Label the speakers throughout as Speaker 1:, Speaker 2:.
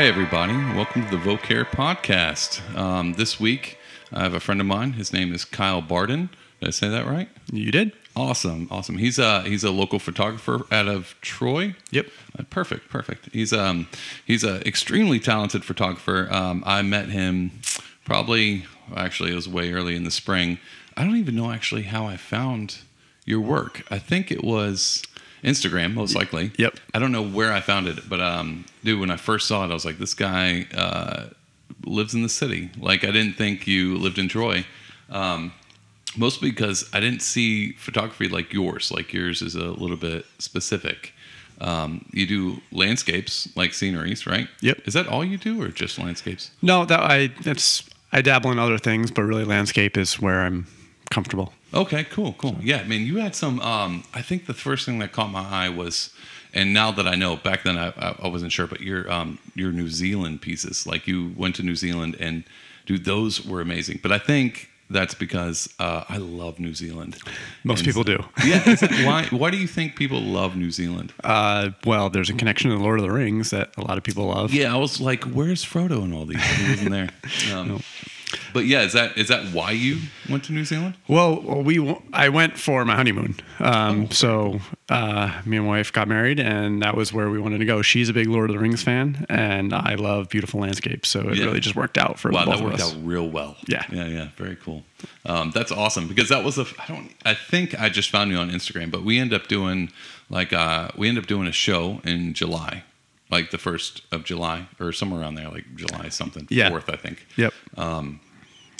Speaker 1: Hey, everybody. Welcome to the Vocare podcast. Um, this week, I have a friend of mine. His name is Kyle Barden. Did I say that right?
Speaker 2: You did?
Speaker 1: Awesome, awesome. He's a he's a local photographer out of Troy.
Speaker 2: Yep.
Speaker 1: Uh, perfect, perfect. He's um he's a extremely talented photographer. Um, I met him probably actually it was way early in the spring. I don't even know actually how I found your work. I think it was Instagram, most likely.
Speaker 2: Yep.
Speaker 1: I don't know where I found it, but um, dude, when I first saw it, I was like, this guy uh, lives in the city. Like, I didn't think you lived in Troy. Um, mostly because I didn't see photography like yours. Like yours is a little bit specific. Um, you do landscapes, like sceneries, right?
Speaker 2: Yep.
Speaker 1: Is that all you do, or just landscapes?
Speaker 2: No, that I that's I dabble in other things, but really landscape is where I'm comfortable.
Speaker 1: Okay, cool, cool. Yeah, I mean, you had some. Um, I think the first thing that caught my eye was, and now that I know, back then I, I, wasn't sure, but your um, your New Zealand pieces, like you went to New Zealand, and dude, those were amazing. But I think that's because uh, I love New Zealand.
Speaker 2: Most
Speaker 1: And-
Speaker 2: people do.
Speaker 1: Yeah. why? Why do you think people love New Zealand?
Speaker 2: Uh, well, there's a connection to the Lord of the Rings that a lot of people love.
Speaker 1: Yeah, I was like, "Where's Frodo and all these?" He wasn't there. Um, But yeah, is that is that why you went to New Zealand?
Speaker 2: Well, we I went for my honeymoon. Um, so uh, me and my wife got married, and that was where we wanted to go. She's a big Lord of the Rings fan, and I love beautiful landscapes. So it
Speaker 1: Yeah.
Speaker 2: really just worked out for
Speaker 1: Wow,
Speaker 2: both of us.
Speaker 1: Well, that worked out real well.
Speaker 2: Yeah.
Speaker 1: yeah, yeah. Very cool. Um, that's awesome because that was a. I don't. I think I just found you on Instagram, but we end up doing like uh, we end up doing a show in July, like the first of July or somewhere around there, like July something
Speaker 2: Yeah.
Speaker 1: fourth, I think.
Speaker 2: Yep.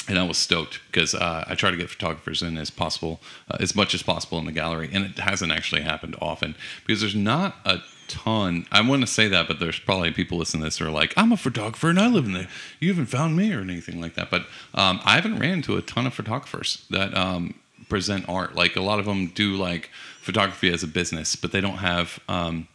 Speaker 1: and I was stoked because uh, I try to get photographers in as possible, uh, as much as possible in the gallery, and it hasn't actually happened often because there's not a ton. I want to say that, but there's probably people listening to this who are like, "I'm a photographer and I live in there. You haven't found me or anything like that." But um, I haven't ran into a ton of photographers that um, present art. Like a lot of them do like photography as a business, but they don't have. Um,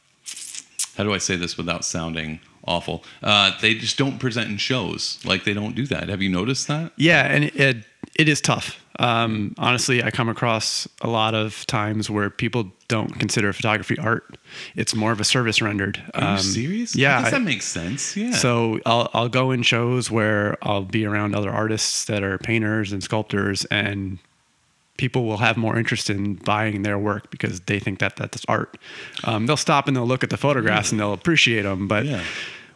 Speaker 1: how do I say this without sounding awful? Uh, they just don't present in shows. Like they don't do that. Have you noticed that?
Speaker 2: Yeah, and it it, is tough. Um, honestly, I come across a lot of times where people don't consider photography art. It's more of a service rendered.
Speaker 1: Are
Speaker 2: Um,
Speaker 1: you serious?
Speaker 2: Yeah.
Speaker 1: I guess
Speaker 2: I-
Speaker 1: that makes sense. Yeah.
Speaker 2: So I'll I'll go in shows where I'll be around other artists that are painters and sculptors, and people will have more interest in buying their work because they think that that's art. Um, they'll stop and they'll look at the photographs and they'll appreciate them, but
Speaker 1: Yeah.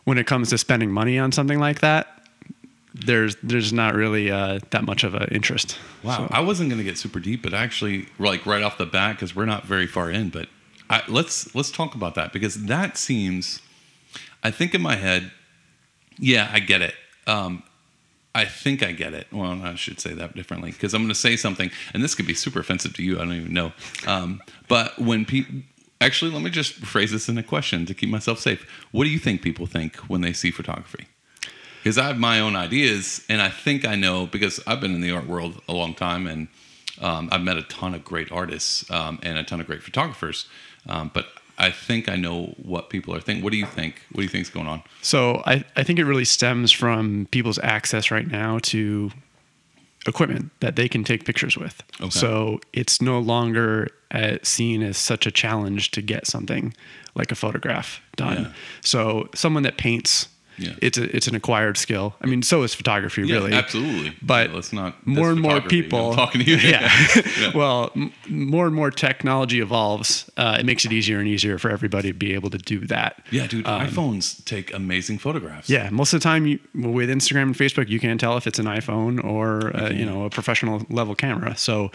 Speaker 2: when it comes to spending money on something like that, there's there's not really uh, that much of an interest.
Speaker 1: wow, I wasn't gonna get super deep, but actually, like right off the bat, because we're not very far in. But I, let's let's talk about that because that seems. I think in my head, yeah, I get it. Um, I think I get it. Well, I should say that differently because I'm going to say something, and this could be super offensive to you. I don't even know. Um, but when people, actually, let me just phrase this in a question to keep myself safe. What do you think people think when they see photography? Because I have my own ideas, and I think I know because I've been in the art world a long time, and um, I've met a ton of great artists um, and a ton of great photographers. Um, but I think I know what people are thinking. What do you think? What do you think's going on?
Speaker 2: So I, I think it really stems from people's access right now to equipment that they can take pictures with.
Speaker 1: Okay.
Speaker 2: So it's no longer uh, seen as such a challenge to get something like a photograph done.
Speaker 1: Yeah.
Speaker 2: So someone that paints,
Speaker 1: Yeah.
Speaker 2: it's a, it's an acquired skill. I mean, so is photography,
Speaker 1: Yeah,
Speaker 2: really.
Speaker 1: absolutely.
Speaker 2: But
Speaker 1: Yeah, let's not
Speaker 2: more and more people
Speaker 1: I'm talking to you.
Speaker 2: Yeah.
Speaker 1: Yeah.
Speaker 2: well, m- more and more technology evolves. Uh, it makes it easier and easier for everybody to be able to do that.
Speaker 1: Yeah, dude, iPhones take amazing photographs.
Speaker 2: Um, Yeah, most of the time you, with Instagram and Facebook, you can't tell if it's an iPhone or uh, you know a professional level camera. So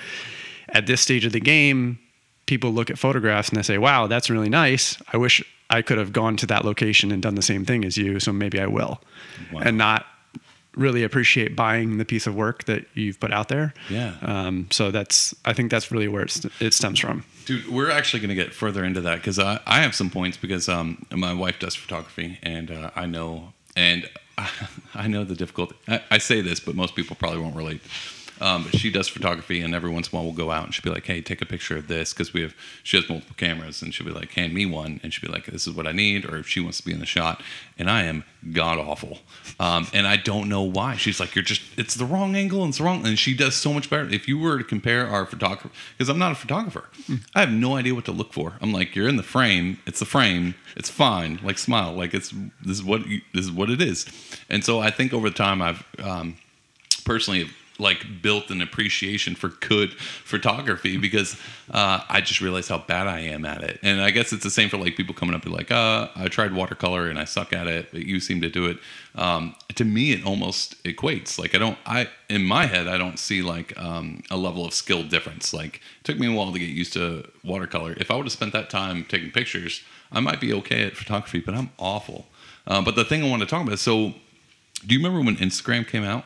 Speaker 2: at this stage of the game, people look at photographs and they say, "Wow, that's really nice. I wish I could have gone to that location and done the same thing as you. So maybe I will,"
Speaker 1: Wow.
Speaker 2: and not really appreciate buying the piece of work that you've put out there.
Speaker 1: Yeah.
Speaker 2: Um, so that's I think that's really where it, it stems from.
Speaker 1: Dude, we're actually going to get further into that because I, I have some points because um, my wife does photography and uh, I know and I know the difficulty. I, I say this, but most people probably won't relate. Um, but she does photography, and every once in a while we'll go out and she'll be like, "Hey, take a picture of this," because we have she has multiple cameras, and she'll be like, "Hand me one," and she'll be like, "This is what I need," or if she wants to be in the shot, and I am god awful, um, and I don't know why. She's like, "You're just it's the wrong angle and it's wrong," and she does so much better. If you were to compare our photographer, because I'm not a photographer, I have no idea what to look for. I'm like, "You're in the frame. It's the frame. It's fine. Like smile. Like it's this is what you, this is what it is," and so I think over time I've um, personally like built an appreciation for good photography because uh, I just realized how bad I am at it. And I guess it's the same for like people coming up and like, uh, I tried watercolor and I suck at it, but you seem to do it. Um, to me, it almost equates. Like I don't, I in my head, I don't see like um, a level of skill difference. Like it took me a while to get used to watercolor. If I would have spent that time taking pictures, I might be okay at photography, but I'm awful. Uh, but the thing I want to talk about, is so do you remember when Instagram came out?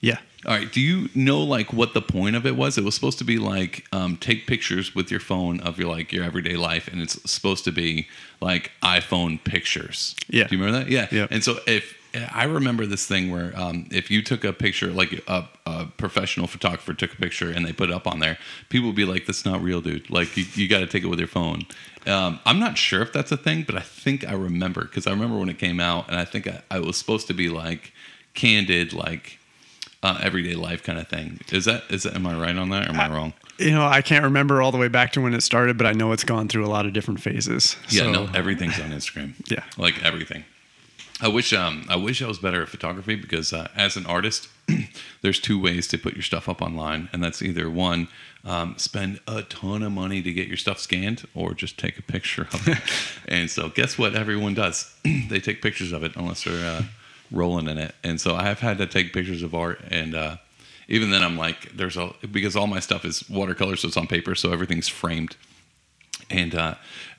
Speaker 2: Yeah.
Speaker 1: All right. Do you know like what the point of it was? It was supposed to be like um, take pictures with your phone of your like your everyday life, and it's supposed to be like iPhone pictures.
Speaker 2: Yeah.
Speaker 1: Do you remember that? Yeah.
Speaker 2: Yeah.
Speaker 1: And so if I remember this thing where um, if you took a picture, like a, a professional photographer took a picture and they put it up on there, people would be like, "That's not real, dude. Like you, you got to take it with your phone." Um, I'm not sure if that's a thing, but I think I remember because I remember when it came out, and I think I, I was supposed to be like candid, like uh, everyday life kind of thing. Is that is that, am I right on that or am I wrong?
Speaker 2: You know, I can't remember all the way back to when it started, but I know it's gone through a lot of different phases.
Speaker 1: Yeah,
Speaker 2: So,
Speaker 1: no, everything's on Instagram.
Speaker 2: Yeah.
Speaker 1: like everything. I wish um I wish I was better at photography because uh, as an artist, there's two ways to put your stuff up online, and that's either one, um, spend a ton of money to get your stuff scanned, or just take a picture of it. and so, guess what? Everyone does. they take pictures of it unless they're uh, rolling in it. And so, I have had to take pictures of art, and uh, even then, I'm like, there's a because all my stuff is watercolor, so it's on paper, so everything's framed and uh,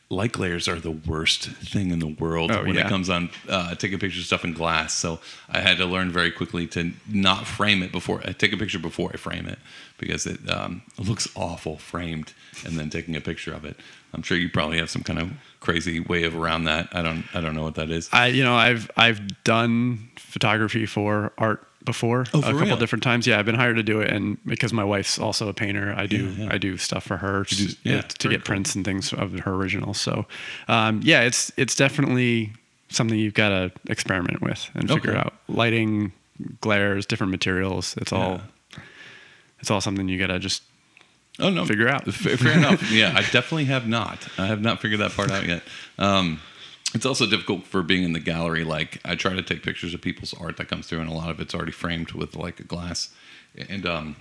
Speaker 1: light glares are the worst thing in the world
Speaker 2: Oh,
Speaker 1: when it comes on uh, taking pictures of stuff in glass. So I had to learn very quickly to not frame it before I take a picture before I frame it because it um, looks awful framed and then taking a picture of it. I'm sure you probably have some kind of crazy way of around that. I don't I don't know what that is.
Speaker 2: I, you know, I've I've done photography for art before
Speaker 1: Oh,
Speaker 2: a couple
Speaker 1: real?
Speaker 2: different times. Yeah, I've been hired to do it, and because my wife's also a painter, I do
Speaker 1: Yeah, yeah.
Speaker 2: I do stuff for her
Speaker 1: do- yeah,
Speaker 2: to get
Speaker 1: cool.
Speaker 2: prints and things of her originals. So, um, yeah, it's it's definitely something you've got to experiment with and figure
Speaker 1: Okay.
Speaker 2: out lighting, glares, different materials. It's all it's all something you got to just
Speaker 1: Oh no,
Speaker 2: figure out.
Speaker 1: Fair, enough. Yeah, I definitely have not. I have not figured that part out yet. Um, it's also difficult for being in the gallery. Like I try to take pictures of people's art that comes through, and a lot of it's already framed with like a glass. And um,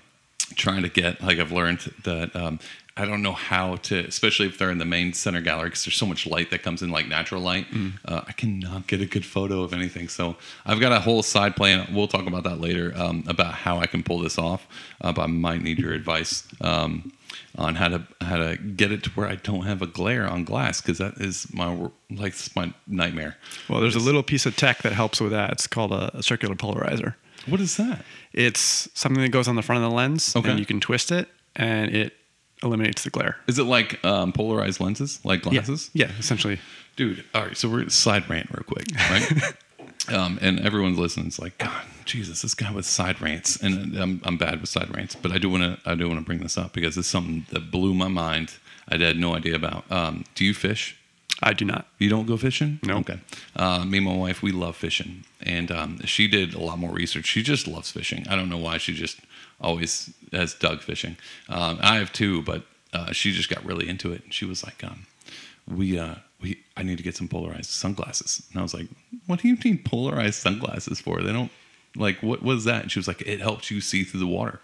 Speaker 1: trying to get like I've learned that um, I don't know how to, especially if they're in the main center gallery, because there's so much light that comes in, like natural light. Uh, I cannot get a good photo of anything. So I've got a whole side plan. We'll talk about that later um, about how I can pull this off. Uh, but I might need your advice um, on how to how to get it to where I don't have a glare on glass, because that is my like my nightmare.
Speaker 2: well. There's a little piece of tech that helps with that. It's called a, a circular polarizer.
Speaker 1: What is that?
Speaker 2: It's something that goes on the front of the lens,
Speaker 1: Okay.
Speaker 2: and you can twist it, and it eliminates the glare.
Speaker 1: Is it like um, polarized lenses, like glasses?
Speaker 2: Yeah, essentially.
Speaker 1: dude all right so we're side rant real quick right? Um, and everyone's listening. It's like god jesus this guy with side rants. And i'm, I'm bad with side rants but i do want to i do want to bring this up because it's something that blew my mind i had no idea about. Um, do you fish?
Speaker 2: I do not.
Speaker 1: you don't go fishing?
Speaker 2: No.
Speaker 1: okay. Uh, me and my wife we love fishing. And um, she did a lot more research. She just loves fishing. I don't know why she just always has dug fishing um, i have two, but uh, she just got really into it and she was like um, we uh we I need to get some polarized sunglasses. And I was like, what do you need polarized sunglasses for? They don't like what was that? And she was like, it helps you see through the water.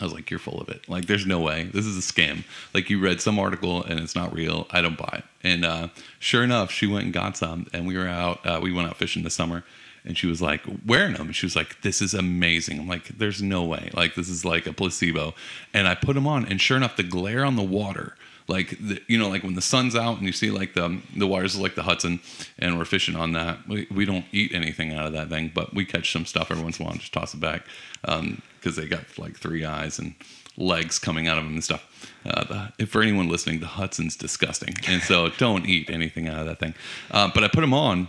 Speaker 1: I was like, you're full of it. Like, there's no way. This is a scam. Like, you read some article and it's not real. I don't buy it. And uh, sure enough, she went and got some. And we were out, uh, we went out fishing this summer. And she was like, wearing them. She was like, this is amazing. I'm like, there's no way. Like, this is like a placebo. And I put them on. And sure enough, the glare on the water, like, the, you know, like when the sun's out and you see like the, the waters like the Hudson and we're fishing on that, we, we don't eat anything out of that thing, but we catch some stuff every once in a while and just toss it back. Um, because they got like three eyes and legs coming out of them and stuff. Uh, the, if for anyone listening, the Hudson's disgusting, and so don't eat anything out of that thing. Uh, but I put them on,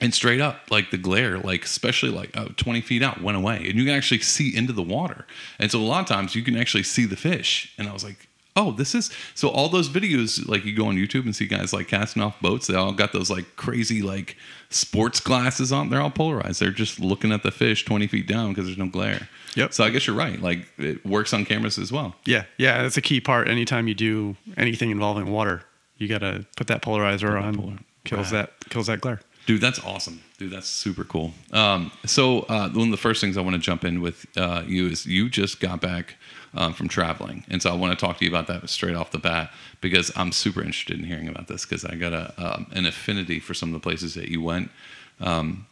Speaker 1: and straight up like the glare like especially like uh, 20 feet out went away and you can actually see into the water and so a lot of times you can actually see the fish and i was like oh this is so all those videos like you go on youtube and see guys like casting off boats they all got those like crazy like sports glasses on they're all polarized they're just looking at the fish 20 feet down because there's no glare
Speaker 2: Yep.
Speaker 1: so i guess you're right like it works on cameras as well
Speaker 2: Yeah, yeah, that's a key part. Anytime you do anything involving water, you got to put that polarizer on.
Speaker 1: polar-
Speaker 2: kills
Speaker 1: Right.
Speaker 2: that kills that glare.
Speaker 1: Dude, that's awesome. Dude, that's super cool. Um, so uh, one of the first things I want to jump in with uh, you is you just got back um, from traveling, and so I want to talk to you about that straight off the bat because I'm super interested in hearing about this because I got a um, an affinity for some of the places that you went. Um,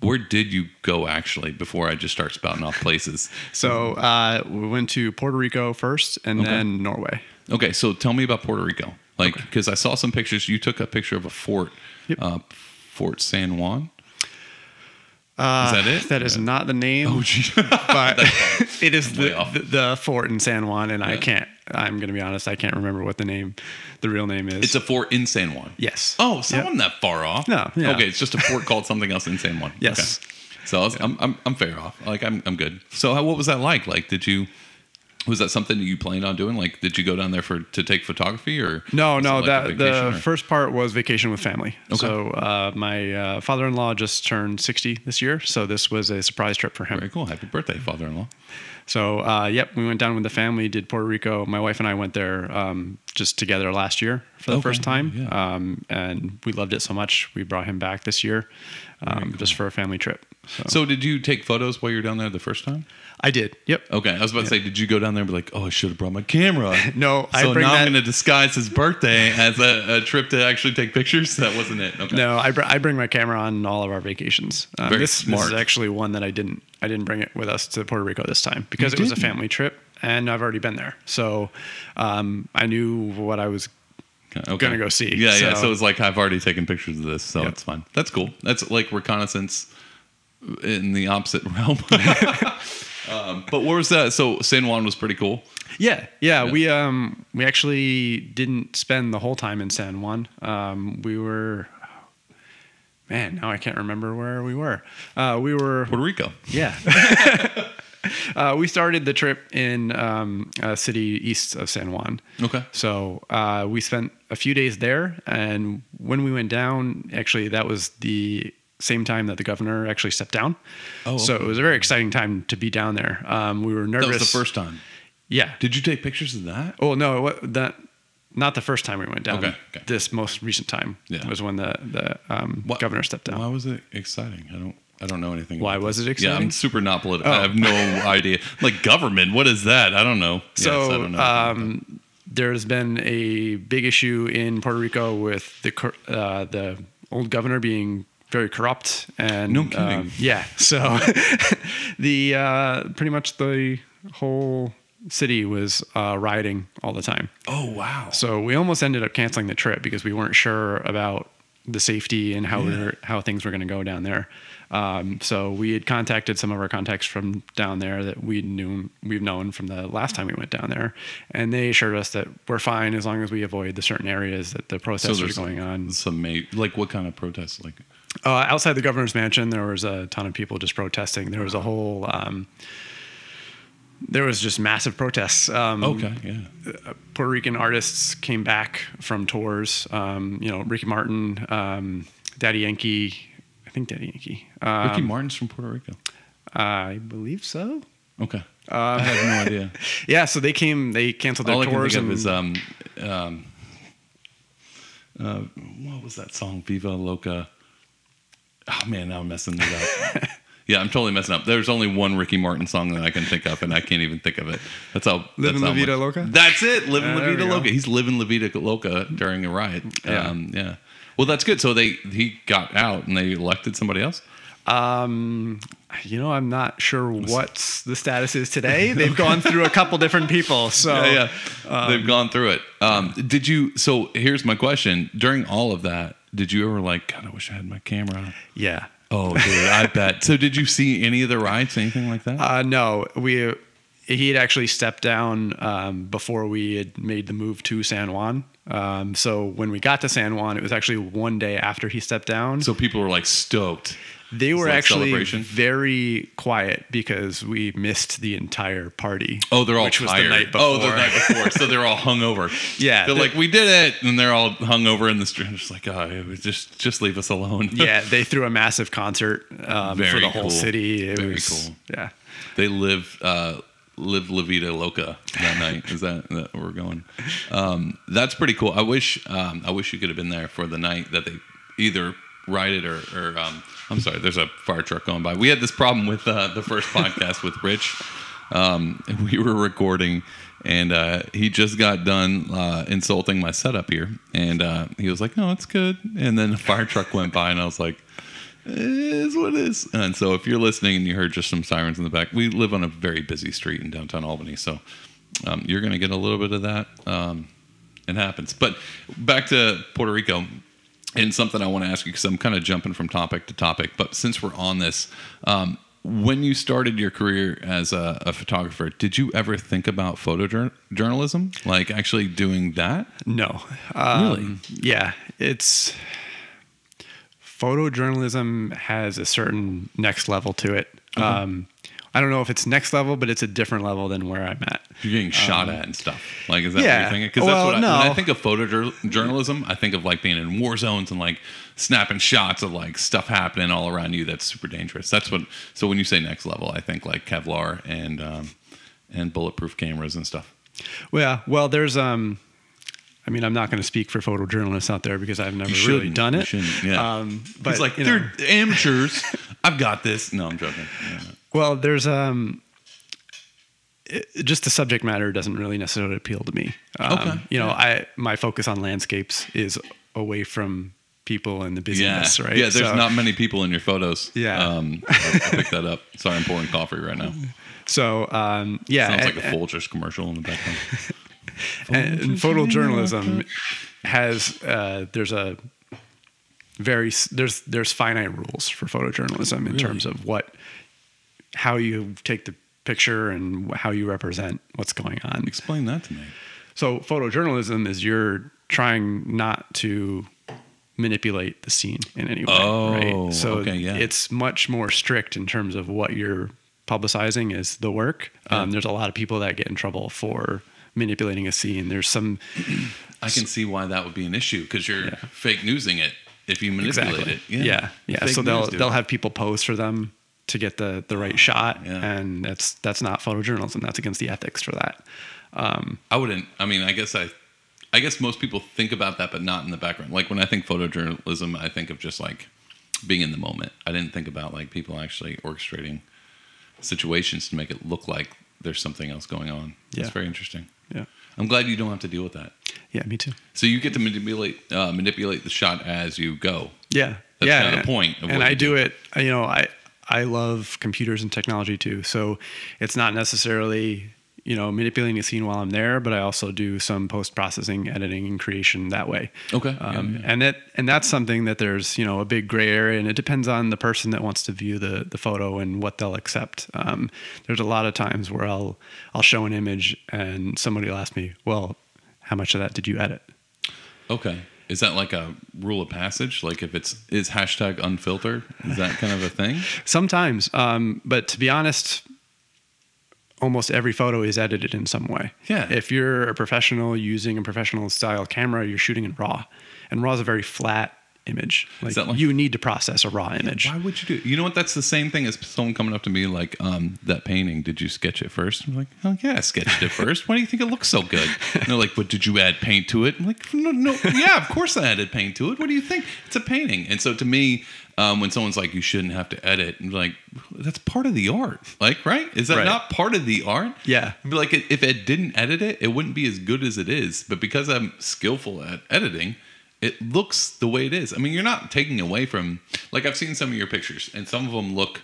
Speaker 1: where did you go actually before I just start spouting off places?
Speaker 2: So uh, we went to Puerto Rico first, and
Speaker 1: Okay.
Speaker 2: then Norway.
Speaker 1: Okay, so tell me about Puerto Rico. Like, because I saw some pictures. You took a picture of a fort,
Speaker 2: Yep.
Speaker 1: Fort San Juan.
Speaker 2: Uh,
Speaker 1: Is that it?
Speaker 2: That is
Speaker 1: Yeah.
Speaker 2: not the name,
Speaker 1: Oh, gee.
Speaker 2: but it is the, the, the fort in San Juan, and I can't. I'm going to be honest. I can't remember what the name, the real name is.
Speaker 1: it's a fort in San Juan.
Speaker 2: yes.
Speaker 1: Oh, so
Speaker 2: Yep.
Speaker 1: I'm not that far off.
Speaker 2: No, yeah.
Speaker 1: Okay, it's just a fort called something else in San Juan.
Speaker 2: Yes.
Speaker 1: Okay. So I was, I'm, I'm I'm fair off. Like I'm I'm good. So how, what was that like? Like, did you? Was that something you planned on doing? Like, did you go down there for to take photography or?
Speaker 2: No, no.
Speaker 1: like
Speaker 2: that the
Speaker 1: or-
Speaker 2: first part was vacation with family.
Speaker 1: Okay.
Speaker 2: So uh, my uh, father-in-law just turned 60 this year, so this was a surprise trip for him.
Speaker 1: Very cool. Happy birthday, father-in-law.
Speaker 2: So, uh, yep, we went down with the family, did Puerto Rico. My wife and I went there um, just together last year for the
Speaker 1: Okay,
Speaker 2: first time.
Speaker 1: yeah.
Speaker 2: Um, and we loved it so much. We brought him back this year um, just for a family trip. So,
Speaker 1: So did you take photos while you were down there the first time?
Speaker 2: I did. Yep.
Speaker 1: Okay, I was about to say, did you go down there and be like, oh, I should have brought my camera?
Speaker 2: No, I
Speaker 1: so
Speaker 2: bring
Speaker 1: now I'm going to disguise his birthday as a, a trip to actually take pictures. That wasn't it. Okay.
Speaker 2: No, I, br- I bring my camera on all of our vacations. Um,
Speaker 1: Very
Speaker 2: this, this is actually one that I didn't I didn't bring it with us to Puerto Rico this time because
Speaker 1: You
Speaker 2: it was a family trip and I've already been there. So um, I knew what I was
Speaker 1: Okay.
Speaker 2: gonna go see,
Speaker 1: Yeah, yeah.
Speaker 2: so-
Speaker 1: So it's like I've already taken pictures of this, so
Speaker 2: Yep.
Speaker 1: it's fine. That's cool. That's like reconnaissance in the opposite realm. um, but what was that? So San Juan was pretty cool.
Speaker 2: Yeah, yeah, We um we actually didn't spend the whole time in San Juan. Um, we were, man, now I can't remember where we were. Uh, we were,
Speaker 1: Puerto Rico.
Speaker 2: yeah. uh, we started the trip in um, a city east of San Juan.
Speaker 1: Okay.
Speaker 2: So uh, we spent a few days there, and when we went down, actually, that was the same time that the governor actually stepped down.
Speaker 1: Oh,
Speaker 2: so
Speaker 1: okay.
Speaker 2: it was a very exciting time to be down there. Um, we were nervous.
Speaker 1: That was the first time.
Speaker 2: Yeah.
Speaker 1: Did you take pictures of that?
Speaker 2: Oh no, what, that not the first time we went down.
Speaker 1: Okay, okay.
Speaker 2: This most recent time
Speaker 1: Yeah.
Speaker 2: was when the the um, governor stepped down.
Speaker 1: Why was it exciting? I don't. I don't know anything.
Speaker 2: Why was it
Speaker 1: Yeah, I'm super not political.
Speaker 2: Oh.
Speaker 1: I have no idea. Like government, what is that? I don't know. Yes,
Speaker 2: So
Speaker 1: don't know.
Speaker 2: um, there's been a big issue in Puerto Rico with the uh, the old governor being very corrupt and
Speaker 1: No kidding.
Speaker 2: um, yeah. So the uh, pretty much the whole city was uh, rioting all the time.
Speaker 1: oh wow.
Speaker 2: So we almost ended up canceling the trip because we weren't sure about the safety and how we
Speaker 1: Yeah.
Speaker 2: were, how things were going to go down there. Um, so we had contacted some of our contacts from down there that we knew we've known from the last time we went down there, and they assured us that we're fine as long as we avoid the certain areas that the protests are going on.
Speaker 1: Some ma- like what kind of protests? Like
Speaker 2: Uh, outside the governor's mansion, there was a ton of people just protesting. There was a whole. Um, there was just massive protests. Um,
Speaker 1: okay, yeah.
Speaker 2: Puerto Rican artists came back from tours. Um, you know, Ricky Martin, um, Daddy Yankee. I think Daddy Yankee. Um,
Speaker 1: Ricky Martin's from Puerto Rico.
Speaker 2: I believe so.
Speaker 1: Okay. I have no idea.
Speaker 2: Yeah, so they came. They canceled their
Speaker 1: All I can
Speaker 2: tours
Speaker 1: think of
Speaker 2: and
Speaker 1: is um, um, uh, what was that song? Viva Loca. Oh man, now I'm messing it up. yeah, I'm totally messing up. There's only one Ricky Martin song that I can think of, and I can't even think of it. That's how.
Speaker 2: Livin'
Speaker 1: that's
Speaker 2: La Vida
Speaker 1: much-
Speaker 2: Loca?
Speaker 1: That's it. Living
Speaker 2: Uh,
Speaker 1: La Vida. Loca. He's living La Vida Loca during a riot.
Speaker 2: Yeah.
Speaker 1: Um, yeah. Well, that's good. So they he got out and they elected somebody else.
Speaker 2: um, you know, I'm not sure what the status is today. They've gone through a couple different people. So
Speaker 1: yeah, yeah. they've gone through it. Um, did you? So here's my question: During all of that, did you ever like? God, I wish I had my camera.
Speaker 2: yeah.
Speaker 1: Oh, dude, I bet. So did you see any of the riots, anything like that?
Speaker 2: Uh, no, we. he had actually stepped down um, before we had made the move to San Juan. Um, so when we got to San Juan, it was actually one day after he stepped down.
Speaker 1: So people were like stoked.
Speaker 2: they were
Speaker 1: like
Speaker 2: actually very quiet because we missed the entire party.
Speaker 1: Oh, they're all
Speaker 2: which
Speaker 1: tired.
Speaker 2: was the night before.
Speaker 1: Oh, the night before. so they're all hungover.
Speaker 2: Yeah,
Speaker 1: they're
Speaker 2: the-
Speaker 1: like, we did it, and they're all hungover in the street. Just like, oh, it just just leave us alone.
Speaker 2: yeah, they threw a massive concert um, for the whole
Speaker 1: cool.
Speaker 2: city. It
Speaker 1: Very
Speaker 2: was
Speaker 1: cool.
Speaker 2: yeah.
Speaker 1: they live uh, live La Vida Loca that night. Is that, that where we're going? Um, that's pretty cool. I wish um, I wish you could have been there for the night that they either ride it or, or um, I'm sorry. There's a fire truck going by. We had this problem with uh, the first podcast with Rich. Um, we were recording. And uh, he just got done uh, insulting my setup here, and uh, he was like, "No, it's good." And then a fire truck went by, and I was like, is what it is. And so, if you're listening and you heard just some sirens in the back, we live on a very busy street in downtown Albany, so um, you're going to get a little bit of that. Um, it happens. But back to Puerto Rico, and something I want to ask you because I'm kind of jumping from topic to topic. But since we're on this, um, when you started your career as a, a photographer, did you ever think about photojournalism, like actually doing that?
Speaker 2: No. Um, Yeah, it's photojournalism has a certain next level to it. Um, I don't know if it's next level, but it's a different level than where I'm at.
Speaker 1: You're getting shot at and stuff. Like, is that
Speaker 2: Um, yeah.
Speaker 1: what you're thinking? Because that's
Speaker 2: Well,
Speaker 1: what I,
Speaker 2: no.
Speaker 1: when I think of photojournalism, I think of like being in war zones and like snapping shots of like stuff happening all around you that's super dangerous. That's what. So when you say next level, I think like Kevlar and um, and bulletproof cameras and stuff.
Speaker 2: Well, yeah. well, there's um, I mean, I'm not going to speak for photojournalists out there because I've never really done it.
Speaker 1: yeah.
Speaker 2: Um, but
Speaker 1: it's like they're amateurs. I've got this. No, I'm joking. Yeah,
Speaker 2: well, there's um, it, just the subject matter doesn't really necessarily appeal to me. Um,
Speaker 1: Okay.
Speaker 2: You know,
Speaker 1: Yeah.
Speaker 2: I my focus on landscapes is away from people and the
Speaker 1: Yeah,
Speaker 2: right?
Speaker 1: yeah. There's
Speaker 2: So-
Speaker 1: not many people in your photos.
Speaker 2: Yeah.
Speaker 1: um, I, I picked that up. Sorry, I'm pouring coffee right now.
Speaker 2: So um, yeah,
Speaker 1: Sounds like a Folgers commercial in the background.
Speaker 2: and, and photojournalism has uh, there's a very there's there's finite rules for photojournalism in terms of what how you take the picture and how you represent what's going on.
Speaker 1: Explain that to me.
Speaker 2: So photojournalism is you're trying not to manipulate the scene in any way.
Speaker 1: Oh,
Speaker 2: right? So
Speaker 1: okay, yeah.
Speaker 2: it's much more strict in terms of what you're publicizing is the work. Um, there's a lot of people that get in trouble for manipulating a scene. There's some
Speaker 1: I can see why that would be an issue because you're fake newsing it if you manipulate it.
Speaker 2: Yeah, yeah.
Speaker 1: Fake
Speaker 2: So they'll they'll have people pose for them to get the the right shot,
Speaker 1: Yeah.
Speaker 2: and that's that's not photojournalism. That's against the ethics for that.
Speaker 1: Um, I wouldn't. I mean, I guess I, I guess most people think about that, but not in the background. Like when I think photojournalism, I think of just like being in the moment. I didn't think about like people actually orchestrating situations to make it look like there's something else going on. That's
Speaker 2: Yeah.
Speaker 1: very interesting.
Speaker 2: Yeah,
Speaker 1: I'm glad you don't have to deal with that.
Speaker 2: yeah, me too.
Speaker 1: So you get to manipulate uh, manipulate the shot as you go.
Speaker 2: Yeah,
Speaker 1: That's
Speaker 2: yeah.
Speaker 1: kinda the point of
Speaker 2: and I
Speaker 1: you
Speaker 2: do it. You know, I I love computers and technology too. So it's not necessarily you know manipulating a scene while I'm there, but I also do some post processing, editing, and creation that way.
Speaker 1: Okay.
Speaker 2: Um,
Speaker 1: Yeah, yeah.
Speaker 2: And that and that's something that there's you know a big gray area, and it depends on the person that wants to view the the photo and what they'll accept. Um, there's a lot of times where I'll I'll show an image and somebody will ask me, well, how much of that did you edit?
Speaker 1: Okay. Is that like a rule of passage? Like if it's is hashtag unfiltered? Is that kind of a thing?
Speaker 2: Sometimes, um, but to be honest, almost every photo is edited in some way.
Speaker 1: Yeah.
Speaker 2: If you're a professional using a professional style camera, you're shooting in RAW, and RAW is a very flat image. Like,
Speaker 1: like-
Speaker 2: you need to process a RAW image.
Speaker 1: Why would you do? It? You know what? That's the same thing as someone coming up to me like, um, "That painting, did you sketch it first? I'm like, "Oh yeah, I sketched it first. Why do you think it looks so good?" And they're like, "But did you add paint to it?" I'm like, "No, no, yeah, of course I added paint to it. What do you think? It's a painting." And so to me, um, when someone's like, "You shouldn't have to edit," I'm like, "That's part of the art. Like, right? Is that
Speaker 2: Right.
Speaker 1: not part of the art?"
Speaker 2: Yeah.
Speaker 1: I'd be like, if it didn't edit it, it wouldn't be as good as it is. But because I'm skillful at editing, it looks the way it is. I mean, you're not taking away from like I've seen some of your pictures, and some of them look.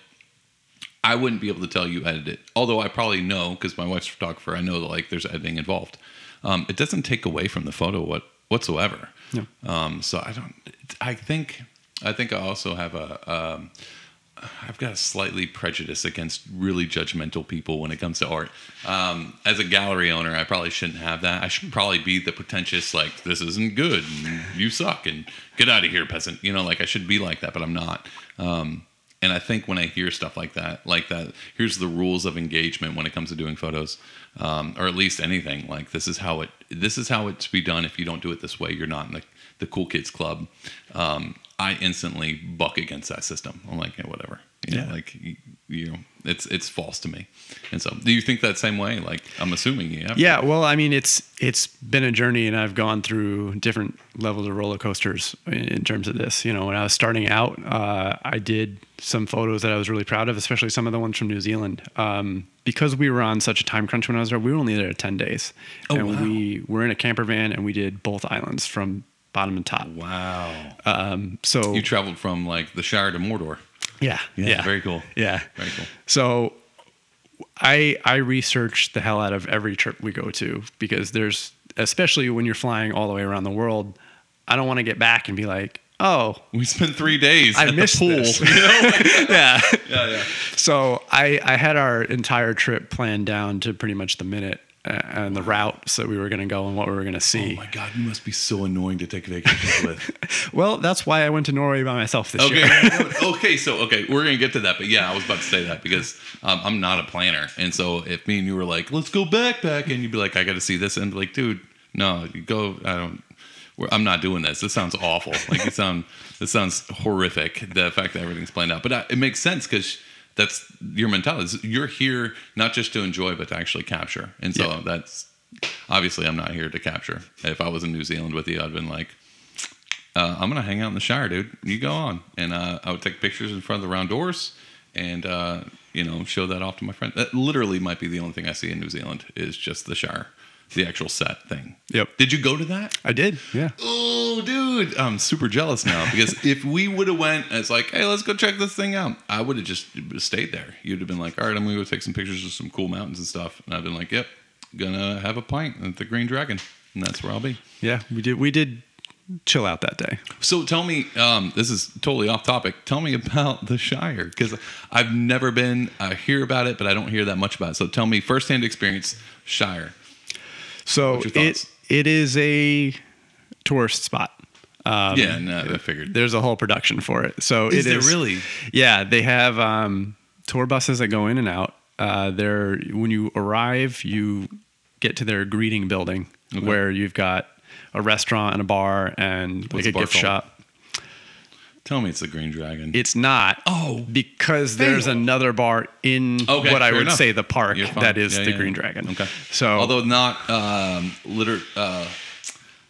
Speaker 1: I wouldn't be able to tell you edited it, although I probably know because my wife's a photographer. I know that like there's editing involved. Um, it doesn't take away from the photo what whatsoever.
Speaker 2: No.
Speaker 1: Um, so I don't. I think I think I also have a. Um, I've got a slightly prejudice against really judgmental people when it comes to art. Um, as a gallery owner, I probably shouldn't have that. I should probably be the pretentious, like this isn't good, you suck, and get out of here, peasant. You know, like I should be like that, but I'm not. Um, and I think when I hear stuff like that, like that, here's the rules of engagement when it comes to doing photos, um, or at least anything. Like this is how it, this is how it's be done. If you don't do it this way, you're not in the, the cool kids club. Um, I instantly buck against that system. I'm like, yeah, whatever. You know,
Speaker 2: Yeah.
Speaker 1: like you, you know, it's it's false to me. And so, do you think that same way? Like, I'm assuming you have.
Speaker 2: Yeah, well, I mean, it's it's been a journey, and I've gone through different levels of roller coasters in, in terms of this. You know, when I was starting out, uh, I did some photos that I was really proud of, especially some of the ones from New Zealand. Um, because we were on such a time crunch when I was there, we were only there ten days,
Speaker 1: Oh,
Speaker 2: and
Speaker 1: wow.
Speaker 2: we were in a camper van, and we did both islands from bottom and top.
Speaker 1: Wow.
Speaker 2: Um, so
Speaker 1: You traveled from like the Shire to Mordor.
Speaker 2: yeah, yeah,
Speaker 1: Very cool.
Speaker 2: yeah.
Speaker 1: Very cool.
Speaker 2: So I I research the hell out of every trip we go to because there's especially when you're flying all the way around the world, I don't want to get back and be like, "Oh,
Speaker 1: We spent three days
Speaker 2: I
Speaker 1: at
Speaker 2: missed
Speaker 1: the pool.
Speaker 2: this.
Speaker 1: You know?
Speaker 2: Yeah."
Speaker 1: yeah, yeah.
Speaker 2: So I I had our entire trip planned down to pretty much the minute and the route that we were going to go and what we were going to see.
Speaker 1: Oh my god, you must be so annoying to take vacations with.
Speaker 2: well, that's why I went to Norway by myself this
Speaker 1: Okay,
Speaker 2: year.
Speaker 1: okay, so okay, we're gonna get to that, but yeah, I was about to say that because um, I'm not a planner, and so if me and you were like, let's go backpack, and you'd be like, I got to see this, and like, dude, no, you go. I don't. I'm not doing this. This sounds awful. Like it sound. This sounds horrific. The fact that everything's planned out, but uh, it makes sense because that's your mentality. is You're here not just to enjoy, but to actually capture, and so
Speaker 2: Yeah.
Speaker 1: that's obviously I'm not here to capture. If I was in New Zealand with you, I'd been like uh, I'm gonna hang out in the Shire, dude. You go on, and uh, I would take pictures in front of the round doors, and uh, you know, show that off to my friend. That literally might be the only thing I see in New Zealand is just the Shire, the actual set thing.
Speaker 2: Yep.
Speaker 1: Did you go to that?
Speaker 2: I did. Yeah.
Speaker 1: Oh, dude, I'm super jealous now because if we would have went, it's like, hey, let's go check this thing out. I would have just stayed there. You'd have been like, all right, I'm gonna go take some pictures of some cool mountains and stuff, and I've been like, yep, gonna have a pint at the Green Dragon, and that's where I'll be.
Speaker 2: Yeah, we did we did chill out that day.
Speaker 1: So tell me, um, this is totally off topic. Tell me about the Shire because I've never been. I hear about it, but I don't hear that much about it. So tell me firsthand experience, Shire.
Speaker 2: So it it is a tourist spot. Um,
Speaker 1: yeah, no, I figured.
Speaker 2: There's a whole production for it. So
Speaker 1: Is
Speaker 2: it
Speaker 1: there
Speaker 2: is
Speaker 1: really?
Speaker 2: Yeah, they have um, tour buses that go in and out. Uh, they're when you arrive, you get to their greeting building
Speaker 1: Okay.
Speaker 2: where you've got a restaurant and a bar and
Speaker 1: What's
Speaker 2: like a gift
Speaker 1: called?
Speaker 2: shop.
Speaker 1: Tell me it's the Green Dragon.
Speaker 2: It's not.
Speaker 1: Oh,
Speaker 2: because there's
Speaker 1: fail.
Speaker 2: another bar in
Speaker 1: Okay,
Speaker 2: what I would
Speaker 1: enough.
Speaker 2: say the park that is
Speaker 1: Yeah,
Speaker 2: the
Speaker 1: yeah,
Speaker 2: Green
Speaker 1: yeah.
Speaker 2: Dragon.
Speaker 1: Okay.
Speaker 2: So
Speaker 1: although not um, liter, uh,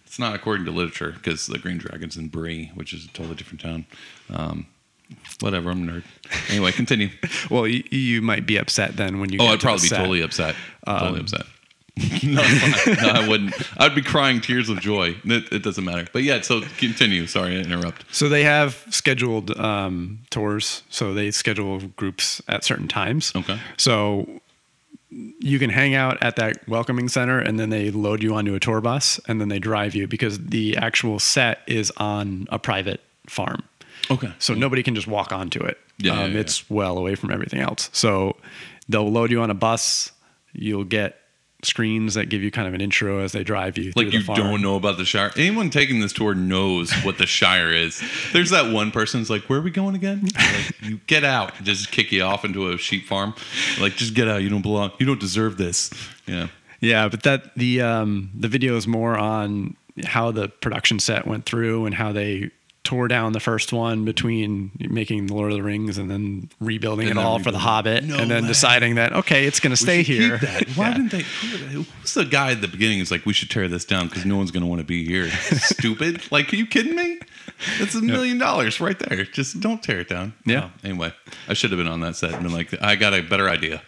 Speaker 1: it's not according to literature because the Green Dragon's in Bree, which is a totally different town. Um, whatever, I'm a nerd. Anyway, continue.
Speaker 2: well, you, you might be upset then when you.
Speaker 1: Oh,
Speaker 2: get
Speaker 1: I'd
Speaker 2: to the
Speaker 1: probably be totally upset. Totally upset. no, no, I wouldn't. I'd be crying tears of joy. It, it doesn't matter. But yeah, so continue. Sorry to interrupt.
Speaker 2: So they have scheduled um, tours. So they schedule groups at certain times.
Speaker 1: Okay.
Speaker 2: So you can hang out at that welcoming center, and then they load you onto a tour bus, and then they drive you because the actual set is on a private farm.
Speaker 1: Okay.
Speaker 2: So nobody can just walk onto it.
Speaker 1: Yeah, yeah,
Speaker 2: um,
Speaker 1: yeah.
Speaker 2: It's well away from everything else. So they'll load you on a bus. You'll get screens that give you kind of an intro as they drive you.
Speaker 1: Like you don't know about the Shire. Anyone taking this tour knows what the Shire is. There's that one person who's like, "Where are we going again?" Like, you get out, just kick you off into a sheep farm. Like, just get out. You don't belong. You don't deserve this. Yeah.
Speaker 2: Yeah, but that the um, the video is more on how the production set went through and how they tore down the first one between making the Lord of the Rings and then rebuilding
Speaker 1: And
Speaker 2: it
Speaker 1: then
Speaker 2: all for the. Hobbit
Speaker 1: No
Speaker 2: and then
Speaker 1: way.
Speaker 2: deciding that okay, it's going to stay here.
Speaker 1: Keep that. Why
Speaker 2: Yeah.
Speaker 1: didn't they? Who's the guy at the beginning? Is like, we should tear this down because no one's going to want to be here. Stupid. Like, are you kidding me? It's a million dollars right there. Just don't tear it down.
Speaker 2: Yeah.
Speaker 1: Wow. Anyway, I should have been on that set and been like, I got a better idea.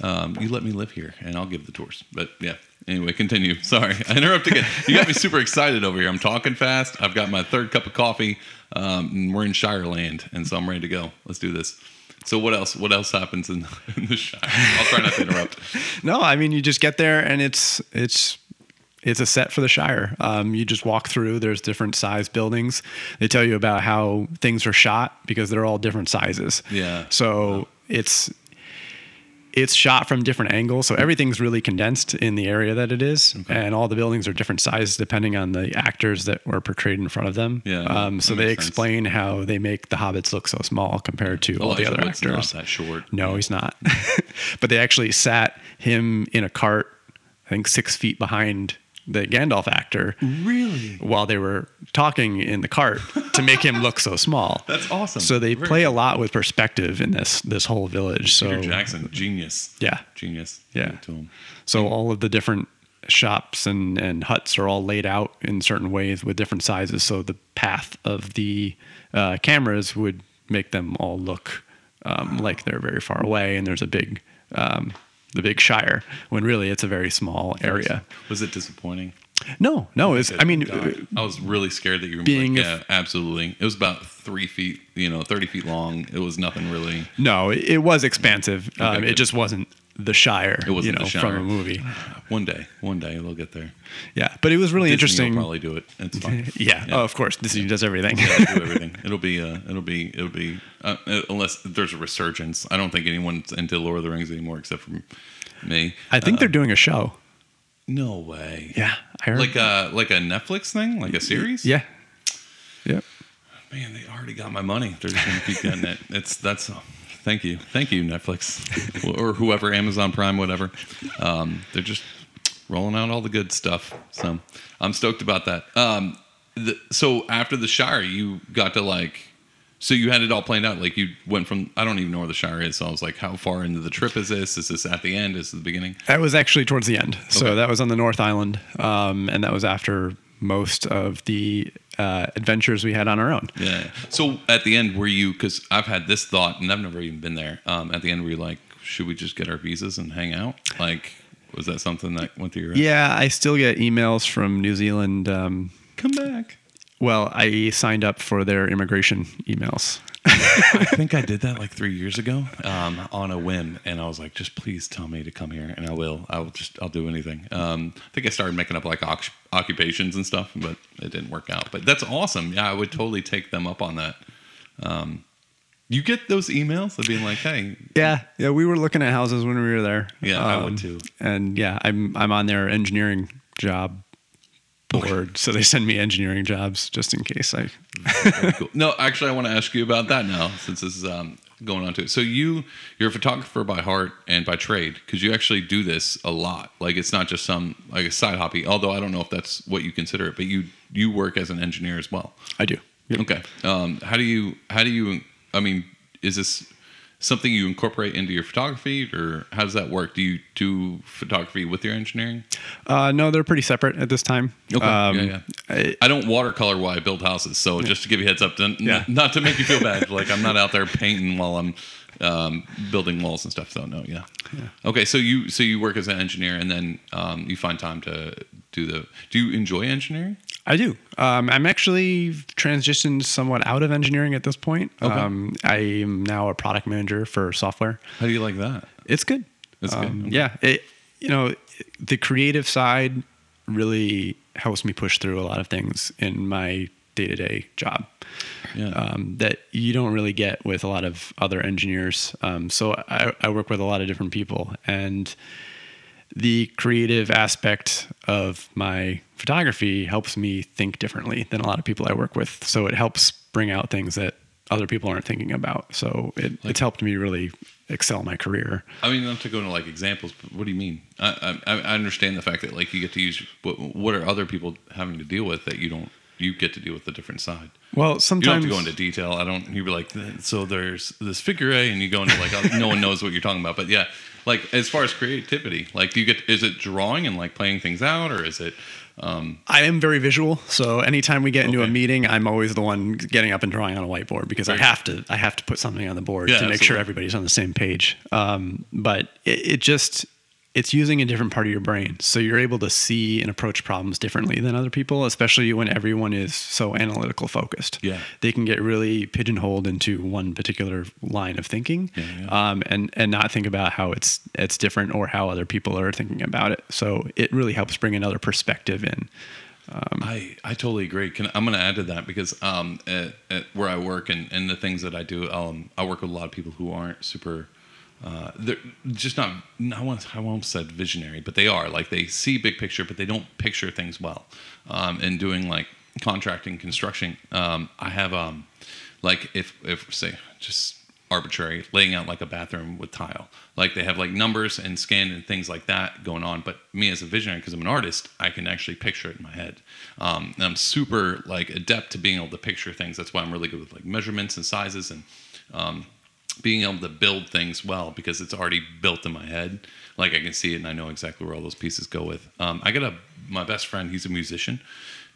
Speaker 1: Um, you let me live here and I'll give the tours. But yeah. Anyway, continue. Sorry, I interrupted again. You got me super excited over here. I'm talking fast. I've got my third cup of coffee. Um, and we're in Shireland, and so I'm ready to go. Let's do this. So what else? What else happens in, in the Shire? I'll try not to interrupt.
Speaker 2: No, I mean you just get there and it's it's it's a set for the Shire. Um, you just walk through. There's different size buildings. They tell you about how things are shot because they're all different sizes.
Speaker 1: Yeah.
Speaker 2: So it's it's shot from different angles, so everything's really condensed in the area that it is, and all the buildings are different sizes depending on the actors that were portrayed in front of them.
Speaker 1: Yeah,
Speaker 2: Um, so they
Speaker 1: makes sense.
Speaker 2: explain how they make the hobbits look so small compared to all the other
Speaker 1: Wood's
Speaker 2: actors.
Speaker 1: not that short.
Speaker 2: No, he's not. but they actually sat him in a cart, I think six feet behind the Gandalf actor
Speaker 1: Really?
Speaker 2: while they were talking in the cart to make him look so small.
Speaker 1: That's awesome.
Speaker 2: So they
Speaker 1: Very
Speaker 2: play a lot with perspective in this this whole village. So
Speaker 1: Peter Jackson, genius.
Speaker 2: Yeah.
Speaker 1: Genius.
Speaker 2: Yeah.
Speaker 1: Give it To him.
Speaker 2: So all of the different shops and, and huts are all laid out in certain ways with different sizes. So the path of the uh, cameras would make them all look um, like they're very far away, and there's a big um, the big shire when really it's a very small area.
Speaker 1: Was it disappointing?
Speaker 2: No, no, it's I mean.
Speaker 1: God, I was really scared that you were
Speaker 2: being
Speaker 1: like, yeah, absolutely. It was about three feet, you know, thirty feet long. It was nothing really.
Speaker 2: No, it, it was expansive. Um, it just wasn't the Shire.
Speaker 1: It wasn't
Speaker 2: you know,
Speaker 1: the Shire.
Speaker 2: from a movie.
Speaker 1: One day, one day they'll get there.
Speaker 2: Yeah, but it was really
Speaker 1: Disney
Speaker 2: interesting.
Speaker 1: Will probably do it. It's fine.
Speaker 2: yeah. Oh, of course, Disney does everything.
Speaker 1: Yeah, do everything. It'll be. Uh, it'll be. It'll be. Uh, uh, unless there's a resurgence. I don't think anyone's into Lord of the Rings anymore except for me.
Speaker 2: I think
Speaker 1: Uh,
Speaker 2: they're doing a show.
Speaker 1: No way.
Speaker 2: Yeah, I heard.
Speaker 1: Like a like a Netflix thing, like a series.
Speaker 2: yeah. Yep.
Speaker 1: Man, they already got my money. They're just gonna keep getting it. It's that's. Thank you, thank you, Netflix, or whoever, Amazon Prime, whatever. Um, they're just rolling out all the good stuff. So I'm stoked about that. Um, the, so after the Shire, you got to like. So you had it all planned out. Like you went from I don't even know where the Shire is. So I was like, how far into the trip is this? Is this at the end? Is this the beginning?
Speaker 2: That was actually towards the end. So
Speaker 1: Okay.
Speaker 2: that was on the North Island, um, and that was after most of the uh, adventures we had on our own.
Speaker 1: Yeah. So at the end, were you? Because I've had this thought, and I've never even been there. Um, at the end, were you like, should we just get our visas and hang out? Like, was that something that went through your head?
Speaker 2: Yeah, I still get emails from New Zealand. Um,
Speaker 1: Come back.
Speaker 2: well, I signed up for their immigration emails.
Speaker 1: I think I did that like three years ago um, on a whim, and I was like, just please tell me to come here, and I will. I will just. I'll do anything. Um, I think I started making up like oc- occupations and stuff, but it didn't work out. But that's awesome. Yeah, I would totally take them up on that. Um, you get those emails of being like, hey,
Speaker 2: Yeah, yeah, we were looking at houses when we were there.
Speaker 1: Yeah, I would
Speaker 2: Um,
Speaker 1: too.
Speaker 2: And yeah, I'm I'm on their engineering job board, so they send me engineering jobs just in case I.
Speaker 1: Cool. No, actually, I want to ask you about that now, since this is um, going on to it. So you you're a photographer by heart and by trade, because you actually do this a lot. Like it's not just some like a side hobby. Although I don't know if that's what you consider it, but you you work as an engineer as well.
Speaker 2: I do. Yep.
Speaker 1: Okay. Um, how do you how do you? I mean, is this something you incorporate into your photography, or how does that work? Do you do photography with your engineering?
Speaker 2: Uh, no, they're pretty separate at this time.
Speaker 1: Okay.
Speaker 2: Um,
Speaker 1: yeah, yeah.
Speaker 2: I-
Speaker 1: I don't watercolor while I build houses, so just to give you a heads up, to, n- not to make you feel bad. like I'm not out there painting while I'm um, building walls and stuff. So no, yeah. Okay, so you so you work as an engineer, and then um, you find time to do the. Do you enjoy engineering?
Speaker 2: I do. Um, I'm actually transitioned somewhat out of engineering at this point.
Speaker 1: Okay.
Speaker 2: Um, I am now a product manager for software.
Speaker 1: How do you like that?
Speaker 2: It's good.
Speaker 1: It's good.
Speaker 2: Um, Yeah. It, you know, the creative side really helps me push through a lot of things in my day to day job
Speaker 1: Yeah.
Speaker 2: um, that you don't really get with a lot of other engineers. Um, so I, I work with a lot of different people, and the creative aspect of my photography helps me think differently than a lot of people I work with. So it helps bring out things that other people aren't thinking about. So it, it's helped me really excel my career.
Speaker 1: I mean, not to go into like examples, but what do you mean? I, I, I understand the fact that like you get to use what, what are other people having to deal with that you don't. You get to deal with the different side.
Speaker 2: Well, sometimes
Speaker 1: You don't have to go into detail. I don't. You'd be like, so there's this figure A, and you go into like, oh, no one knows what you're talking about. But yeah, like as far as creativity, like, do you get? Is it drawing and like playing things out, or is it? Um,
Speaker 2: I am very visual, so anytime we get into a meeting, I'm always the one getting up and drawing on a whiteboard because I have to. I have to put something on the board
Speaker 1: Yeah,
Speaker 2: to make sure everybody's on the same page. Um, but it, it just it's using a different part of your brain. So you're able to see and approach problems differently than other people, especially when everyone is so analytical focused.
Speaker 1: Yeah.
Speaker 2: They can get really pigeonholed into one particular line of thinking
Speaker 1: Yeah, yeah.
Speaker 2: Um, and, and not think about how it's it's different or how other people are thinking about it. So it really helps bring another perspective in.
Speaker 1: I, I totally agree. Can, I'm going to add to that because um, at, at where I work and, and the things that I do, um, I work with a lot of people who aren't super, uh, they're just not, I won't, I won't said visionary, but they are. Like they see big picture, but they don't picture things well. Um, and doing like contracting, construction, um, I have, um, like if, if say, just arbitrary laying out like a bathroom with tile like they have like numbers and scan and things like that going on but me as a visionary because i'm an artist i can actually picture it in my head um, and i'm super like adept to being able to picture things that's why i'm really good with like measurements and sizes and um, being able to build things well because it's already built in my head like i can see it and i know exactly where all those pieces go with um, i got a my best friend he's a musician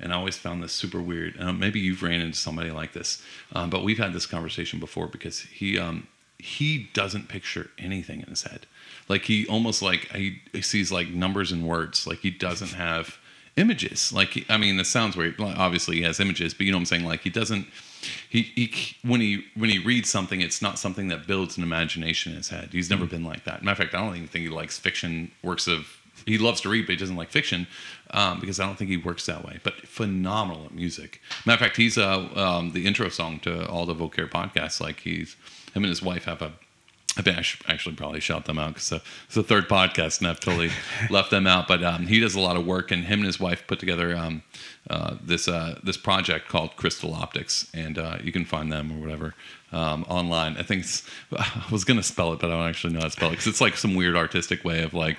Speaker 1: and I always found this super weird. Maybe you've ran into somebody like this, um, but we've had this conversation before because he um, he doesn't picture anything in his head. Like he almost like he, he sees like numbers and words. Like he doesn't have images. Like he, I mean, this sounds weird. Obviously, he has images, but you know what I'm saying. Like he doesn't. He, he when he when he reads something, it's not something that builds an imagination in his head. He's never been like that. Matter of fact, I don't even think he likes fiction works of he loves to read, but he doesn't like fiction um, because I don't think he works that way. But phenomenal at music. Matter of fact, he's uh, um, the intro song to all the Vocare podcasts. Like he's him and his wife have a. I think I should actually probably shout them out because it's the third podcast and I've totally left them out. But um, he does a lot of work, and him and his wife put together um, uh, this uh, this project called Crystal Optics, and uh, you can find them or whatever um, online. I think it's, I was gonna spell it, but I don't actually know how to spell it because it's like some weird artistic way of like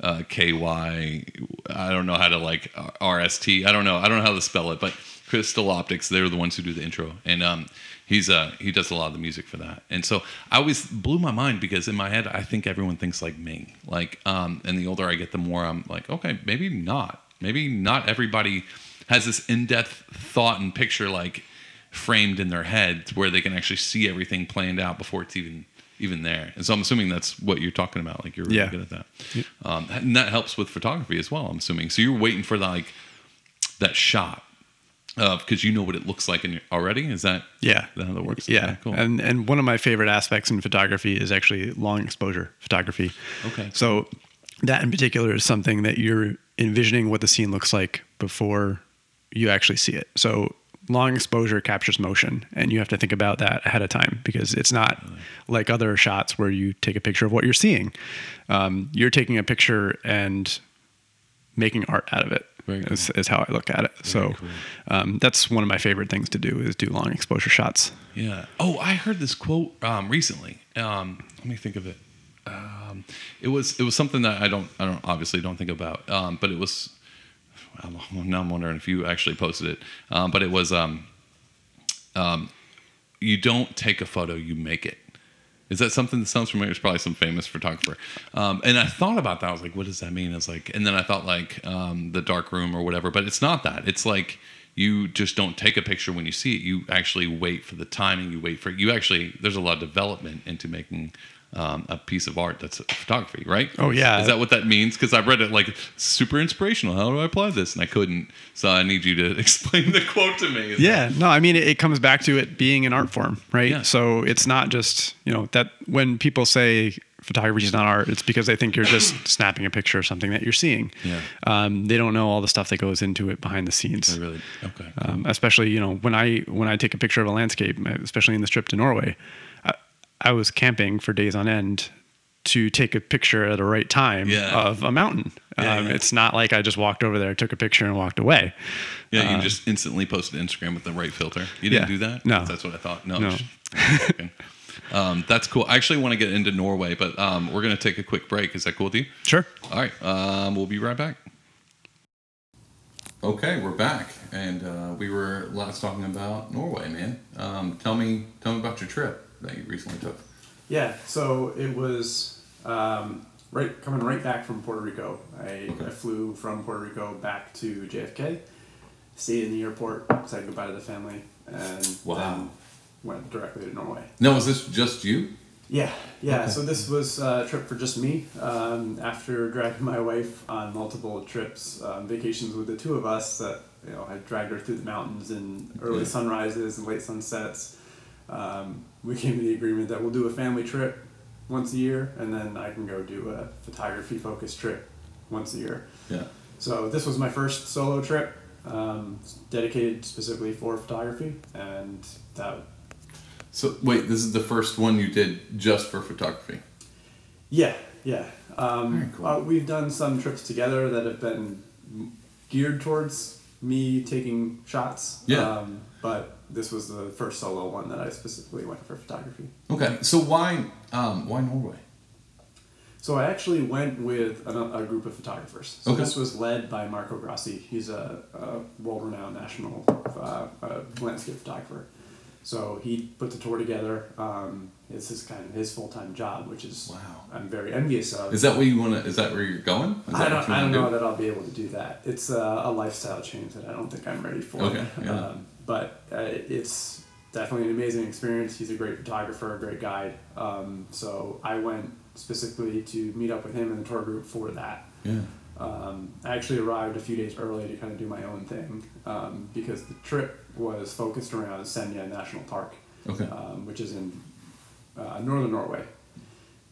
Speaker 1: uh, KY. I don't know how to like RST. I don't know. I don't know how to spell it, but Crystal Optics. They're the ones who do the intro, and um, he's uh, he does a lot of the music for that. And so I always blew my mind because in my head I think everyone thinks like me. Like, um, and the older I get, the more I'm like, okay, maybe not. Maybe not everybody has this in-depth thought and picture like framed in their head where they can actually see everything planned out before it's even even there. And so I'm assuming that's what you're talking about. Like you're really
Speaker 2: Yeah.
Speaker 1: good at that. Um, and that helps with photography as well. I'm assuming. So you're waiting for like that shot because you know what it looks like in already. Is that
Speaker 2: Yeah.
Speaker 1: that how that works?
Speaker 2: Yeah,
Speaker 1: Okay, cool.
Speaker 2: and and one of my favorite aspects in photography is actually long exposure photography.
Speaker 1: Okay.
Speaker 2: So that in particular is something that you're envisioning what the scene looks like before you actually see it. So long exposure captures motion, and you have to think about that ahead of time because it's not like other shots where you take a picture of what you're seeing. Um, you're taking a picture and making art out of it.
Speaker 1: Very cool.
Speaker 2: Is, is how I look at it. so
Speaker 1: cool.
Speaker 2: um, that's one of my favorite things to do is do long exposure shots.
Speaker 1: Yeah. Oh, I heard this quote um, recently. Um, let me think of it. Um, it was it was something that I don't I don't obviously don't think about. Um, but it was. Now I'm wondering if you actually posted it. Um, but it was. Um, um, you don't take a photo, you make it. Is that something that sounds familiar? It's probably some famous photographer. Um, and I thought about that. I was like, what does that mean? It's like, and then I thought like um, the dark room or whatever. But it's not that. It's like you just don't take a picture when you see it. You actually wait for the timing. You wait for it. you actually. There's a lot of development into making um, a piece of art that's photography, right?
Speaker 2: Oh, yeah.
Speaker 1: Is that what that means? Because I've read it like super inspirational. How do I apply this? And I couldn't. So I need you to explain the quote to me. Is
Speaker 2: Yeah, no, I mean, it, it comes back to it being an art form, right?
Speaker 1: Yeah.
Speaker 2: So it's not just, you know, that when people say photography is not art, it's because they think you're just snapping a picture of something that you're seeing.
Speaker 1: Yeah.
Speaker 2: Um, they don't know all the stuff that goes into it behind the scenes.
Speaker 1: I really okay.
Speaker 2: Um, especially, you know, when I when I take a picture of a landscape, especially in this trip to Norway, I, was camping for days on end to take a picture at the right time
Speaker 1: Yeah.
Speaker 2: of a mountain.
Speaker 1: Yeah,
Speaker 2: um,
Speaker 1: yeah.
Speaker 2: It's not like I just walked over there, took a picture, and walked away.
Speaker 1: Yeah, you just instantly posted Instagram with the right filter. You didn't do that?
Speaker 2: No.
Speaker 1: That's what I thought. No.
Speaker 2: No.
Speaker 1: I'm just joking. um, that's cool. I actually want to get into Norway, but um, we're going to take a quick break. Is that cool with you?
Speaker 2: Sure.
Speaker 1: All right. Um, we'll be right back. Okay, we're back, and uh, we were last talking about Norway, man. Um, tell me, tell me about your trip that you recently took.
Speaker 2: Yeah, so it was um, right coming right back from Puerto Rico. I,
Speaker 1: Okay.
Speaker 2: I flew from Puerto Rico back to JFK, stayed in the airport, said goodbye to the family, and
Speaker 1: Wow.
Speaker 2: went directly to Norway.
Speaker 1: No, was this just you?
Speaker 2: Yeah, yeah. So this was a trip for just me. Um, after dragging my wife on multiple trips, um, vacations with the two of us, that you know, I dragged her through the mountains and early
Speaker 1: Yeah.
Speaker 2: sunrises and late sunsets. Um, we came to the agreement that we'll do a family trip once a year, and then I can go do a photography focused trip once a year.
Speaker 1: Yeah.
Speaker 2: So this was my first solo trip, um, dedicated specifically for photography, and that
Speaker 1: So wait, this is the first one you did just for photography.
Speaker 2: Yeah, yeah. Um,
Speaker 1: Very cool.
Speaker 2: uh, we've done some trips together that have been geared towards me taking shots.
Speaker 1: Yeah.
Speaker 2: Um, but this was the first solo one that I specifically went for photography.
Speaker 1: Okay. So why um, why Norway?
Speaker 2: So I actually went with a, a group of photographers. So
Speaker 1: Okay.
Speaker 2: this was led by Marco Grassi. He's a, a world-renowned national uh, uh, landscape photographer. So he put the tour together. Um, it's his kind of his full-time job, which is
Speaker 1: Wow.
Speaker 2: I'm very envious of.
Speaker 1: Is that where you want to? Is that where you're going?
Speaker 2: I don't, I don't know
Speaker 1: do?
Speaker 2: that I'll be able to do that. It's a, a lifestyle change that I don't think I'm ready for.
Speaker 1: Okay, yeah.
Speaker 2: Um, but uh, it's definitely an amazing experience. He's a great photographer, a great guide. Um, so I went specifically to meet up with him and the tour group for that.
Speaker 1: Yeah.
Speaker 2: Um, I actually arrived a few days early to kind of do my own thing um, because the trip was focused around Senja National Park,
Speaker 1: Okay.
Speaker 2: um, which is in uh, northern Norway.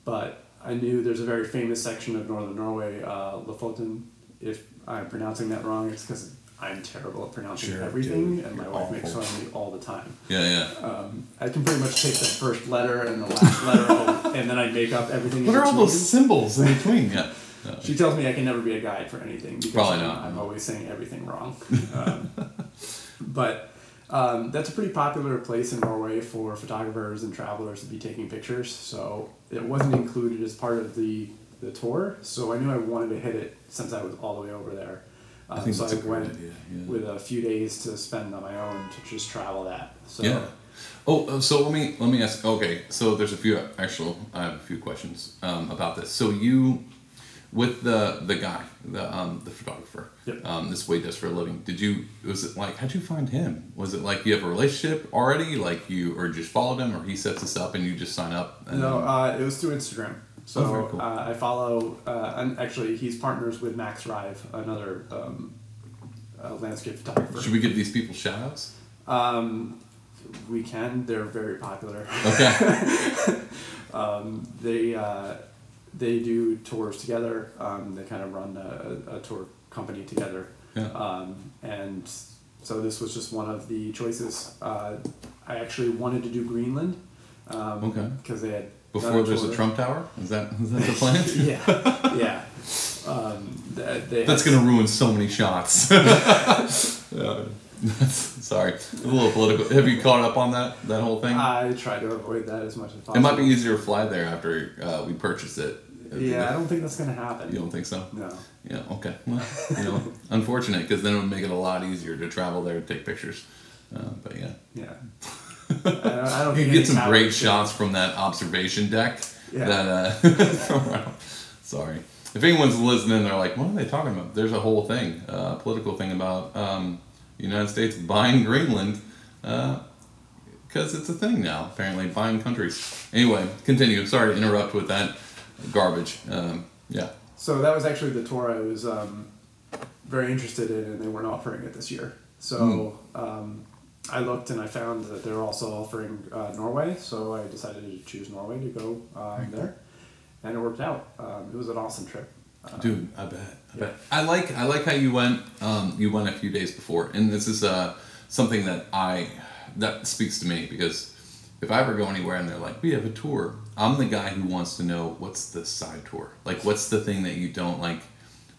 Speaker 2: But I knew there's a very famous section of northern Norway, uh, Lofoten. If I'm pronouncing that wrong, it's because I'm terrible at pronouncing
Speaker 1: Sure,
Speaker 2: everything,
Speaker 1: dude,
Speaker 2: and my wife makes fun of me all the time.
Speaker 1: Yeah. Yeah.
Speaker 2: Um, I can pretty much take the first letter and the last letter, and then I make up everything.
Speaker 1: What are all those symbols in between? Yeah.
Speaker 2: She tells me I can never be a guide for anything because
Speaker 1: Probably
Speaker 2: I'm,
Speaker 1: not.
Speaker 2: I'm always saying everything wrong. Um, but um, that's a pretty popular place in Norway for photographers and travelers to be taking pictures. So it wasn't included as part of the, the tour. So I knew I wanted to hit it since I was all the way over there. Um,
Speaker 1: I think
Speaker 2: so
Speaker 1: that's
Speaker 2: I
Speaker 1: a great
Speaker 2: went
Speaker 1: idea. Yeah.
Speaker 2: with a few days to spend on my own to just travel that. So
Speaker 1: Yeah. Oh, uh, so let me let me ask. Okay, so there's a few actual. I have a few questions um, about this. So you, with the the guy, the um, the photographer,
Speaker 2: Yep.
Speaker 1: um, this he does for a living. Did you? Was it like how'd you find him? Was it like you have a relationship already, like you, or just followed him, or he sets us up and you just sign up? And
Speaker 2: No, uh, it was through Instagram. So
Speaker 1: Oh, cool.
Speaker 2: uh, I follow, uh, and actually he's partners with Max Rive, another um, uh, landscape photographer.
Speaker 1: should we give these people shout outs?
Speaker 2: Um, we can. They're very popular.
Speaker 1: Okay.
Speaker 2: Um, they uh, they do tours together. Um, they kind of run a, a tour company together.
Speaker 1: Yeah.
Speaker 2: Um, and so this was just one of the choices. Uh, I actually wanted to do Greenland. Um,
Speaker 1: Okay.
Speaker 2: Because they had
Speaker 1: Before there's a. Trump tower, is that is that the plan?
Speaker 2: yeah, yeah. Um, they
Speaker 1: That's gonna ruin so many shots. yeah. Sorry, a little political. Have you caught up on that that whole thing?
Speaker 2: I try to avoid that as much as possible.
Speaker 1: it might be easier to fly there after uh, we purchased it.
Speaker 2: Yeah, I don't think that's gonna happen.
Speaker 1: You don't think so?
Speaker 2: No.
Speaker 1: Yeah. Okay. Well, you know, unfortunate because then it would make it a lot easier to travel there and take pictures. Uh, but yeah,
Speaker 2: Yeah. I don't, I don't
Speaker 1: you get some great shots from that observation deck.
Speaker 2: Yeah.
Speaker 1: That uh, sorry. If anyone's listening, they're like, "What are they talking about?" There's a whole thing, uh, political thing about um, the United States buying Greenland, because it's a thing now. Apparently, buying countries. Anyway, continue. Sorry to interrupt with that garbage. Um, yeah.
Speaker 2: So that was actually the tour I was um, very interested in, and they weren't offering it this year. So
Speaker 1: Hmm.
Speaker 2: um, I looked and I found that they're also offering uh, Norway. So I decided to choose Norway to go um, there, and it worked out. Um, it was an awesome trip. Uh,
Speaker 1: Dude, I bet. I
Speaker 2: Yeah.
Speaker 1: bet. I like I like how you went. Um, you went a few days before, and this is uh, something that I that speaks to me because if I ever go anywhere and they're like, "We have a tour," I'm the guy who wants to know what's the side tour. Like, what's the thing that you don't like?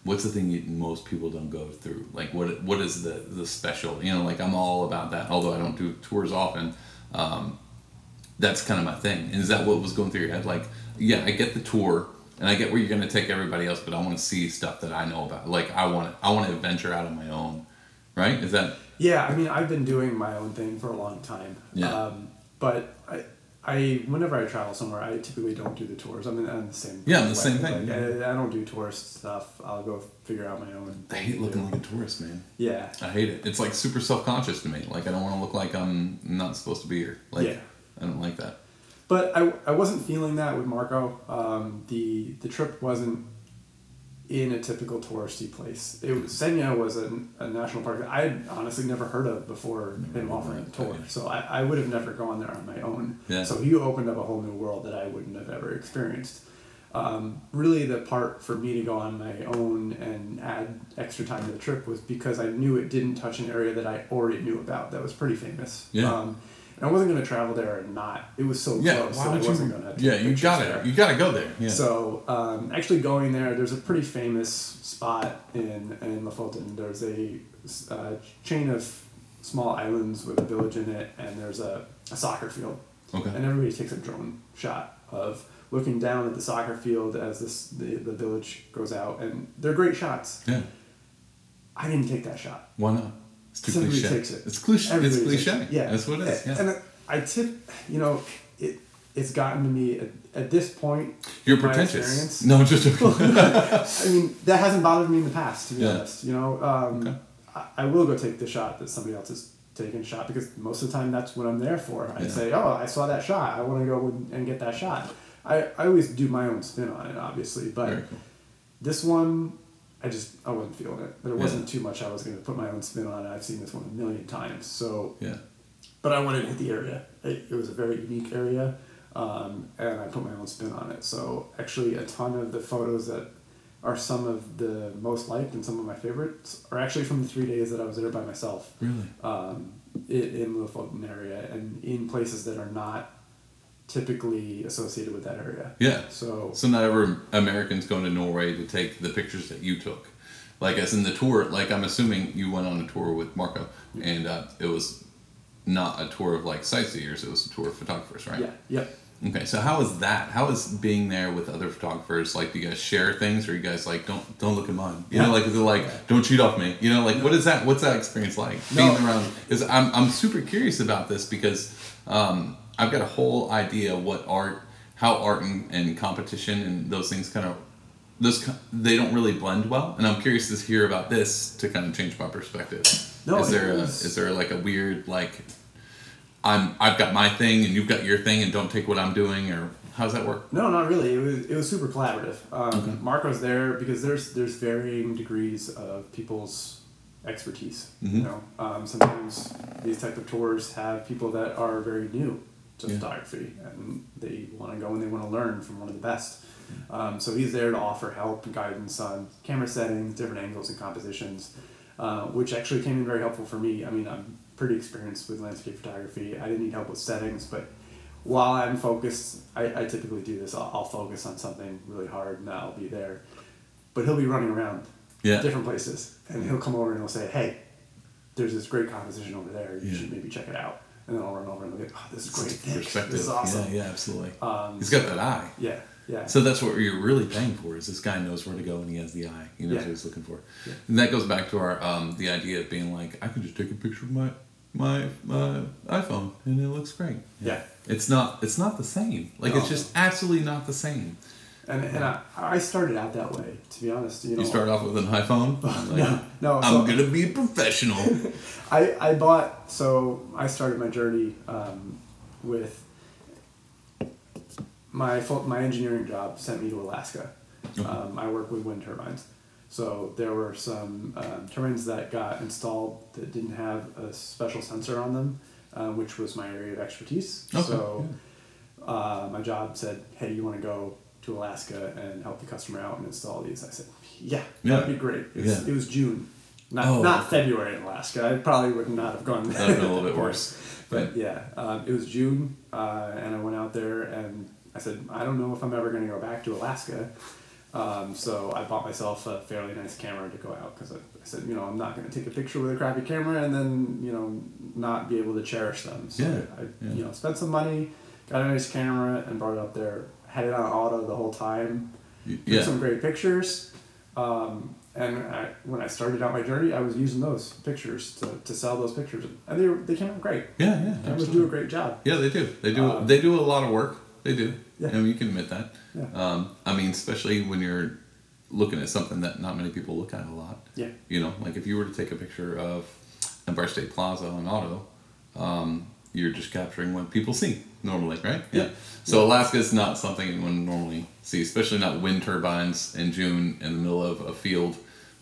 Speaker 1: What's the thing you, most people don't go through? Like, what what is the the special? You know, like I'm all about that. Although I don't do tours often. Um, that's kind of my thing. And is that what was going through your head? Like, yeah, I get the tour and I get where you're going to take everybody else, but I want to see stuff that I know about. Like, I want to, I want to venture out on my own. Right? Is that
Speaker 2: Yeah, I mean, I've been doing my own thing for a long time.
Speaker 1: Yeah.
Speaker 2: Um, but I, I, whenever I travel somewhere, I typically don't do the tours. I'm in, I'm the same.
Speaker 1: Yeah, I'm the same thing,
Speaker 2: Like, I, I don't do tourist stuff. I'll go figure out my own.
Speaker 1: I hate looking like a tourist, man.
Speaker 2: Yeah.
Speaker 1: I hate it. It's like super self conscious to me. Like, I don't want to look like I'm not supposed to be here. Like,
Speaker 2: Yeah.
Speaker 1: I don't like that.
Speaker 2: but I, I wasn't feeling that with Marco. Um, the the trip wasn't in a typical touristy place. It was, Senja was a, a national park that I had honestly never heard of before him offering the tour. So I, I would have never gone there on my own.
Speaker 1: Yeah.
Speaker 2: So he opened up a whole new world that I wouldn't have ever experienced. Um, really, the part for me to go on my own and add extra time to the trip was because I knew it didn't touch an area that I already knew about that was pretty famous.
Speaker 1: Yeah.
Speaker 2: Um, and I wasn't going to travel there and not. It was so
Speaker 1: Yeah,
Speaker 2: close that I wasn't going to.
Speaker 1: Yeah, you got it. You got to go there. Yeah.
Speaker 2: So um, actually going there, there's a pretty famous spot in in Lofoten. There's a uh, chain of small islands with a village in it, and there's a, a soccer field.
Speaker 1: Okay.
Speaker 2: And everybody takes a drone shot of looking down at the soccer field as this the, the village goes out, and they're great shots.
Speaker 1: yeah.
Speaker 2: I didn't take that shot.
Speaker 1: Why not? It's too cliche.
Speaker 2: takes it.
Speaker 1: It's cliche.
Speaker 2: Everybody
Speaker 1: it's cliche.
Speaker 2: it. Yeah,
Speaker 1: That's what it is. Yeah.
Speaker 2: And I tip, you know, it it's gotten to me at, at this point.
Speaker 1: You're pretentious. No, just
Speaker 2: I mean, that hasn't bothered me in the past, to be
Speaker 1: Yeah.
Speaker 2: honest. You know, um,
Speaker 1: Okay.
Speaker 2: I, I will go take the shot that somebody else is taking a shot because most of the time that's what I'm there for. I
Speaker 1: Yeah.
Speaker 2: say, oh, I saw that shot. I want to go and, get that shot. I, I always do my own spin on it, obviously, but
Speaker 1: cool.
Speaker 2: this one, I just I wasn't feeling it. There
Speaker 1: Yeah.
Speaker 2: wasn't too much I was going to put my own spin on it. I've seen this one a million times, so
Speaker 1: Yeah.
Speaker 2: but I wanted to hit the area. It, it was a very unique area, um, and I put my own spin on it. So actually, a ton of the photos that are some of the most liked and some of my favorites are actually from the three days that I was there by myself.
Speaker 1: Really?
Speaker 2: Um, in, in the Fulton area and in places that are not typically associated with that area.
Speaker 1: Yeah.
Speaker 2: So
Speaker 1: So not ever Americans going to Norway to take the pictures that you took. Like as in the tour, like I'm assuming you went on a tour with Marco, and uh, it was not a tour of like sightseers; it was a tour of photographers, right?
Speaker 2: yeah, yep.
Speaker 1: Okay, so how is that? How is being there with other photographers? Like, do you guys share things, or you guys like don't don't look at mine? You know,
Speaker 2: Yeah.
Speaker 1: like they're like don't cheat off me. You know, like what is that? What's that experience like
Speaker 2: No.
Speaker 1: being around? Because I'm I'm super curious about this because um, I've got a whole idea what art, how art and, and competition and those things kind of those they don't really blend well, and I'm curious to hear about this to kind of change my perspective.
Speaker 2: No,
Speaker 1: is there
Speaker 2: it
Speaker 1: a,
Speaker 2: was-
Speaker 1: is there like a weird like I'm I've got my thing and you've got your thing and don't take what I'm doing or how does that work?
Speaker 2: No, not really. It was it was super collaborative. Um, Marco's there because there's there's varying degrees of people's expertise.
Speaker 1: Mm-hmm.
Speaker 2: You know, um, sometimes these type of tours have people that are very new to
Speaker 1: Yeah.
Speaker 2: photography and they want to go and they want to learn from one of the best. Um, so he's there to offer help and guidance on camera settings, different angles and compositions, uh, which actually came in very helpful for me. I mean, I'm pretty experienced with landscape photography. I didn't need help with settings, but while I'm focused, I, I typically do this. I'll, I'll focus on something really hard and I'll be there. But he'll be running around
Speaker 1: Yeah.
Speaker 2: different places and he'll come over and he'll say, hey, there's this great composition over there. You
Speaker 1: Yeah.
Speaker 2: should maybe check it out. And then I'll run over and at, oh, this is great. Thanks.
Speaker 1: Perspective.
Speaker 2: This is awesome.
Speaker 1: Yeah, yeah, absolutely.
Speaker 2: Um,
Speaker 1: He's got that eye.
Speaker 2: Yeah, yeah.
Speaker 1: So that's what you're really paying for is this guy knows where to go and he has the eye. He knows
Speaker 2: Yeah.
Speaker 1: what he's looking for.
Speaker 2: Yeah.
Speaker 1: And that goes back to our um, the idea of being like, I can just take a picture of my my my iPhone and it looks great.
Speaker 2: Yeah.
Speaker 1: It's not it's not the same. Like it's just absolutely not the same.
Speaker 2: And and I, I started out that way, to be honest. You know,
Speaker 1: You start off with an iPhone. Like,
Speaker 2: no, no.
Speaker 1: I'm
Speaker 2: so-
Speaker 1: gonna be a professional.
Speaker 2: I, I bought so I started my journey um, with my my engineering job sent me to Alaska.
Speaker 1: Okay.
Speaker 2: Um, I work with wind turbines, so there were some um, turbines that got installed that didn't have a special sensor on them, uh, which was my area of expertise.
Speaker 1: Okay,
Speaker 2: So uh, my job said, "Hey, you want to go to Alaska and help the customer out and install these?" I said, "Yeah,
Speaker 1: Yeah.
Speaker 2: that'd be great." It was,
Speaker 1: Yeah.
Speaker 2: it was June, not
Speaker 1: Oh,
Speaker 2: not
Speaker 1: okay.
Speaker 2: February in Alaska. I probably would not have gone.
Speaker 1: That'd been a little bit worse.
Speaker 2: But yeah, um, it was June, uh, and I went out there and I said, I don't know if I'm ever going to go back to Alaska. Um, so I bought myself a fairly nice camera to go out because I, I said, you know, I'm not going to take a picture with a crappy camera and then you know not be able to cherish them. So
Speaker 1: Yeah,
Speaker 2: I,
Speaker 1: yeah.
Speaker 2: you know, spent some money, got a nice camera, and brought it up there. Had it on auto the whole time. Took
Speaker 1: yeah.
Speaker 2: some great pictures. Um, and I, when I started out my journey, I was using those pictures to, to sell those pictures, and they they came out great.
Speaker 1: Yeah, yeah.
Speaker 2: Cameras do a great job.
Speaker 1: Yeah, they do. They do.
Speaker 2: Um,
Speaker 1: they do a lot of work. They do.
Speaker 2: Yeah.
Speaker 1: And you can admit that.
Speaker 2: Yeah.
Speaker 1: Um, I mean, especially when you're looking at something that not many people look at a lot.
Speaker 2: Yeah.
Speaker 1: You know, like if you were to take a picture of Empire State Plaza on auto, um, you're just capturing what people see. Normally, right?
Speaker 2: Yeah.
Speaker 1: So Alaska is not something anyone normally see, especially not wind turbines in June in the middle of a field.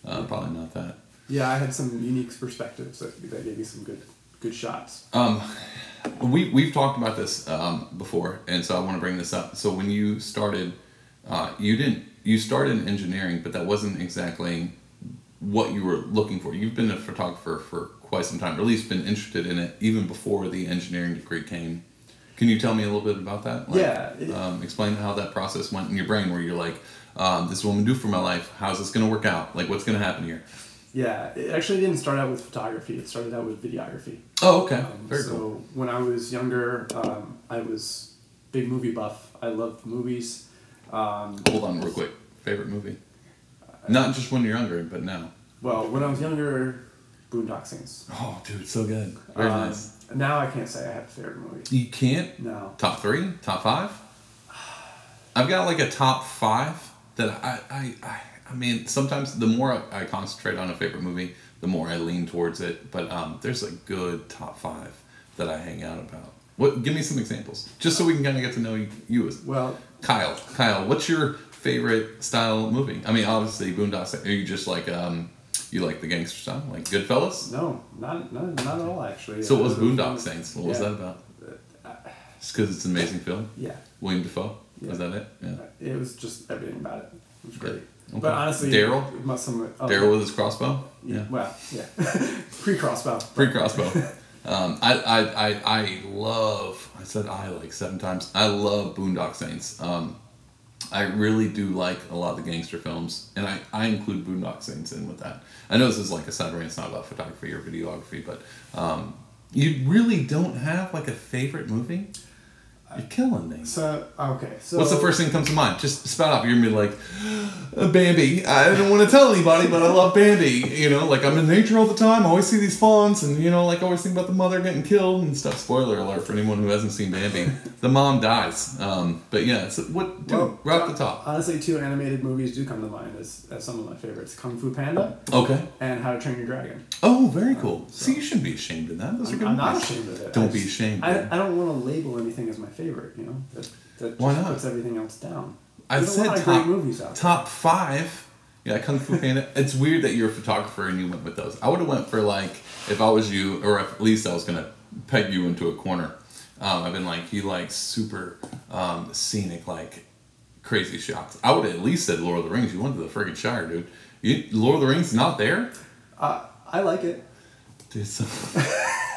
Speaker 1: Uh, probably not that.
Speaker 2: Yeah, I had some unique perspectives that, that gave me some good good shots.
Speaker 1: Um, we we've talked about this um, before, and so I want to bring this up. So when you started, uh, you didn't you started in engineering, but that wasn't exactly what you were looking for. You've been a photographer for quite some time, or at least been interested in it even before the engineering degree came. Can you tell me a little bit about that?
Speaker 2: Yeah, it-
Speaker 1: um, explain how that process went in your brain, where you're like, um, "This is what I'm gonna do for my life. How's this gonna work out? Like, what's gonna happen here?"
Speaker 2: Yeah, it actually didn't start out with photography. It started out with videography.
Speaker 1: Oh, okay,
Speaker 2: Um,
Speaker 1: very
Speaker 2: so
Speaker 1: cool.
Speaker 2: when I was younger, um, I was big movie buff. I loved movies. Um,
Speaker 1: Hold on, real quick. Favorite movie? Not just when you're younger, but now.
Speaker 2: well, when I was younger, Boondock Saints.
Speaker 1: Oh, dude, so good. Very
Speaker 2: Um,
Speaker 1: nice.
Speaker 2: Now I can't say I have a favorite movie.
Speaker 1: You can't
Speaker 2: No.
Speaker 1: top three, top five. I've got like a top five that I, I, I, I mean, sometimes the more I, concentrate on a favorite movie, the more I lean towards it. But um, there's a good top five that I hang out about. What? Give me some examples, just so we can kind of get to know you, you as
Speaker 2: Well,
Speaker 1: Kyle. Kyle, what's your favorite style movie? I mean, obviously Boondocks. Are you just like um, you like the gangster style, like Goodfellas?
Speaker 2: no, not not, not at all actually.
Speaker 1: So what was
Speaker 2: Uh,
Speaker 1: Boondock Saints? What was that about? Just because it's an amazing film.
Speaker 2: Yeah,
Speaker 1: William Dafoe.
Speaker 2: Yeah.
Speaker 1: Was that it? Yeah.
Speaker 2: it was just everything about it. It was great.
Speaker 1: Okay.
Speaker 2: But honestly,
Speaker 1: Daryl?
Speaker 2: it must some oh,
Speaker 1: Daryl with his crossbow.
Speaker 2: Yeah. Well, yeah. Pre crossbow.
Speaker 1: Pre crossbow. um, I, I, I, I love. I said I like seven times. I love Boondock Saints. Um, I really do like a lot of the gangster films, and I, I include Boondock Saints in with that. I know this is like a side rant. It's not about photography or videography, but um, you really don't have like a favorite movie. You're killing me.
Speaker 2: So okay, so
Speaker 1: What's the first thing that comes to mind? Just spout off. You're gonna be like, "Uh, Bambi. I don't want to tell anybody, but I love Bambi. You know, like I'm in nature all the time. I always see these fawns, and you know, like I always think about the mother getting killed and stuff. Spoiler alert for anyone who hasn't seen Bambi. the mom dies. Um, but yeah, so what? Dude,
Speaker 2: Well,
Speaker 1: right off the top.
Speaker 2: Honestly, two animated movies do come to mind as, as some of my favorites: Kung Fu Panda
Speaker 1: Okay.
Speaker 2: and How to Train Your Dragon.
Speaker 1: Oh, very cool. See, you shouldn't be ashamed of that. Those are
Speaker 2: I'm,
Speaker 1: good
Speaker 2: I'm not ashamed of it.
Speaker 1: Don't
Speaker 2: I
Speaker 1: be ashamed.
Speaker 2: I. I don't want to label anything as my favorite. You know, that, that
Speaker 1: Why not?
Speaker 2: puts everything else down.
Speaker 1: I
Speaker 2: There's
Speaker 1: said top,
Speaker 2: great movies out there.
Speaker 1: top five. Yeah, Kung Fu Panda. it's weird that you're a photographer and you went with those. I would have went for like if I was you, or at least I was gonna peg you into a corner. Um, I've been like you like super um, scenic, like crazy shots. I would have at least said Lord of the Rings. You went to the friggin' Shire, dude. You, Lord of the Rings not there.
Speaker 2: Uh, I like it.
Speaker 1: Dude, so...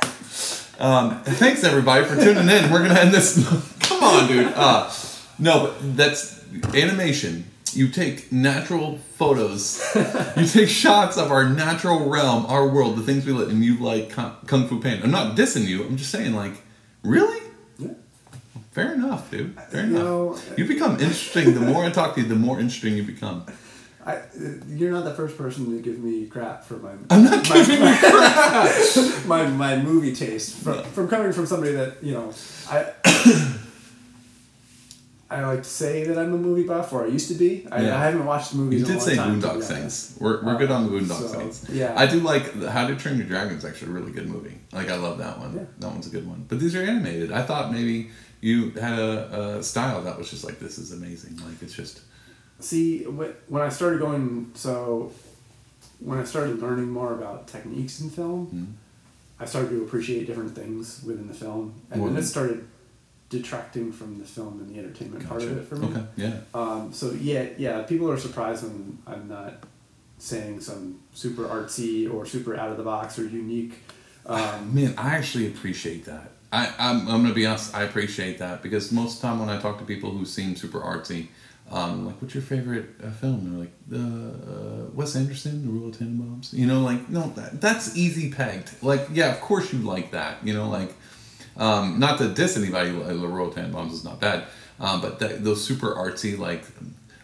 Speaker 1: um, thanks everybody for tuning in. We're gonna end this. Come on, dude. Uh, no, but that's animation. You take natural photos. you take shots of our natural realm, our world, the things we live, and you like Kung Fu Panda. I'm not dissing you. I'm just saying, like, really?
Speaker 2: Yeah.
Speaker 1: Fair enough, dude. Fair enough. you become interesting. The more I talk to you, the more interesting you become.
Speaker 2: I, uh, you're not the first person to give me crap for my
Speaker 1: I'm not giving you
Speaker 2: my, my movie taste from, from coming from somebody that you know I I like to say that I'm a movie buff or I used to be. I,
Speaker 1: Yeah.
Speaker 2: I haven't watched the movies.
Speaker 1: You
Speaker 2: in a
Speaker 1: did say
Speaker 2: time,
Speaker 1: Boondock
Speaker 2: honest.
Speaker 1: Saints. We're, we're good on the Boondock
Speaker 2: so,
Speaker 1: Saints.
Speaker 2: yeah.
Speaker 1: I do like the How to Train Your Dragon is actually a really good movie. Like I love that one.
Speaker 2: Yeah.
Speaker 1: That one's a good one. But these are animated. I thought maybe you had a, a style that was just like this is amazing. Like it's just
Speaker 2: See, wh- when I started going, so when I started learning more about techniques in film,
Speaker 1: Hmm.
Speaker 2: I started to appreciate different things within the film, and
Speaker 1: Well,
Speaker 2: then it started detracting from the film and the entertainment part of it for me.
Speaker 1: Okay. Yeah.
Speaker 2: Um, so yeah, yeah, people are surprised when I'm not saying some super artsy or super out of the box or unique. Um,
Speaker 1: Man, I actually appreciate that. I, I'm, I'm gonna be honest. I appreciate that because most of the time when I talk to people who seem super artsy, um, like, what's your favorite uh, film? They're like, the uh, Wes Anderson, The Royal Tenenbaums. You know, like, no, that, that's easy pegged. Like, yeah, of course you like that. You know, like, um, not to diss anybody, The Royal Tenenbaums is not bad, um, but that, those super artsy, like,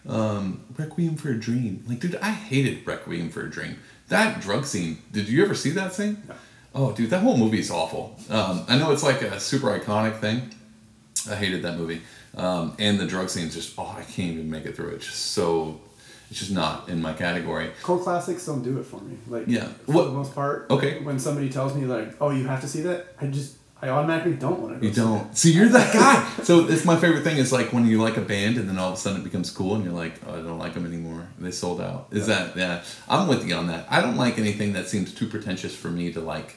Speaker 1: um, Requiem for a Dream. Like, dude, I hated Requiem for a Dream. That drug scene. Did you ever see that scene?
Speaker 2: No.
Speaker 1: Oh, dude, that whole movie is awful. Um, I know it's like a super iconic thing. I hated that movie. Um, and the drug scene's just, oh, I can't even make it through it. It's just so, it's just not in my category.
Speaker 2: cult classics don't do it for me. Like
Speaker 1: Yeah.
Speaker 2: for
Speaker 1: What-
Speaker 2: the most part.
Speaker 1: Okay.
Speaker 2: When somebody tells me like, "Oh, you have to see that," I just I automatically don't want to.
Speaker 1: You don't. See, you're that guy. so it's my favorite thing is like when you like a band and then all of a sudden it becomes cool and you're like, oh, I don't like them anymore. They sold out. Is
Speaker 2: Yeah.
Speaker 1: that yeah? I'm with you on that. I don't like anything that seems too pretentious for me to like.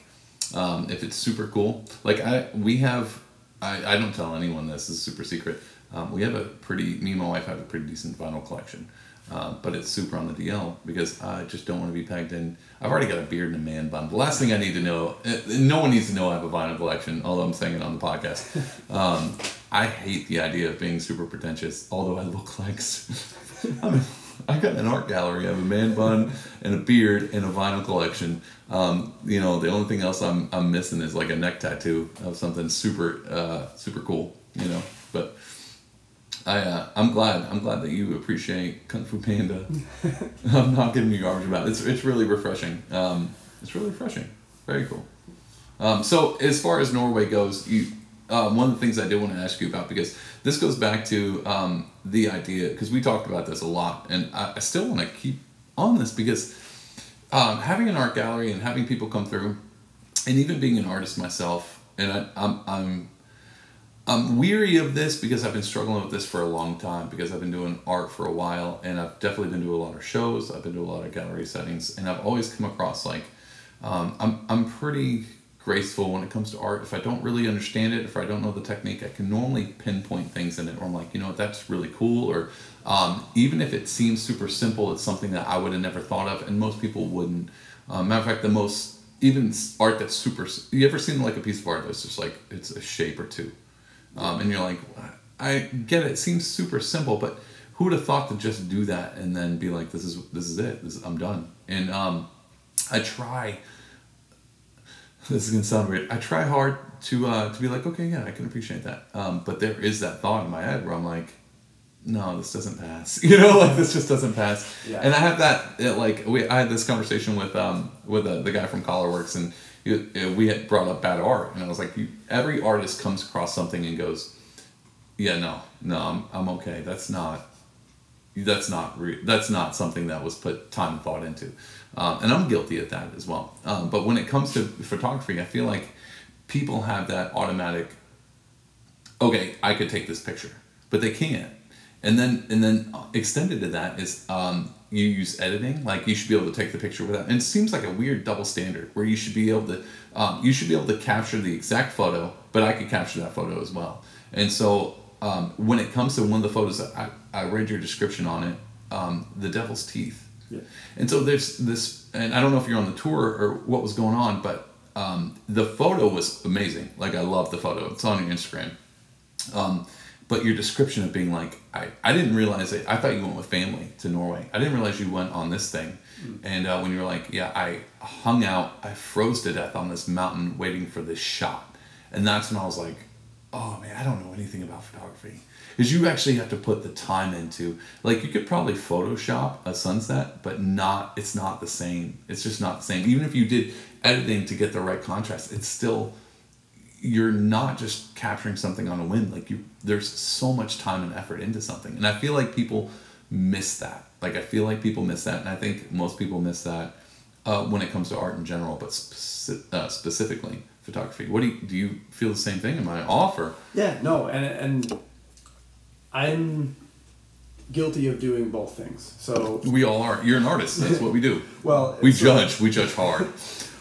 Speaker 1: Um, if it's super cool, like I we have, I, I don't tell anyone this. Is super secret. Um, we have a pretty. Me and my wife have a pretty decent vinyl collection. Uh, but it's super on the DL because I just don't want to be pegged in. I've already got a beard and a man bun. The last thing I need to know, uh, no one needs to know I have a vinyl collection, although I'm saying it on the podcast. Um, I hate the idea of being super pretentious, although I look like. I mean, I got an art gallery. I have a man bun and a beard and a vinyl collection. Um, you know, the only thing else I'm, I'm missing is like a neck tattoo of something super uh, super cool. You know, but I uh, I'm glad I'm glad that you appreciate Kung Fu Panda. I'm not giving you garbage about it. It's it's really refreshing. Um, it's really refreshing. Very cool. Um, so as far as Norway goes, you um, one of the things I did want to ask you about because this goes back to um, the idea because we talked about this a lot, and I, I still want to keep on this because um, having an art gallery and having people come through, and even being an artist myself, and I, I'm I'm I'm weary of this because I've been struggling with this for a long time because I've been doing art for a while and I've definitely been to a lot of shows. I've been to a lot of gallery settings and I've always come across like um, I'm I'm pretty graceful when it comes to art. If I don't really understand it, if I don't know the technique, I can normally pinpoint things in it where I'm like, you know what, that's really cool. Or um, even if it seems super simple, it's something that I would have never thought of and most people wouldn't. Um, matter of fact, the most even art that's super. You ever seen like a piece of art that's just like it's a shape or two? um, and you're like, I get it. It seems super simple, but who would have thought to just do that and then be like, this is this is it. This, I'm done. And um, I try. This is gonna sound weird. I try hard to uh, to be like, okay, yeah, I can appreciate that. Um, but there is that thought in my head where I'm like, no, this doesn't pass. You know, like this just doesn't pass.
Speaker 2: Yeah.
Speaker 1: And I have that uh, like we I had this conversation with um with uh, the guy from Collarworks and uh, we had brought up bad art and I was like, you, every artist comes across something and goes, yeah, no, no, I'm I'm okay. That's not that's not re- that's not something that was put time and thought into, um, and I'm guilty of that as well. Um, but when it comes to photography, I feel like people have that automatic. Okay, I could take this picture, but they can't. And then and then extended to that is um, you use editing. Like you should be able to take the picture without. And it seems like a weird double standard where you should be able to um, you should be able to capture the exact photo, but I could capture that photo as well. And so um, when it comes to one of the photos, I, I read your description on it, the devil's teeth.
Speaker 2: Yeah.
Speaker 1: And so there's this, and I don't know if you're on the tour or what was going on, but um, the photo was amazing. Like I love the photo. It's on your Instagram. Um, but your description of being like, I, I didn't realize it. I thought you went with family to Norway. I didn't realize you went on this thing. And uh, when you were like, yeah, I hung out, I froze to death on this mountain waiting for this shot. And that's when I was like, oh man, I don't know anything about photography. Because you actually have to put the time into, like, you could probably Photoshop a sunset, but not, it's not the same. It's just not the same. Even if you did editing to get the right contrast, it's still, you're not just capturing something on a whim. Like, you, there's so much time and effort into something. And I feel like people miss that. Like, I feel like people miss that. And I think most people miss that uh, when it comes to art in general, but speci- uh, specifically photography. What do you, do you feel the same thing? Am I off or?
Speaker 2: Yeah, no, and and I'm guilty of doing both things. So,
Speaker 1: We all are. You're an artist. That's what we do.
Speaker 2: well,
Speaker 1: We judge. We judge hard.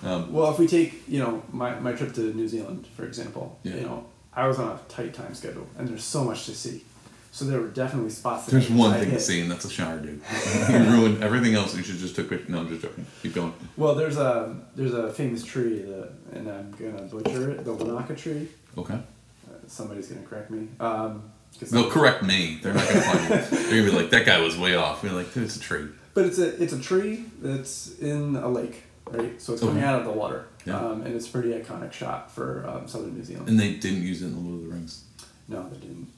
Speaker 1: Um,
Speaker 2: Well, if we take you know my, my trip to New Zealand for example,
Speaker 1: Yeah.
Speaker 2: you know I was on a tight time schedule and there's so much to see, so there were definitely spots.
Speaker 1: There's
Speaker 2: I-
Speaker 1: one thing to see, and that's a shower, dude. you ruined everything else. You should just took it. No, I'm just joking. Keep going.
Speaker 2: Well, there's a there's a famous tree that, and I'm gonna butcher it, the Wanaka tree.
Speaker 1: Okay.
Speaker 2: Uh, somebody's gonna correct me. Um,
Speaker 1: They'll correct me. They're not gonna find me. They're gonna be like, that guy was way off. We're like, it's a tree.
Speaker 2: But it's a it's a tree that's in a lake, right? So it's coming
Speaker 1: Okay.
Speaker 2: out of the water,
Speaker 1: Yeah.
Speaker 2: um, and it's a pretty iconic shot for um, southern New Zealand.
Speaker 1: And they didn't use it in the Lord of the Rings.
Speaker 2: no, they didn't.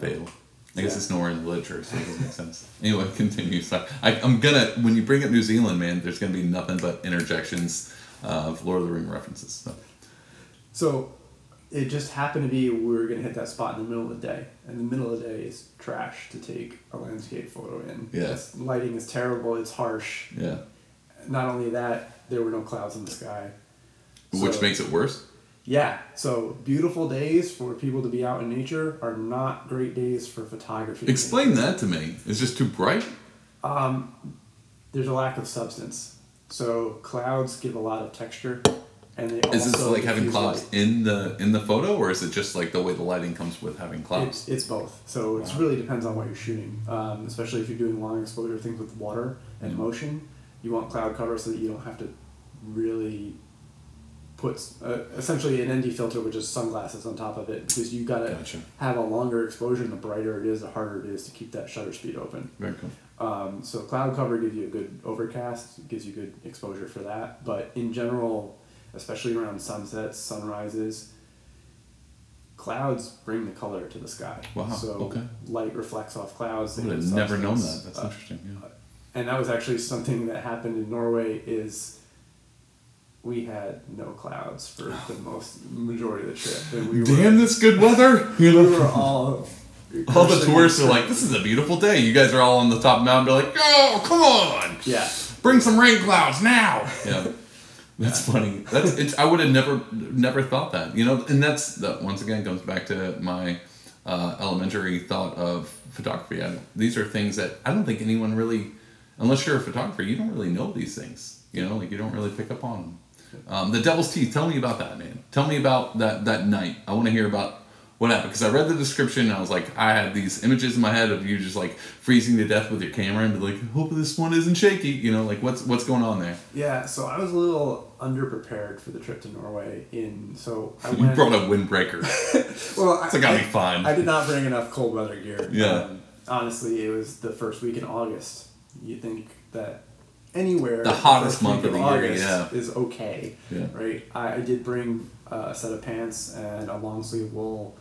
Speaker 1: Fail. I guess
Speaker 2: Yeah.
Speaker 1: it's nowhere in the literature, so it doesn't make sense. Anyway, continue. So I, I'm gonna when you bring up New Zealand, man, there's gonna be nothing but interjections of Lord of the Ring references. So.
Speaker 2: So it just happened to be we were gonna hit that spot in the middle of the day, and the middle of the day is trash to take a landscape photo in.
Speaker 1: Yeah.
Speaker 2: It's, lighting is terrible. It's harsh.
Speaker 1: Yeah.
Speaker 2: Not only that, there were no clouds in the sky.
Speaker 1: Which
Speaker 2: So-
Speaker 1: makes it worse.
Speaker 2: Yeah, so beautiful days for people to be out in nature are not great days for photography.
Speaker 1: Explain that to me. It's just too bright.
Speaker 2: Um, there's a lack of substance. So clouds give a lot of texture, and they
Speaker 1: Is this like having clouds
Speaker 2: light.
Speaker 1: in the in the photo, or is it just like the way the lighting comes with having clouds?
Speaker 2: It's, it's both. So it
Speaker 1: Wow.
Speaker 2: really depends on what you're shooting. Um, especially if you're doing long exposure things with water and
Speaker 1: Mhm.
Speaker 2: motion, you want cloud cover so that you don't have to really put uh, essentially an ND filter, which is sunglasses on top of it, because you gotta
Speaker 1: Gotcha.
Speaker 2: have a longer exposure, and the brighter it is, the harder it is to keep that shutter speed open.
Speaker 1: Very cool.
Speaker 2: Um, so cloud cover gives you a good overcast, gives you good exposure for that. But in general, especially around sunsets, sunrises, clouds bring the color to the sky.
Speaker 1: Wow,
Speaker 2: So
Speaker 1: okay.
Speaker 2: light reflects off clouds.
Speaker 1: I
Speaker 2: they
Speaker 1: would
Speaker 2: give
Speaker 1: have never known that. That's
Speaker 2: Uh,
Speaker 1: interesting. Yeah.
Speaker 2: and that was actually something that happened in Norway. Is we had no clouds for the most majority of the trip, and we were
Speaker 1: Damn this good weather!
Speaker 2: We were all
Speaker 1: all the tourists are like, "This is a beautiful day." You guys are all on the top mountain, be like, "Oh, come on,
Speaker 2: yeah.
Speaker 1: bring some rain clouds now." Yeah, that's funny. That's it's, I would have never never thought that. You know, and that's that once again comes back to my uh, elementary thought of photography. I, these are things that I don't think anyone really, unless you're a photographer, you don't really know these things. You know, like you don't really pick up on them. Um, the Devil's Teeth. Tell me about that, man. Tell me about that that night. I want to hear about what happened because I read the description and I was like, I had these images in my head of you just like freezing to death with your camera and be like, hope this one isn't shaky. You know, like what's what's going on there?
Speaker 2: Yeah, so I was a little underprepared for the trip to Norway. In so I
Speaker 1: You brought a windbreaker.
Speaker 2: well,
Speaker 1: It's like, I'll be fine.
Speaker 2: I did not bring enough cold weather gear.
Speaker 1: Yeah.
Speaker 2: Um, honestly, it was the first week in August. You think that anywhere
Speaker 1: The hottest month of the year, yeah.
Speaker 2: is okay.
Speaker 1: Yeah.
Speaker 2: Right. I, I did bring uh, a set of pants and a long sleeve wool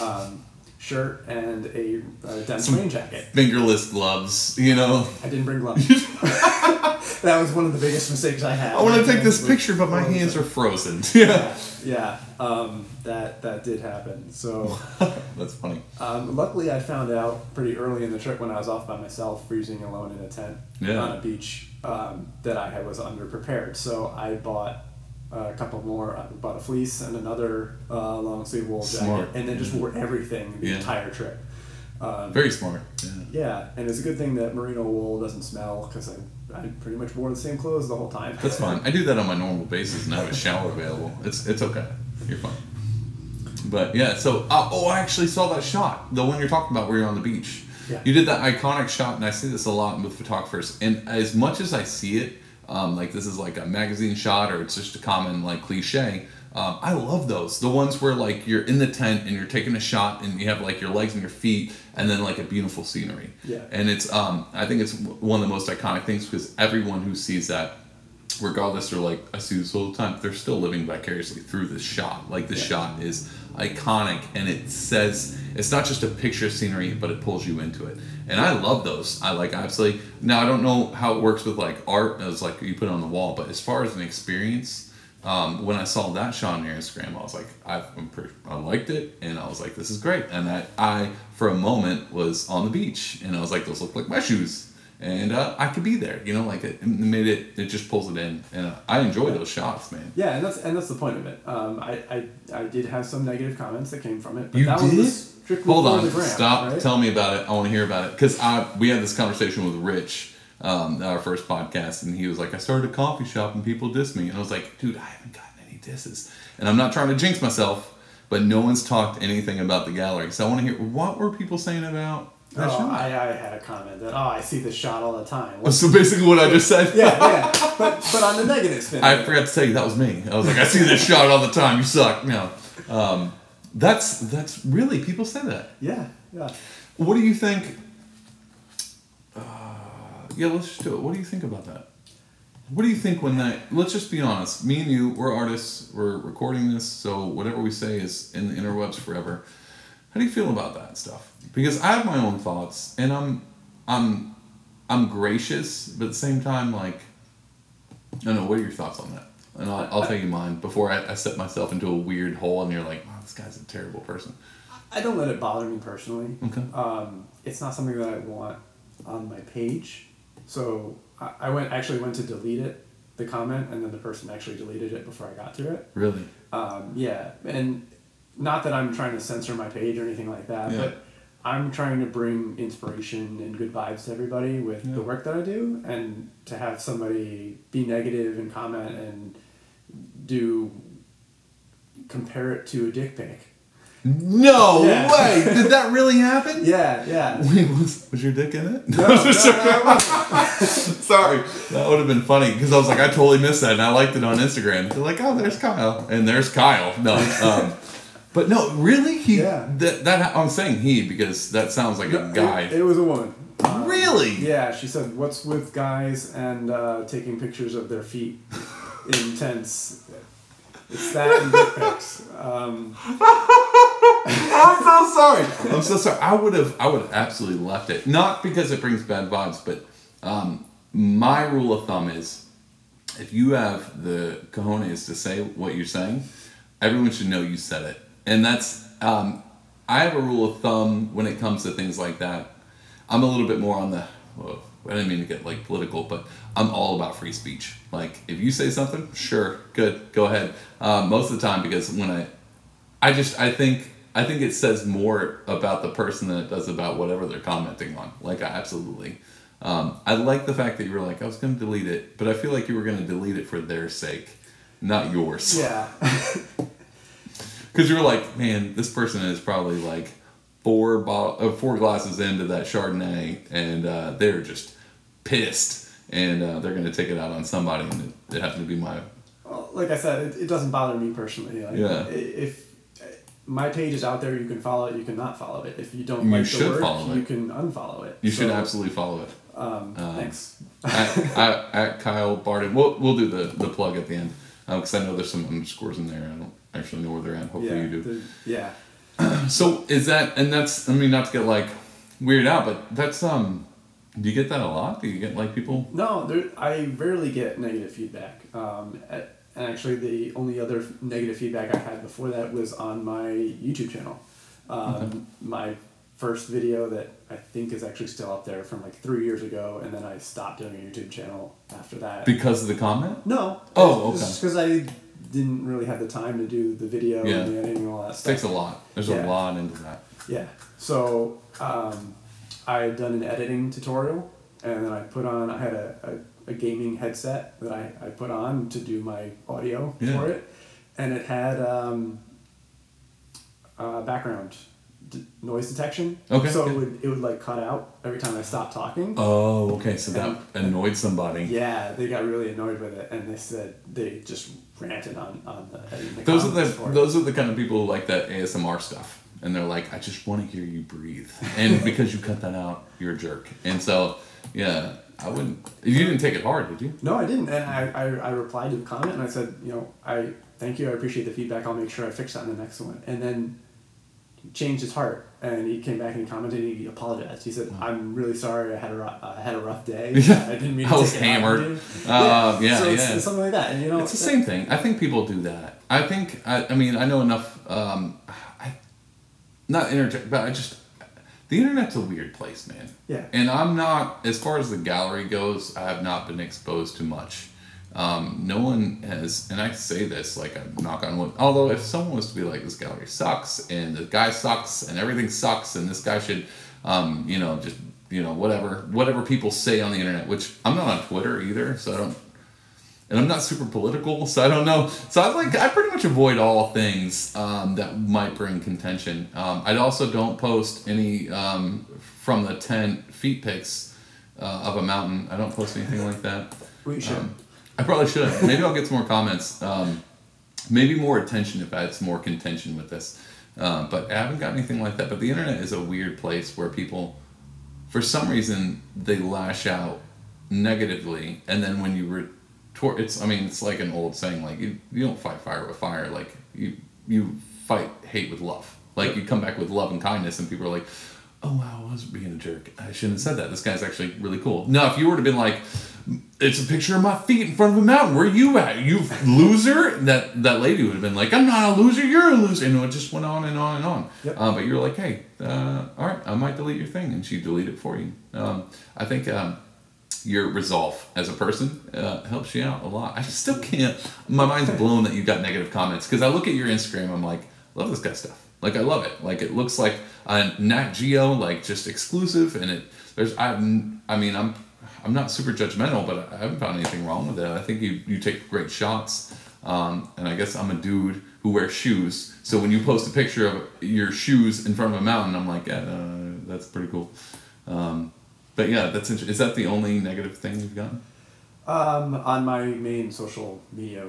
Speaker 2: um, shirt and a, a dense
Speaker 1: Some-
Speaker 2: rain jacket.
Speaker 1: Fingerless gloves, you know.
Speaker 2: I didn't bring gloves. that was one of the biggest mistakes I had.
Speaker 1: I want to take this picture, but my hands are frozen. Yeah.
Speaker 2: Yeah, yeah. Um, that that did happen. So,
Speaker 1: That's funny.
Speaker 2: um, luckily, I found out pretty early in the trip when I was off by myself, freezing alone in a tent
Speaker 1: Yeah.
Speaker 2: on a beach, um, that I was underprepared. So I bought a couple more. I bought a fleece and another uh, long sleeve wool jacket,
Speaker 1: Smart.
Speaker 2: and then just wore everything the
Speaker 1: Yeah.
Speaker 2: entire trip. Um,
Speaker 1: Very smart. Yeah.
Speaker 2: yeah, and it's a good thing that merino wool doesn't smell because I, I pretty much wore the same clothes the whole time.
Speaker 1: That's fine. I do that on my normal basis and I have a shower available. It's it's okay. You're fine. But yeah, so uh, oh, I actually saw that shot, the one you're talking about, where you're on the beach.
Speaker 2: Yeah.
Speaker 1: You did that iconic shot, and I see this a lot with photographers. And as much as I see it, um, like this is like a magazine shot or it's just a common like cliche. Um, I love those. The ones where like you're in the tent and you're taking a shot and you have like your legs and your feet and then like a beautiful scenery.
Speaker 2: Yeah.
Speaker 1: And it's um, I think it's one of the most iconic things because everyone who sees that regardless they're like i see this all the time they're still living vicariously through this shot like this
Speaker 2: Yeah.
Speaker 1: shot is iconic and it says it's not just a picture of scenery but it pulls you into it. And i love those. I like absolutely. Now i don't know how it works with like art as like you put it on the wall but as far as an experience um, when I saw that shot on your Instagram, I was like, I, I liked it, and I was like, this is great. And I, I, for a moment, was on the beach, and I was like, those look like my shoes, and uh, I could be there. You know, like it, it made it, it just pulls it in, and uh, I enjoy those shots, man.
Speaker 2: Yeah, and that's and that's the point of it. Um, I, I I did have some negative comments that came from it, but
Speaker 1: You
Speaker 2: that
Speaker 1: did?
Speaker 2: was strictly
Speaker 1: Hold on,
Speaker 2: gram,
Speaker 1: stop.
Speaker 2: right?
Speaker 1: Tell me about it. I want to hear about it because I we had this conversation with Rich, um, our first podcast, and he was like, "I started a coffee shop and people diss me," and I was like, "Dude, I haven't gotten any disses," and I'm not trying to jinx myself, but no one's talked anything about the gallery, so I want to hear what were people saying about
Speaker 2: Oh,
Speaker 1: shot.
Speaker 2: I, I had a comment that oh I see this shot all the time.
Speaker 1: so basically, what I just said.
Speaker 2: yeah, yeah, but but on the negative spin.
Speaker 1: I forgot to tell you that was me. I was like, I see this shot all the time. You suck. No, um, that's that's really people say that.
Speaker 2: Yeah, yeah.
Speaker 1: What do you think? Uh, yeah, let's just do it. What do you think about that? What do you think when that? Let's just be honest. Me and you, we're artists. We're recording this, so whatever we say is in the interwebs forever. How do you feel about that stuff? Because I have my own thoughts, and I'm, I'm, I'm gracious, but at the same time, like, I don't know. What are your thoughts on that? And I'll, I'll tell you mine before I, I set myself into a weird hole, and you're like, "Wow, this guy's a terrible person."
Speaker 2: I don't let it bother me personally.
Speaker 1: Okay.
Speaker 2: Um, it's not something that I want on my page. So I, I went actually went to delete it the comment, and then the person actually deleted it before I got to it.
Speaker 1: Really?
Speaker 2: Um, yeah, and not that I'm trying to censor my page or anything like that,
Speaker 1: Yeah.
Speaker 2: but I'm trying to bring inspiration and good vibes to everybody with
Speaker 1: Yeah.
Speaker 2: the work that I do, and to have somebody be negative and comment and do compare it to a dick pic.
Speaker 1: No
Speaker 2: Yeah.
Speaker 1: way! Did that really happen?
Speaker 2: Yeah, yeah.
Speaker 1: Wait, was, was your dick in it?
Speaker 2: No, no, no.
Speaker 1: Sorry, that would have been funny because I was like, I totally missed that, and I liked it on Instagram. They're like, oh, there's Kyle, and there's Kyle. No, um, but no, really, he.
Speaker 2: Yeah.
Speaker 1: That, that I'm saying he because that sounds like a guy.
Speaker 2: It, it was a woman. Um,
Speaker 1: really?
Speaker 2: Yeah, she said, "What's with guys and uh, taking pictures of their feet in tents? It's that and dick pics." Um,
Speaker 1: I'm so sorry. I'm so sorry. I would have. I would have absolutely left it. Not because it brings bad vibes, but um, my rule of thumb is, if you have the cojones to say what you're saying, everyone should know you said it. And that's. Um, I have a rule of thumb when it comes to things like that. I'm a little bit more on the. Well, I didn't mean to get like political, but I'm all about free speech. Like, if you say something, sure, good, go ahead. Um, most of the time, because when I I just I think I think it says more about the person than it does about whatever they're commenting on. Like I absolutely. Um, I like the fact that you were like I was going to delete it, but I feel like you were going to delete it for their sake, not yours.
Speaker 2: yeah,
Speaker 1: Because you were like, man, this person is probably like four bo- uh, four glasses into that Chardonnay, and uh, they're just pissed, and uh, they're going to take it out on somebody, and it, it happened to be my
Speaker 2: well, like I said, it, it doesn't bother me personally. Like,
Speaker 1: Yeah.
Speaker 2: If my page is out there, you can follow it. You can not follow it. If you don't
Speaker 1: You
Speaker 2: like
Speaker 1: should
Speaker 2: the work,
Speaker 1: follow
Speaker 2: you can unfollow it.
Speaker 1: You should absolutely follow it.
Speaker 2: Um,
Speaker 1: Um,
Speaker 2: thanks.
Speaker 1: at, at, at Kyle Barden. We'll, we'll do the, the plug at the end because I know there's some underscores in there. I don't actually know where they're at. Hopefully
Speaker 2: Yeah,
Speaker 1: you do.
Speaker 2: yeah.
Speaker 1: So is that and that's I mean not to get like weird out, but that's um. Do you get that a lot? Do you get like people?
Speaker 2: No, there, I rarely get negative feedback. Um, a- and actually, the only other negative feedback I had before that was on my YouTube channel. Um, My first video that I think is actually still up there from like three years ago, and then I stopped doing a YouTube channel after that.
Speaker 1: Because of the comment?
Speaker 2: no.
Speaker 1: Oh, okay.
Speaker 2: just because I didn't really have the time to do the video
Speaker 1: Yeah.
Speaker 2: and the editing and all that
Speaker 1: It
Speaker 2: stuff.
Speaker 1: takes a lot. There's
Speaker 2: Yeah.
Speaker 1: a lot into that.
Speaker 2: Yeah. So um, I had done an editing tutorial, and then I put on. I had a, a, a gaming headset that I, I put on to do my audio
Speaker 1: Yeah.
Speaker 2: for it, and it had um, uh, background d- noise detection.
Speaker 1: Okay.
Speaker 2: So it would it would like cut out every time I stopped talking.
Speaker 1: Oh, okay. So that annoyed somebody.
Speaker 2: Yeah, they got really annoyed with it, and they said they just ranted on on the.
Speaker 1: Those are the
Speaker 2: it.
Speaker 1: those are the kind of people who like that ASMR stuff, and they're like, I just want to hear you breathe, and because you cut that out, you're a jerk. And so, yeah, I wouldn't. You didn't take it hard, did you?
Speaker 2: No, I didn't, and I, I, I replied to the comment and I said, you know, I thank you, I appreciate the feedback. I'll make sure I fix that in the next one. And then he changed his heart, and he came back and he commented. and He apologized. He said, "I'm really sorry. I had a I had a rough day. I didn't mean to."
Speaker 1: I was
Speaker 2: take it out on
Speaker 1: hammered. Uh, yeah,
Speaker 2: so it's,
Speaker 1: yeah.
Speaker 2: it's something like that. And you know,
Speaker 1: It's the same thing. I think people do that. I think. I, I mean, I know enough. Um, I not interject, but I just the internet's a weird place, man.
Speaker 2: Yeah.
Speaker 1: And I'm not as far as the gallery goes. I have not been exposed to much. Um, no one has, and I say this like a knock on wood. Although if someone was to be like, this gallery sucks, and the guy sucks, and everything sucks, and this guy should, um, you know, just you know, whatever, whatever people say on the internet. Which I'm not on Twitter either, so I don't and I'm not super political, so I don't know. So I like I pretty much avoid all things um, that might bring contention. Um, I also don't post any um, from the ten feet pics uh, of a mountain. I don't post anything like that.
Speaker 2: we should.
Speaker 1: Um, I probably should. Maybe I'll get some more comments. Um, maybe more attention if I had some more contention with this. Uh, but I haven't got anything like that. But the internet is a weird place where people, for some reason, they lash out negatively, and then when you retort, it's I mean it's like an old saying like you, you don't fight fire with fire, like you you fight hate with love. Like you come back with love and kindness, and people are like, "Oh wow, I was being a jerk. I shouldn't have said that. This guy's actually really cool." Now, if you were to been like, "It's a picture of my feet in front of a mountain. Where you at? You loser!" That that lady would have been like, "I'm not a loser. You're a loser." And it just went on and on and on.
Speaker 2: Yep.
Speaker 1: Uh, but you're like, "Hey, uh, all right, I might delete your thing," and she deleted it for you. Um, I think um, your resolve as a person uh, helps you out a lot. I still can't. My mind's blown that you've got negative comments because I look at your Instagram. I'm like, love this guy's stuff. Like I love it. Like it looks like a Nat Geo, like just exclusive, and it. There's I. I mean I'm. I'm not super judgmental, but I haven't found anything wrong with it. I think you you take great shots. Um, and I guess I'm a dude who wears shoes. So when you post a picture of your shoes in front of a mountain, I'm like, yeah, uh, that's pretty cool. Um, but yeah, that's interesting. Is that the only negative thing you've gotten?
Speaker 2: Um, on my main social media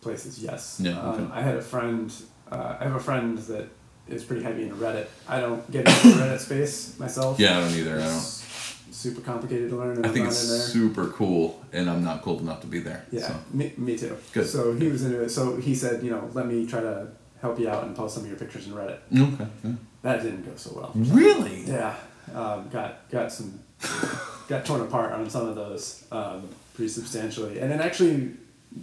Speaker 2: places, yes.
Speaker 1: Yeah, okay.
Speaker 2: Um, I had a friend. Uh, I have a friend that is pretty heavy into Reddit. I don't get into Reddit space myself.
Speaker 1: Yeah, I don't either. I don't.
Speaker 2: Super complicated to learn. And
Speaker 1: I think it's super cool, and I'm not cool enough to be there.
Speaker 2: Yeah,
Speaker 1: So.
Speaker 2: me, me too.
Speaker 1: Good.
Speaker 2: So he was into it. So he said, you know, let me try to help you out and post some of your pictures in Reddit.
Speaker 1: Okay. yeah.
Speaker 2: That didn't go so well.
Speaker 1: Really?
Speaker 2: Yeah, um, got got some got torn apart on some of those um, pretty substantially, and it actually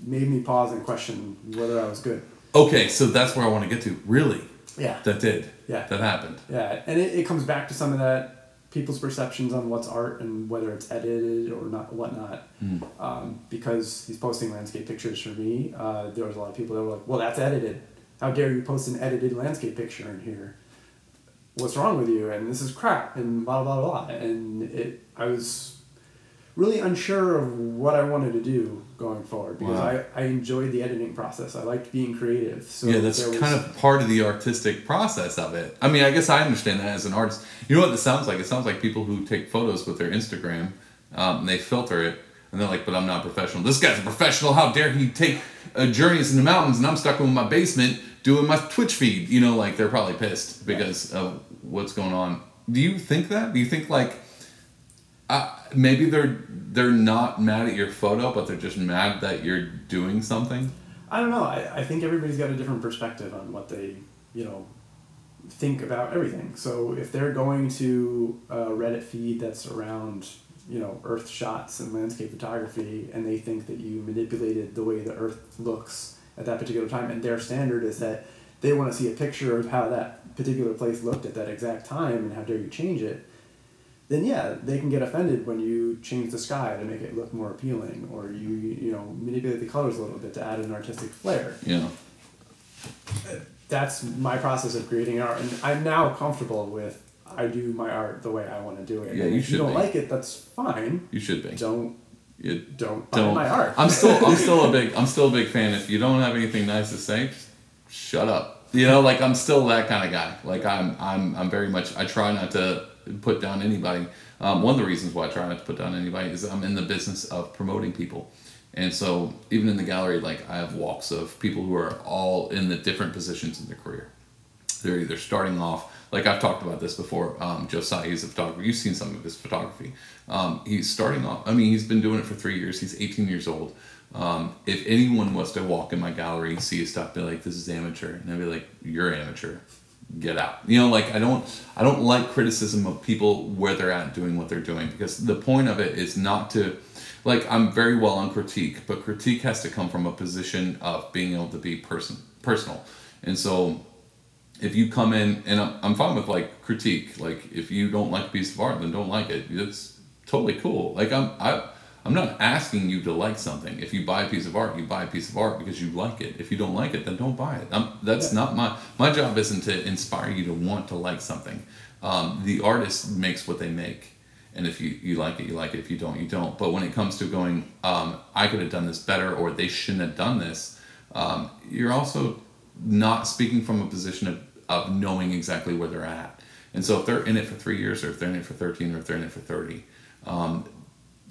Speaker 2: made me pause and question whether I was good.
Speaker 1: Okay, so that's where I want to get to. Really?
Speaker 2: Yeah,
Speaker 1: That did.
Speaker 2: Yeah.
Speaker 1: That happened.
Speaker 2: yeah, and it, it comes back to some of that people's perceptions on what's art and whether it's edited or not, whatnot.
Speaker 1: Hmm.
Speaker 2: Um, because he's posting landscape pictures for me, uh, there was a lot of people that were like, "Well, that's edited. How dare you post an edited landscape picture in here? What's wrong with you? And this is crap." And blah blah blah. And it, I was really unsure of what I wanted to do going forward because
Speaker 1: Wow.
Speaker 2: I, I enjoyed the editing process. I liked being creative. So
Speaker 1: yeah, that's
Speaker 2: was-
Speaker 1: kind of part of the artistic process of it. I mean, I guess I understand that as an artist. You know what this sounds like? It sounds like people who take photos with their Instagram, um, and they filter it, and they're like, "But I'm not professional. This guy's a professional. How dare he take uh, journeys in the mountains, and I'm stuck in my basement doing my Twitch feed." You know, like they're probably pissed because of what's going on. Do you think that? Do you think like? Maybe they're they're not mad at your photo, but they're just mad that you're doing something.
Speaker 2: I don't know. I, I think everybody's got a different perspective on what they, you know, think about everything. So if they're going to a Reddit feed that's around, you know, Earth shots and landscape photography, and they think that you manipulated the way the Earth looks at that particular time, and their standard is that they want to see a picture of how that particular place looked at that exact time, and how dare you change it. Then yeah, they can get offended when you change the sky to make it look more appealing, or you you know manipulate the colors a little bit to add an artistic flair.
Speaker 1: You know.
Speaker 2: That's my process of creating art, and I'm now comfortable with I do my art the way I want to do it.
Speaker 1: Yeah,
Speaker 2: and
Speaker 1: you
Speaker 2: if you
Speaker 1: should
Speaker 2: don't
Speaker 1: be.
Speaker 2: like it, that's fine.
Speaker 1: You should be.
Speaker 2: Don't
Speaker 1: You
Speaker 2: don't
Speaker 1: don't.
Speaker 2: my art.
Speaker 1: I'm still. I'm still a big. I'm still a big fan. If you don't have anything nice to say, just shut up. You know, like I'm still that kind of guy. Like I'm. I'm. I'm very much. I try not to put down anybody. Um, one of the reasons why I try not to put down anybody is I'm in the business of promoting people. And so even in the gallery, like I have walks of people who are all in the different positions in their career. They're either starting off, like I've talked about this before. Um, Josiah, he's a photographer. You've seen some of his photography. Um, he's starting off. I mean, he's been doing it for three years. He's 18 years old. Um, if anyone was to walk in my gallery and see his stuff, be like, "This is amateur," and I'd be like, "You're amateur. Get out." You know, like I don't, I don't like criticism of people where they're at doing what they're doing because the point of it is not to like I'm very well on critique, but critique has to come from a position of being able to be person personal. And so if you come in and I'm, I'm fine with like critique, like if you don't like a piece of art, then don't like it. It's totally cool. Like I'm I I'm not asking you to like something. If you buy a piece of art, you buy a piece of art because you like it. If you don't like it, then don't buy it. I'm, that's
Speaker 2: Yeah.
Speaker 1: not my my job. Isn't to inspire you to want to like something. Um, the artist makes what they make and if you, you like it you like it if you don't you don't but when it comes to going um, i could have done this better or they shouldn't have done this um, you're also not speaking from a position of, of knowing exactly where they're at and so if they're in it for three years or if they're in it for 13 or if they're in it for 30 um,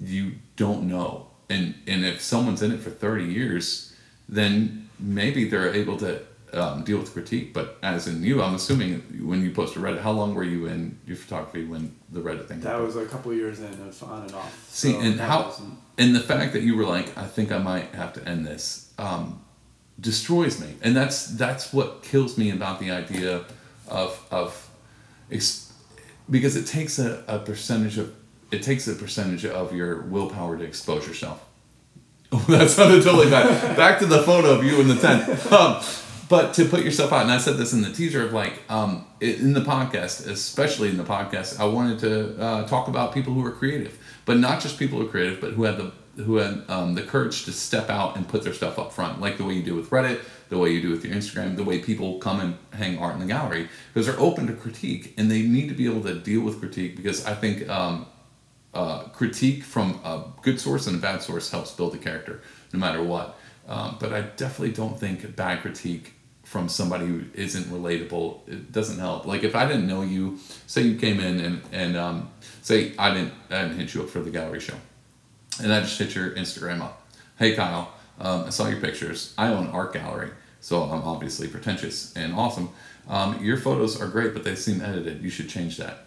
Speaker 1: you don't know and and if someone's in it for 30 years then maybe they're able to um, deal with critique but as in you i'm assuming when you posted reddit how long were you in your photography when the reddit thing
Speaker 2: that
Speaker 1: happened?
Speaker 2: was a couple years in of on and off.
Speaker 1: See,
Speaker 2: So
Speaker 1: and how,
Speaker 2: wasn't-
Speaker 1: and the fact that you were like, I think I might have to end this, um, destroys me, and that's that's what kills me about the idea of of, ex- because it takes a, a percentage of it takes a percentage of your willpower to expose yourself. That sounded totally bad. Back to the photo of you in the tent. Um, but to put yourself out, and I said this in the teaser of like um, in the podcast, especially in the podcast, I wanted to uh, talk about people who are creative. but not just people who are creative, but who had the who had um, the courage to step out and put their stuff up front, like the way you do with Reddit, the way you do with your Instagram, the way people come and hang art in the gallery, because they're open to critique and they need to be able to deal with critique. Because I think um, uh, critique from a good source and a bad source helps build a character, no matter what. Um, but I definitely don't think bad critique from somebody who isn't relatable it doesn't help. Like if I didn't know you, say you came in and and um, say I didn't I didn't hit you up for the gallery show, and I just hit your Instagram up. Hey Kyle, um, I saw your pictures. I own art gallery, so I'm obviously pretentious and awesome. Um, your photos are great, but they seem edited. You should change that.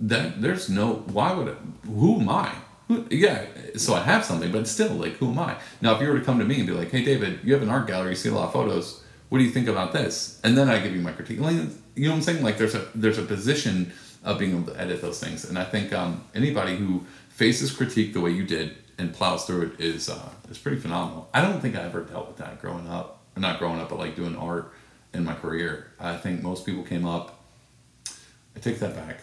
Speaker 1: That there's no why would it? Who am I? Who, yeah, so I have something, but still, like, who am I? Now, if you were to come to me and be like, "Hey, David, you have an art gallery. You see a lot of photos. What do you think about this?" and then I give you my critique. Like, you know what I'm saying? Like, there's a there's a position of being able to edit those things, and I think um, anybody who faces critique the way you did and plows through it is uh, is pretty phenomenal. I don't think I ever dealt with that growing up, not growing up, but like doing art in my career. I think most people came up. I take that back.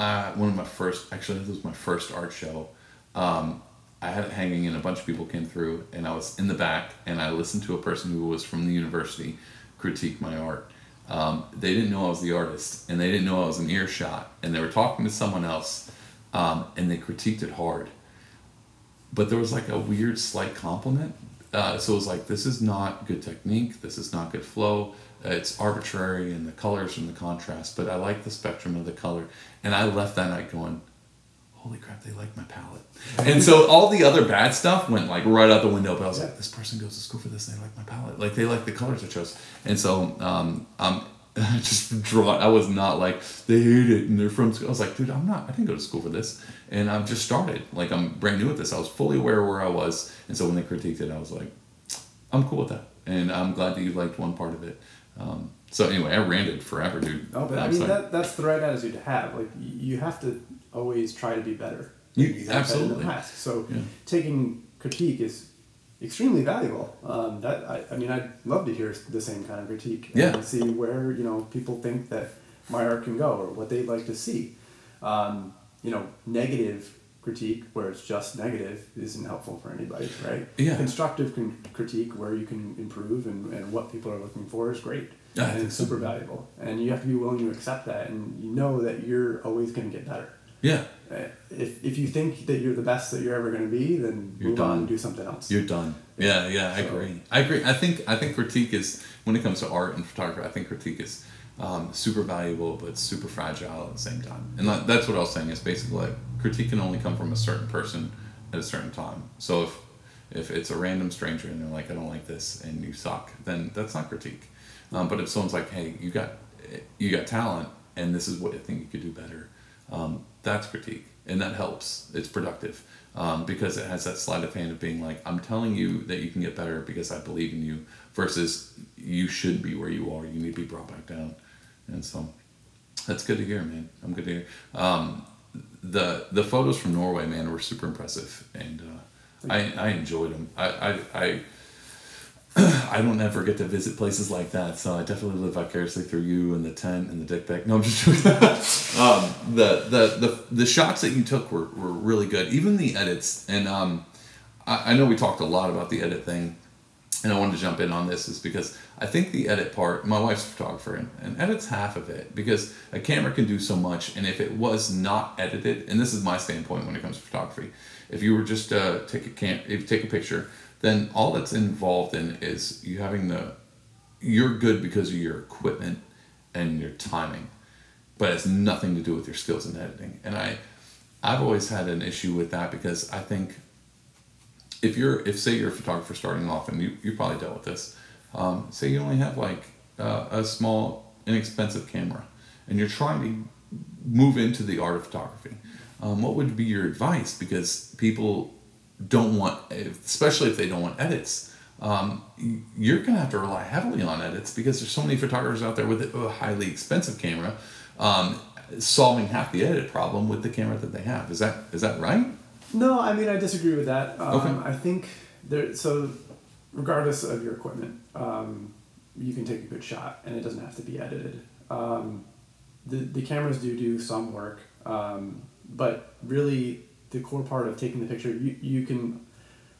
Speaker 1: Uh, one of my first, actually, this was my first art show. Um, I had it hanging, and a bunch of people came through, and I was in the back, and I listened to a person who was from the university critique my art. Um, they didn't know I was the artist, and they didn't know I was an earshot, and they were talking to someone else, um, and they critiqued it hard. But there was like a weird, slight compliment. Uh, so it was like, this is not good technique, this is not good flow, it's arbitrary in the colors and the contrast, but I like the spectrum of the color. And I left that night going, holy crap, they like my palette. And so all the other bad stuff went like right out the window, but I was like, this person goes to school for this, and they like my palette. Like they like the colors I chose. And so um, I'm just drawn. I was not like, they hate it and they're from school. I was like, dude, I'm not, I didn't go to school for this. And I've just started. Like I'm brand new at this. I was fully aware of where I was. And so when they critiqued it, I was like, I'm cool with that. And I'm glad that you liked one part of it. Um, so anyway, I ranted forever, dude.
Speaker 3: Oh, but I
Speaker 1: I'm
Speaker 3: mean
Speaker 1: sorry.
Speaker 3: that that's the right attitude to have. Like you have to always try to be better.
Speaker 1: You-
Speaker 3: than have been in
Speaker 1: absolutely.
Speaker 3: the past. So
Speaker 1: Yeah.
Speaker 3: taking critique is extremely valuable. Um, that I, I mean, I'd love to hear the same kind of critique
Speaker 1: Yeah.
Speaker 3: and see where you know people think that my art can go or what they'd like to see. Um, you know, negative critique where it's just negative isn't helpful for anybody, right?
Speaker 1: Yeah.
Speaker 3: Constructive con- critique where you can improve and, and what people are looking for is great.
Speaker 1: Yeah, I
Speaker 3: and
Speaker 1: think
Speaker 3: it's
Speaker 1: so.
Speaker 3: super valuable. And you have to be willing to accept that and you know that you're always going to get better.
Speaker 1: yeah,
Speaker 3: If, if you think that you're the best that you're ever going to be, then
Speaker 1: You're
Speaker 3: move on
Speaker 1: done.
Speaker 3: and do something else.
Speaker 1: you're done. Yeah, yeah, I
Speaker 3: So-
Speaker 1: agree. I agree. I think I think critique is when it comes to art and photography. I think critique is um, super valuable, but super fragile at the same time. And that, that's what I was saying. Is basically like critique can only come from a certain person at a certain time. So if if it's a random stranger and they're like, I don't like this, and you suck, then that's not critique. Um, but if someone's like, Hey, you got you got talent, and this is what I think you could do better, um, that's critique, and that helps. It's productive um, because it has that sleight of hand of being like, I'm telling you that you can get better because I believe in you, versus you should be where you are. You need to be brought back down, and so that's good to hear, man. I'm good to hear. Um, the the photos from Norway, man, were super impressive, and uh, I I enjoyed them. I I. I I don't ever get to visit places like that, so I definitely live vicariously through you and the tent and the dick pic. No, I'm just um, the, the the the shots that you took were, were really good. Even the edits, and um, I, I know we talked a lot about the edit thing, and I wanted to jump in on this is because I think the edit part. My wife's a photographer, and, and edits half of it because a camera can do so much, and if it was not edited, and this is my standpoint when it comes to photography, if you were just uh, take a cam, if you take a picture, then all that's involved in is you having the you're good because of your equipment and your timing but it's nothing to do with your skills in editing. And i i've always had an issue with that because i think if you're if say you're a photographer starting off and you, you probably dealt with this um, say you only have like uh, a small inexpensive camera and you're trying to move into the art of photography um, what would be your advice? Because people don't want especially if they don't want edits um, you're going to have to rely heavily on edits because there's so many photographers out there with a highly expensive camera um, solving half the edit problem with the camera that they have is that is that right
Speaker 3: No, I mean I disagree with that. Um,
Speaker 1: Okay.
Speaker 3: I think there. So, regardless of your equipment, um, you can take a good shot, and it doesn't have to be edited. Um, the the cameras do do some work. Um,
Speaker 2: but really, the core part of taking the picture, you, you can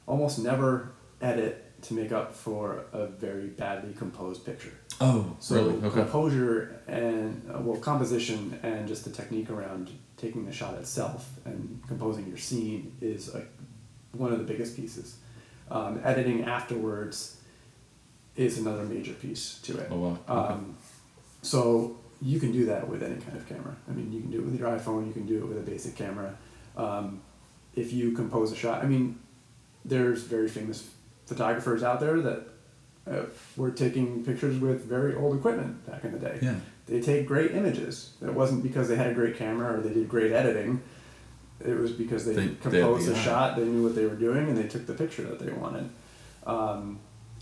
Speaker 2: almost never edit to make up for a very badly composed picture.
Speaker 1: Oh,
Speaker 2: So
Speaker 1: really? Okay.
Speaker 2: composure and uh, well composition and just the technique around taking the shot itself and composing your scene is like one of the biggest pieces. Um, editing afterwards is another major piece to it.
Speaker 1: Oh, wow. Okay.
Speaker 2: Um, so you can do that with any kind of camera. I mean, you can do it with your iPhone. You can do it with a basic camera. Um, if you compose a shot, I mean, there's very famous photographers out there that uh, were taking pictures with very old equipment back in the day.
Speaker 1: Yeah.
Speaker 2: They take great images. It wasn't because they had a great camera or they did great editing. It was because they,
Speaker 1: They- they
Speaker 2: composed
Speaker 1: the
Speaker 2: a shot, they knew what they were doing, and they took the picture that they wanted. Um,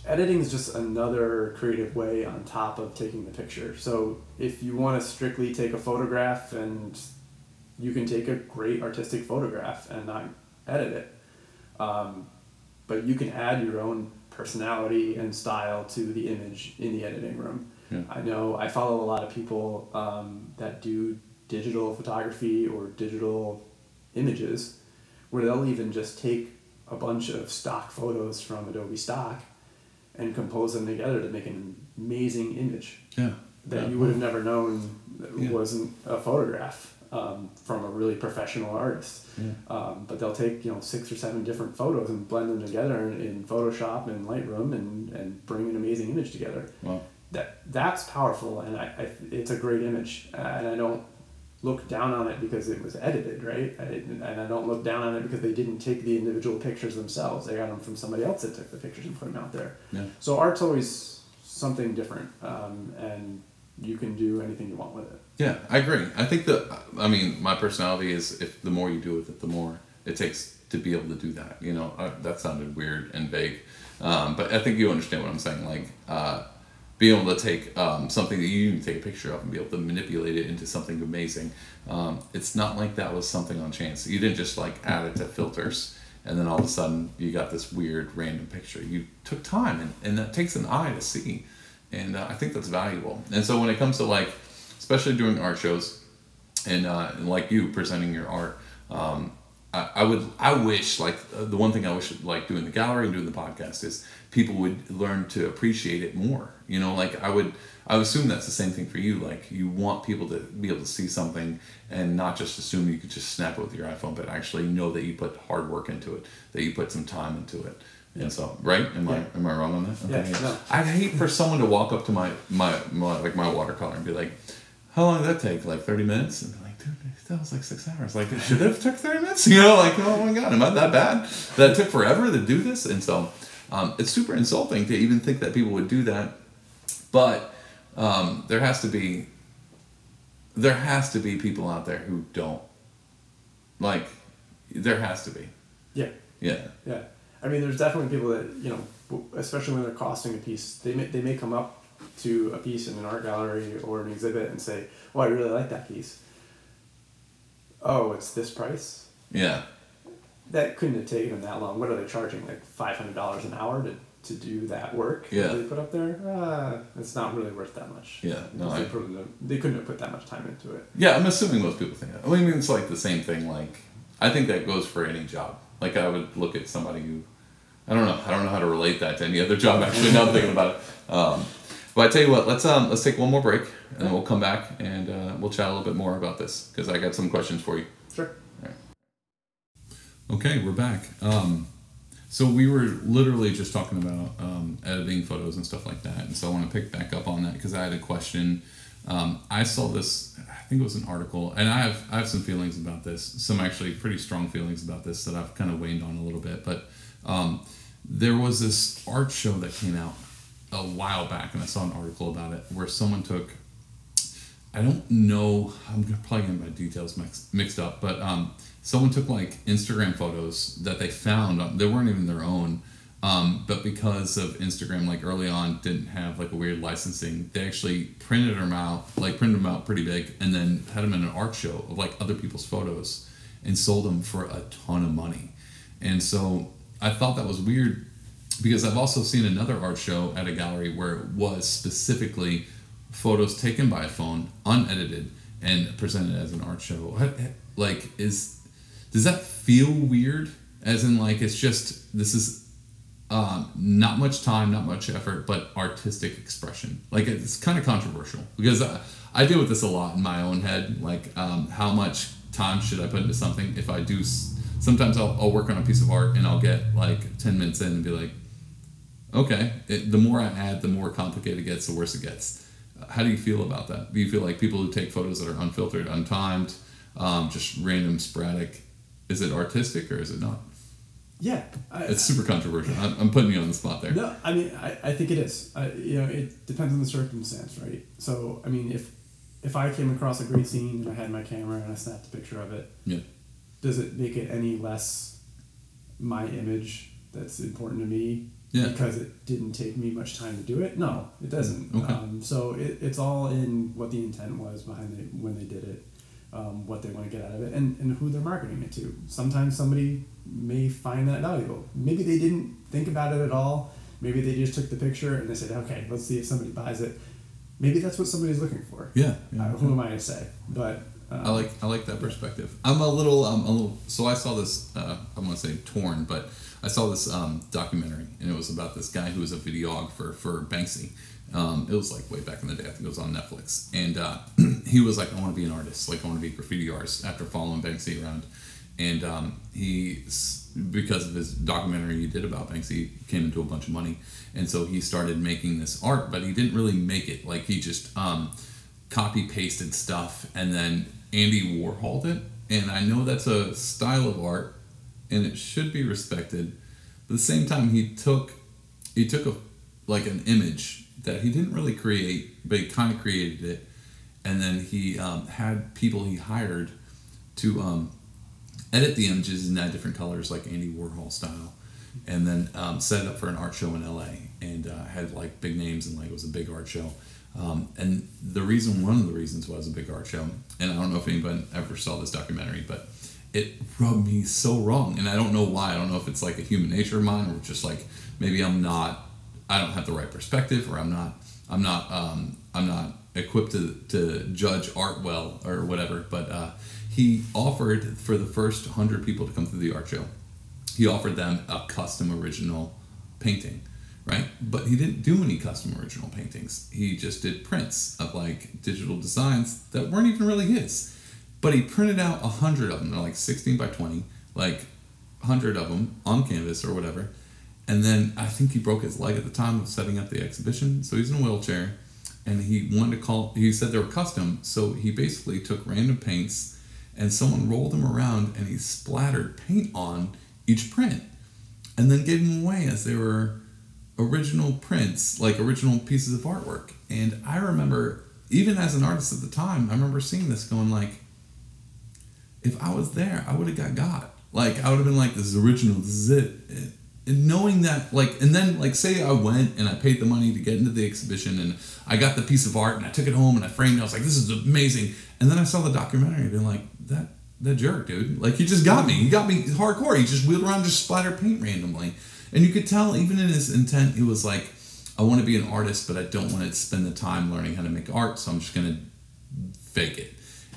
Speaker 2: editing is just another creative way on top of taking the picture. So if you want to strictly take a photograph and you can take a great artistic photograph and not edit it. Um, but you can add your own personality and style to the image in the editing room.
Speaker 1: Yeah.
Speaker 2: I know I follow a lot of people um, that do digital photography or digital images where they'll even just take a bunch of stock photos from Adobe Stock and compose them together to make an amazing image
Speaker 1: Yeah.
Speaker 2: that
Speaker 1: yeah.
Speaker 2: you would have never known wasn't a photograph um, from a really professional artist.
Speaker 1: Yeah.
Speaker 2: Um, but they'll take you know six or seven different photos and blend them together in, in Photoshop and Lightroom and, and bring an amazing image together.
Speaker 1: Wow.
Speaker 2: That that's powerful and I, I it's a great image uh, and I don't look down on it because it was edited right I, and I don't look down on it because they didn't take the individual pictures themselves they got them from somebody else that took the pictures and put them out there
Speaker 1: Yeah.
Speaker 2: so art's always something different, um, and you can do anything you want with it.
Speaker 1: Yeah, I agree. I think that I mean my personality is if the more you do with it, the more it takes to be able to do that. You know, uh, that sounded weird and vague, um, but I think you understand what I'm saying. Like uh, being able to take um, something that you can take a picture of and be able to manipulate it into something amazing. Um, it's not like that was something on chance. You didn't just like add it to filters. And then all of a sudden, you got this weird random picture. You took time, and, and that takes an eye to see, and uh, I think that's valuable. And so when it comes to like, especially doing art shows, and, uh, and like you presenting your art um, I, I would i wish like uh, the one thing i wish like doing the gallery and doing the podcast is people would learn to appreciate it more. You know like i would i would assume that's the same thing for you. Like you want people to be able to see something and not just assume you could just snap it with your iphone but actually know that you put hard work into it that you put some time into it. And so right? Am i am i wrong on that?
Speaker 2: Yeah, no.
Speaker 1: i'd hate for someone to walk up to my my, my like my watercolor and be like how long did that take? Like 30 minutes? And they're like, dude, that was like six hours. Like, it should have took 30 minutes? You know, like, oh my God, am I that bad? That it took forever to do this? And so um, it's super insulting to even think that people would do that. But um, there has to be, there has to be people out there who don't. Like, there has to be.
Speaker 2: Yeah,
Speaker 1: Yeah.
Speaker 2: yeah. I mean, there's definitely people that you know, especially when they're costing a piece, they may they may come up to a piece in an art gallery or an exhibit and say, "Oh, I really like that piece." Oh, it's this price.
Speaker 1: Yeah.
Speaker 2: That couldn't have taken them that long. What are they charging? Like five hundred dollars an hour to, to do that work
Speaker 1: Yeah.
Speaker 2: that they put up there? Uh, it's not really worth that much.
Speaker 1: Yeah, no,
Speaker 2: Because they,
Speaker 1: I-
Speaker 2: they couldn't have put that much time into it.
Speaker 1: Yeah, I'm assuming most people think that. I mean, it's like the same thing. Like, I think that goes for any job. Like, I would look at somebody who, I don't know, I don't know how to relate that to any other job. Actually, now I'm thinking about it. Um, but I tell you what, let's um, let's take one more break, and then we'll come back and uh, we'll chat a little bit more about this because I got some questions for you.
Speaker 2: Sure.
Speaker 1: Okay, we're back. Um, so we were literally just talking about um, editing photos and stuff like that, and so I want to pick back up on that because I had a question. Um, I saw this, I think it was an article, and I have I have some feelings about this, some actually pretty strong feelings about this that I've kind of waned on a little bit. But um, there was this art show that came out a while back, and I saw an article about it where someone took I don't know. I'm probably getting my details mixed, mixed up, but um, someone took like Instagram photos that they found. They weren't even their own, um, but because of Instagram, like early on, didn't have like a weird licensing. They actually printed them out, like printed them out pretty big, and then had them in an art show of like other people's photos, and sold them for a ton of money. And so I thought that was weird because I've also seen another art show at a gallery where it was specifically photos taken by a phone, unedited, and presented as an art show. Like is does that feel weird? As in like it's just this is um, not much time, not much effort, but artistic expression. Like it's kind of controversial because I, I deal with this a lot in my own head. Like um, how much time should I put into something? If I do, sometimes I'll, I'll work on a piece of art and I'll get like ten minutes in and be like, okay. It, the more I add, the more complicated it gets, the worse it gets. How do you feel about that? Do you feel like people who take photos that are unfiltered, untimed, um, just random, sporadic, is it artistic or is it not?
Speaker 2: Yeah, I,
Speaker 1: It's super controversial. I'm, I'm putting you on the spot there.
Speaker 2: No, I mean, I, I think it is. I, you know, it depends on the circumstance, right? So, I mean, if if I came across a great scene and I had my camera and I snapped a picture of it,
Speaker 1: Yeah.
Speaker 2: does it make it any less my image that's important to me
Speaker 1: Yeah.
Speaker 2: because it didn't take me much time to do it? No, it doesn't.
Speaker 1: Okay.
Speaker 2: Um, so it, it's all in what the intent was behind it when they did it, um, what they want to get out of it, and, and who they're marketing it to. Sometimes somebody may find that valuable. Maybe they didn't think about it at all. Maybe they just took the picture and they said, okay, let's see if somebody buys it. Maybe that's what somebody's looking for.
Speaker 1: Yeah.
Speaker 2: Uh, who am I to say? But um,
Speaker 1: I like I like that perspective. I'm a little um, a little. So I saw this. Uh, I'm gonna say torn, but I saw this um, documentary, and it was about this guy who was a videographer for Banksy. Um, it was like way back in the day. I think it was on Netflix, and uh, he was like, "I want to be an artist. Like I want to be a graffiti artist." After following Banksy around, and um, he because of his documentary he did about Banksy came into a bunch of money, and so he started making this art, but he didn't really make it. Like he just um, copy pasted stuff and then Andy Warholed it. And I know that's a style of art and it should be respected. But at the same time he took he took a like an image that he didn't really create, but he kind of created it. And then he um, had people he hired to um, edit the images and add different colors like Andy Warhol style. And then um, set it up for an art show in LA and uh, had like big names and like it was a big art show. Um, and the reason, one of the reasons was a big art show, and I don't know if anybody ever saw this documentary, but it rubbed me so wrong, and I don't know why. I don't know if it's like a human nature of mine, or just like maybe I'm not, I don't have the right perspective, or I'm not, I'm not, um, I'm not equipped to to judge art well, or whatever. But uh, he offered for the first hundred people to come through the art show, he offered them a custom original painting right? But he didn't do any custom original paintings. He just did prints of like digital designs that weren't even really his. But he printed out a hundred of them. They're like 16 by 20, like hundred of them on canvas or whatever. And then I think he broke his leg at the time of setting up the exhibition, so he's in a wheelchair. And he wanted to call. He said they were custom, so he basically took random paints, and someone rolled them around, and he splattered paint on each print, and then gave them away as they were original prints, like original pieces of artwork. And I remember, even as an artist at the time, I remember seeing this going like, if I was there, I would have got got. Like I would have been like, this is original, this is it. And- And knowing that, like, and then like, say I went and I paid the money to get into the exhibition, and I got the piece of art and I took it home and I framed it. I was like, this is amazing. And then I saw the documentary and been like, that that jerk, dude. Like he just got me. He got me hardcore. He just wheeled around, just splattered paint randomly. And you could tell, even in his intent, it was like, I want to be an artist, but I don't want to spend the time learning how to make art, so I'm just gonna fake it.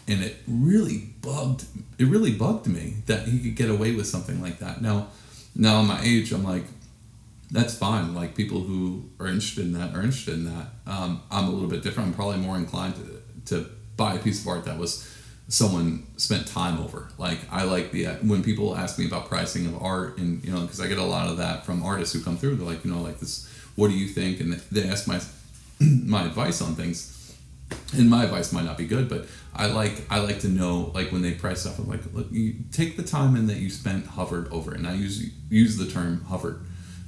Speaker 1: And it really bugged. It really bugged me that he could get away with something like that. Now, now, at my age, I'm like, that's fine. Like people who are interested in that are interested in that. Um, I'm a little bit different. I'm probably more inclined to, to buy a piece of art that was someone spent time over. Like I like the when people ask me about pricing of art, and you know, because I get a lot of that from artists who come through. They're like, you know, like this. What do you think? And they ask my my advice on things. And my advice might not be good, but I like I like to know like when they price stuff. I'm like, look, you take the time in that you spent hovered over it, and I use use the term hovered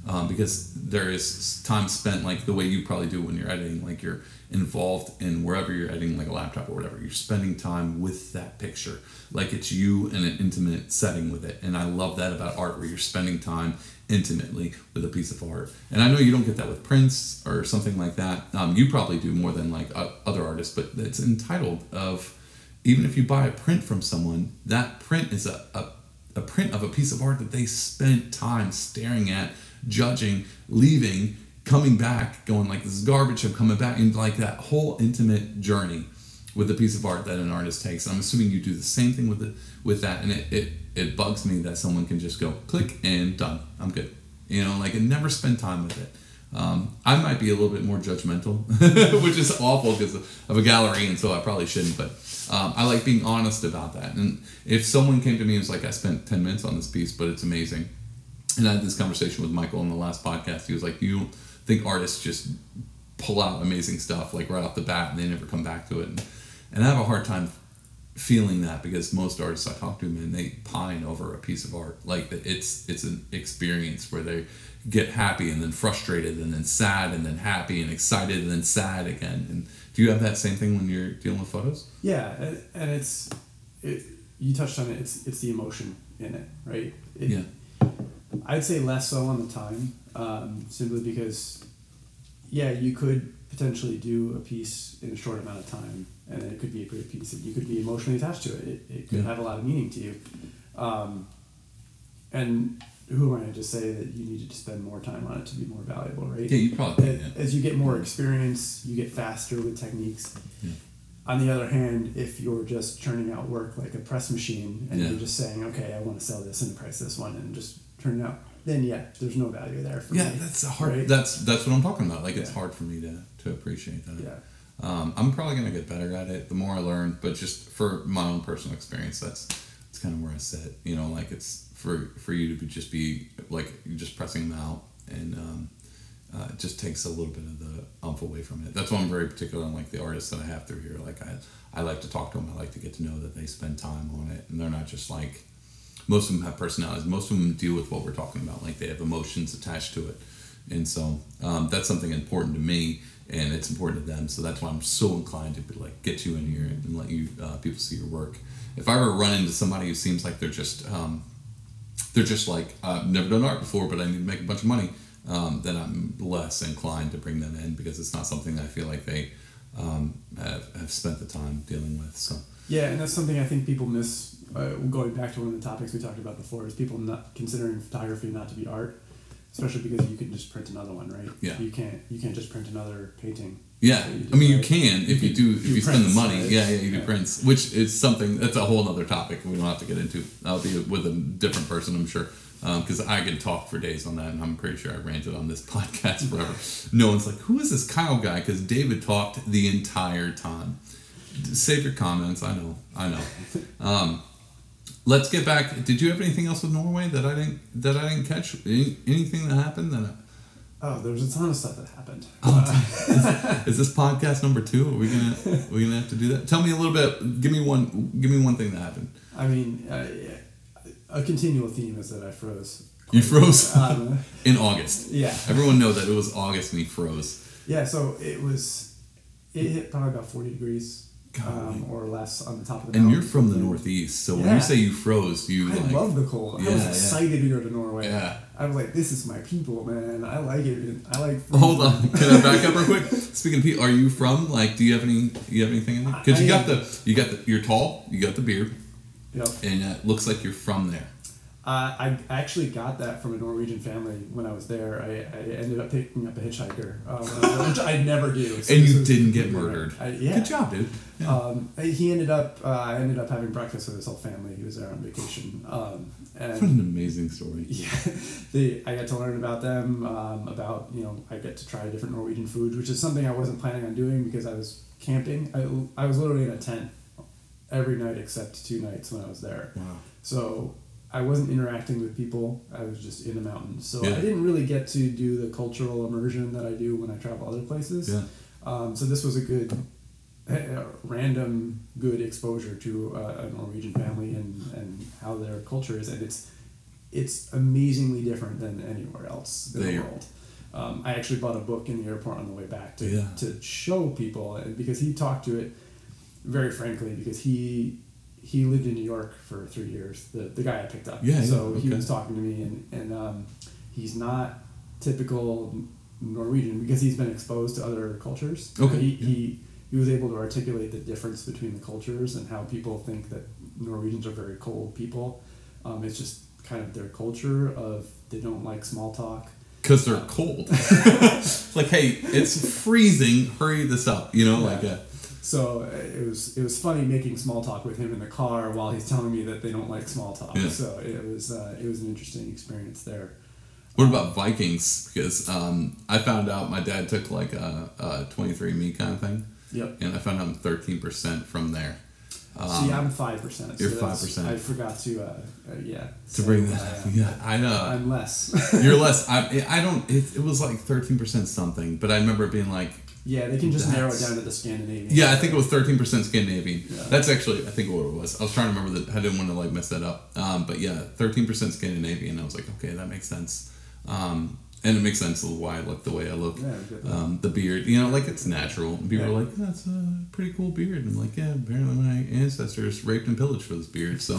Speaker 1: um, because there is time spent like the way you probably do when you're editing like you're involved in wherever you're editing like a laptop or whatever you're spending time with that picture like it's you in an intimate setting with it and i love that about art where you're spending time intimately with a piece of art. And i know you don't get that with prints or something like that. Um, you probably do more than like uh, other artists but it's entitled of even if you buy a print from someone that print is a, a a print of a piece of art that they spent time staring at, judging, leaving, coming back, going like this is garbage, I'm coming back, and like that whole intimate journey with a piece of art that an artist takes. I'm assuming you do the same thing with it with that, and it, it it bugs me that someone can just go click and done. I'm good. You know, like and never spend time with it. Um, I might be a little bit more judgmental, which is awful because of a gallery, and so I probably shouldn't. But um, I like being honest about that. And if someone came to me and was like, "I spent ten minutes on this piece, but it's amazing," and I had this conversation with Michael in the last podcast, he was like, "You think artists just pull out amazing stuff like right off the bat and they never come back to it?" And, and I have a hard time feeling that because most artists I talk to, man, they pine over a piece of art. Like it's it's an experience where they get happy and then frustrated and then sad and then happy and excited and then sad again. And do you have that same thing when you're dealing with photos?
Speaker 2: Yeah, and, it's it, you touched on it. It's it's the emotion in it, right? It,
Speaker 1: Yeah.
Speaker 2: I'd say less so on the time, um, simply because, yeah, you could potentially do a piece in a short amount of time, and it could be a great piece. You could be emotionally attached to it. It, it could
Speaker 1: Yeah.
Speaker 2: have a lot of meaning to you. Um, and who am I to just say that you needed to spend more time on it to be more valuable, right?
Speaker 1: Yeah, you probably
Speaker 2: As-.
Speaker 1: Yeah.
Speaker 2: As you get more experience, you get faster with techniques.
Speaker 1: Yeah.
Speaker 2: On the other hand, if you're just churning out work like a press machine and you're just saying, okay, I want to sell this and price this one and just turn it out, then yeah, there's no value there for
Speaker 1: Yeah,
Speaker 2: me.
Speaker 1: that's hard.
Speaker 2: right?
Speaker 1: That's that's what I'm talking about. Like it's hard for me to to appreciate that.
Speaker 2: Yeah.
Speaker 1: Um, I'm probably gonna get better at it the more I learn. But just for my own personal experience, that's that's kind of where I sit. You know, like it's for for you to be, just be like just pressing them out, and um, uh, it just takes a little bit of the umph away from it. That's why I'm very particular on like the artists that I have through here. Like I I like to talk to them. I like to get to know that they spend time on it, and they're not just like most of them have personalities. Most of them deal with what we're talking about. Like they have emotions attached to it, and so um, that's something important to me, and it's important to them. So that's why I'm so inclined to be like get you in here and let you uh, people see your work. If I ever run into somebody who seems like they're just um, they're just like I've never done art before, but I need to make a bunch of money, um, then I'm less inclined to bring them in because it's not something I feel like they um, have, have spent the time dealing with. So
Speaker 2: Yeah, and that's something I think people miss. Uh, going back to one of the topics we talked about before, is people not considering photography not to be art, especially because you can just print another one, right?
Speaker 1: Yeah.
Speaker 2: You can't. You can't just print another painting.
Speaker 1: Yeah,
Speaker 2: you
Speaker 1: I mean, you can if you
Speaker 2: can
Speaker 1: do if you spend the money.
Speaker 2: right?
Speaker 1: Yeah, yeah, you do
Speaker 2: Yeah.
Speaker 1: prints, which is something that's a whole other topic we don't have to get into. I'll be with a different person, I'm sure, because I can talk for days on that, and I'm pretty sure I ranted on this podcast forever. no one's like, who is this Kyle guy? Because David talked the entire time. Save your comments. I know, I know. Um, let's get back. Did you have anything else with Norway that I didn't that I didn't catch? Any, anything that happened that? I,
Speaker 2: Oh, there was a ton of stuff that happened.
Speaker 1: Is this podcast number two? Are we gonna are we gonna have to do that? Tell me a little bit. Give me one. Give me one thing that happened.
Speaker 2: I mean, uh, a continual theme is that I froze.
Speaker 1: You froze
Speaker 2: Um,
Speaker 1: in August.
Speaker 2: yeah.
Speaker 1: Everyone know that it was August and he froze.
Speaker 2: Yeah, so it was. It hit probably about forty degrees. Um, or less on the top of the. mountain.
Speaker 1: And you're from the Northeast, so when you say you froze, you
Speaker 2: I
Speaker 1: like
Speaker 2: love the cold. I
Speaker 1: Yeah,
Speaker 2: was
Speaker 1: yeah.
Speaker 2: excited to go to Norway.
Speaker 1: Yeah.
Speaker 2: I was like, "This is my people, man. I like it. I like."
Speaker 1: Hold on, can I back up real quick? Speaking of people, are you from like? Do you have any? You have anything in there? Because you
Speaker 2: I
Speaker 1: got the, you got the, you're tall, you got the beard,
Speaker 2: Yep.
Speaker 1: and it looks like you're from there.
Speaker 2: Uh, I actually got that from a Norwegian family when I was there. I, I ended up picking up a hitchhiker, uh, was which I never do. So
Speaker 1: And you didn't get murdered.
Speaker 2: I, yeah.
Speaker 1: Good job, dude. Yeah.
Speaker 2: Um, he ended up. Uh, I ended up having breakfast with his whole family. He was there on vacation, um,
Speaker 1: what an amazing story.
Speaker 2: yeah, they, I got to learn about them. Um, about you know, I get to try different Norwegian foods, which is something I wasn't planning on doing because I was camping. I, I was literally in a tent every night except two nights when I was there.
Speaker 1: Wow.
Speaker 2: So I wasn't interacting with people. I was just in the mountains. So
Speaker 1: Yeah.
Speaker 2: I didn't really get to do the cultural immersion that I do when I travel other places.
Speaker 1: Yeah.
Speaker 2: Um, so this was a good, uh, random, good exposure to uh, a Norwegian family and, and how their culture is, and it's it's amazingly different than anywhere else in
Speaker 1: They-
Speaker 2: the world. Um, I actually bought a book in the airport on the way back to
Speaker 1: Yeah.
Speaker 2: to show people, and because he talked to it very frankly, because he he lived in New York for three years. The the guy I picked up.
Speaker 1: Yeah, yeah,
Speaker 2: So he was talking to me, and and um, he's not typical Norwegian because he's been exposed to other cultures.
Speaker 1: Okay,
Speaker 2: He,
Speaker 1: yeah.
Speaker 2: he he was able to articulate the difference between the cultures and how people think that Norwegians are very cold people. Um, it's just kind of their culture of they don't like small talk.
Speaker 1: because they're cold. like, hey, it's freezing. Hurry this up. You know, like,
Speaker 2: Yeah.
Speaker 1: Uh,
Speaker 2: So uh, it was it was funny making small talk with him in the car while he's telling me that they don't like small talk.
Speaker 1: Yeah.
Speaker 2: So it was uh, it was an interesting experience there.
Speaker 1: What about Vikings? Because um, I found out my dad took like a, a 23andMe kind of thing,
Speaker 2: Yep.
Speaker 1: and I found out I'm 13% from there.
Speaker 2: See, I'm five percent.
Speaker 1: Um, you're 5%.
Speaker 2: I forgot to uh, uh, yeah
Speaker 1: To bring that,
Speaker 2: I
Speaker 1: yeah, I know.
Speaker 2: I'm less.
Speaker 1: You're less. I, I don't. It, it was like 13% something, but I remember it being like,
Speaker 2: yeah, they can just narrow it down to the Scandinavian.
Speaker 1: yeah, I think it was 13% Scandinavian.
Speaker 2: Yeah.
Speaker 1: That's actually, I think what it was. I was trying to remember that. I didn't want to like mess that up. Um, but yeah, 13% Scandinavian. I was like, okay, that makes sense. Um, and it makes sense of why I look the way I look.
Speaker 2: Yeah, I get that.
Speaker 1: Um, the beard, you know, like it's natural. And people
Speaker 2: Yeah.
Speaker 1: are like, that's a pretty cool beard. And I'm like, yeah, apparently my ancestors raped and pillaged for this beard. So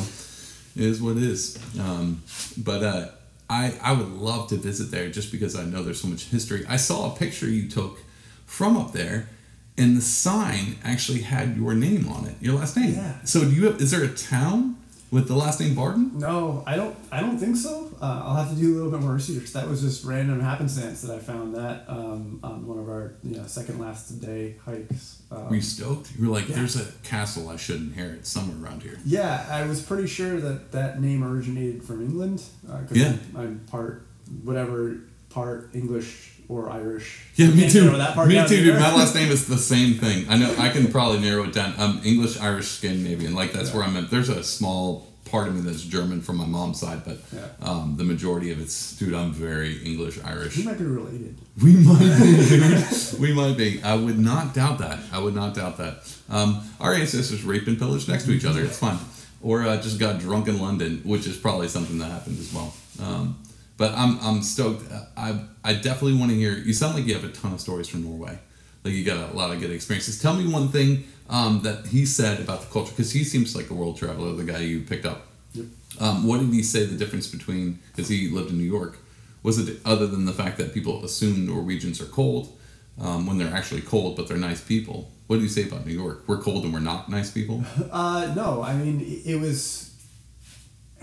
Speaker 1: it is what it is. Um, but uh, I, I would love to visit there just because I know there's so much history. I saw a picture you took from up there. And the sign actually had your name on it, your last name.
Speaker 2: Yeah.
Speaker 1: So do you have, is there a town with the last name Barden?
Speaker 2: No, I don't. I don't think so. Uh, I'll have to do a little bit more research. That was just random happenstance that I found that um, on one of our you know, second last day hikes. Um,
Speaker 1: Were you stoked? You were like,
Speaker 2: Yeah.
Speaker 1: there's a castle I should inherit somewhere around here.
Speaker 2: yeah, I was pretty sure that that name originated from England because
Speaker 1: Yeah.
Speaker 2: I'm, I'm part whatever part English or Irish.
Speaker 1: Yeah, me too. Me too, dude. My last name is the same thing. I know. I can probably narrow it down. Um, English, Irish, Scandinavian. Like that's
Speaker 2: Yeah.
Speaker 1: where I'm at. There's a small part of me that's German from my mom's side, but
Speaker 2: Yeah.
Speaker 1: um, the majority of it's, dude. I'm very English, Irish.
Speaker 2: We might be related.
Speaker 1: We might be, dude. We might be. I would not doubt that. I would not doubt that. Um, our ancestors raped and pillaged next to each other. It's fine. Or uh, just got drunk in London, which is probably something that happened as well. Um, but I'm I'm stoked. I I definitely want to hear. You sound like you have a ton of stories from Norway. Like you got a lot of good experiences. Tell me one thing um, that he said about the culture, because he seems like a world traveler. The guy you picked up.
Speaker 2: Yep.
Speaker 1: Um, what did he say the difference between, because he lived in New York, was it other than the fact that people assume Norwegians are cold um, when they're actually cold, but they're nice people? What did he say about New York? We're cold and we're not nice people?
Speaker 2: Uh, no, I mean it was.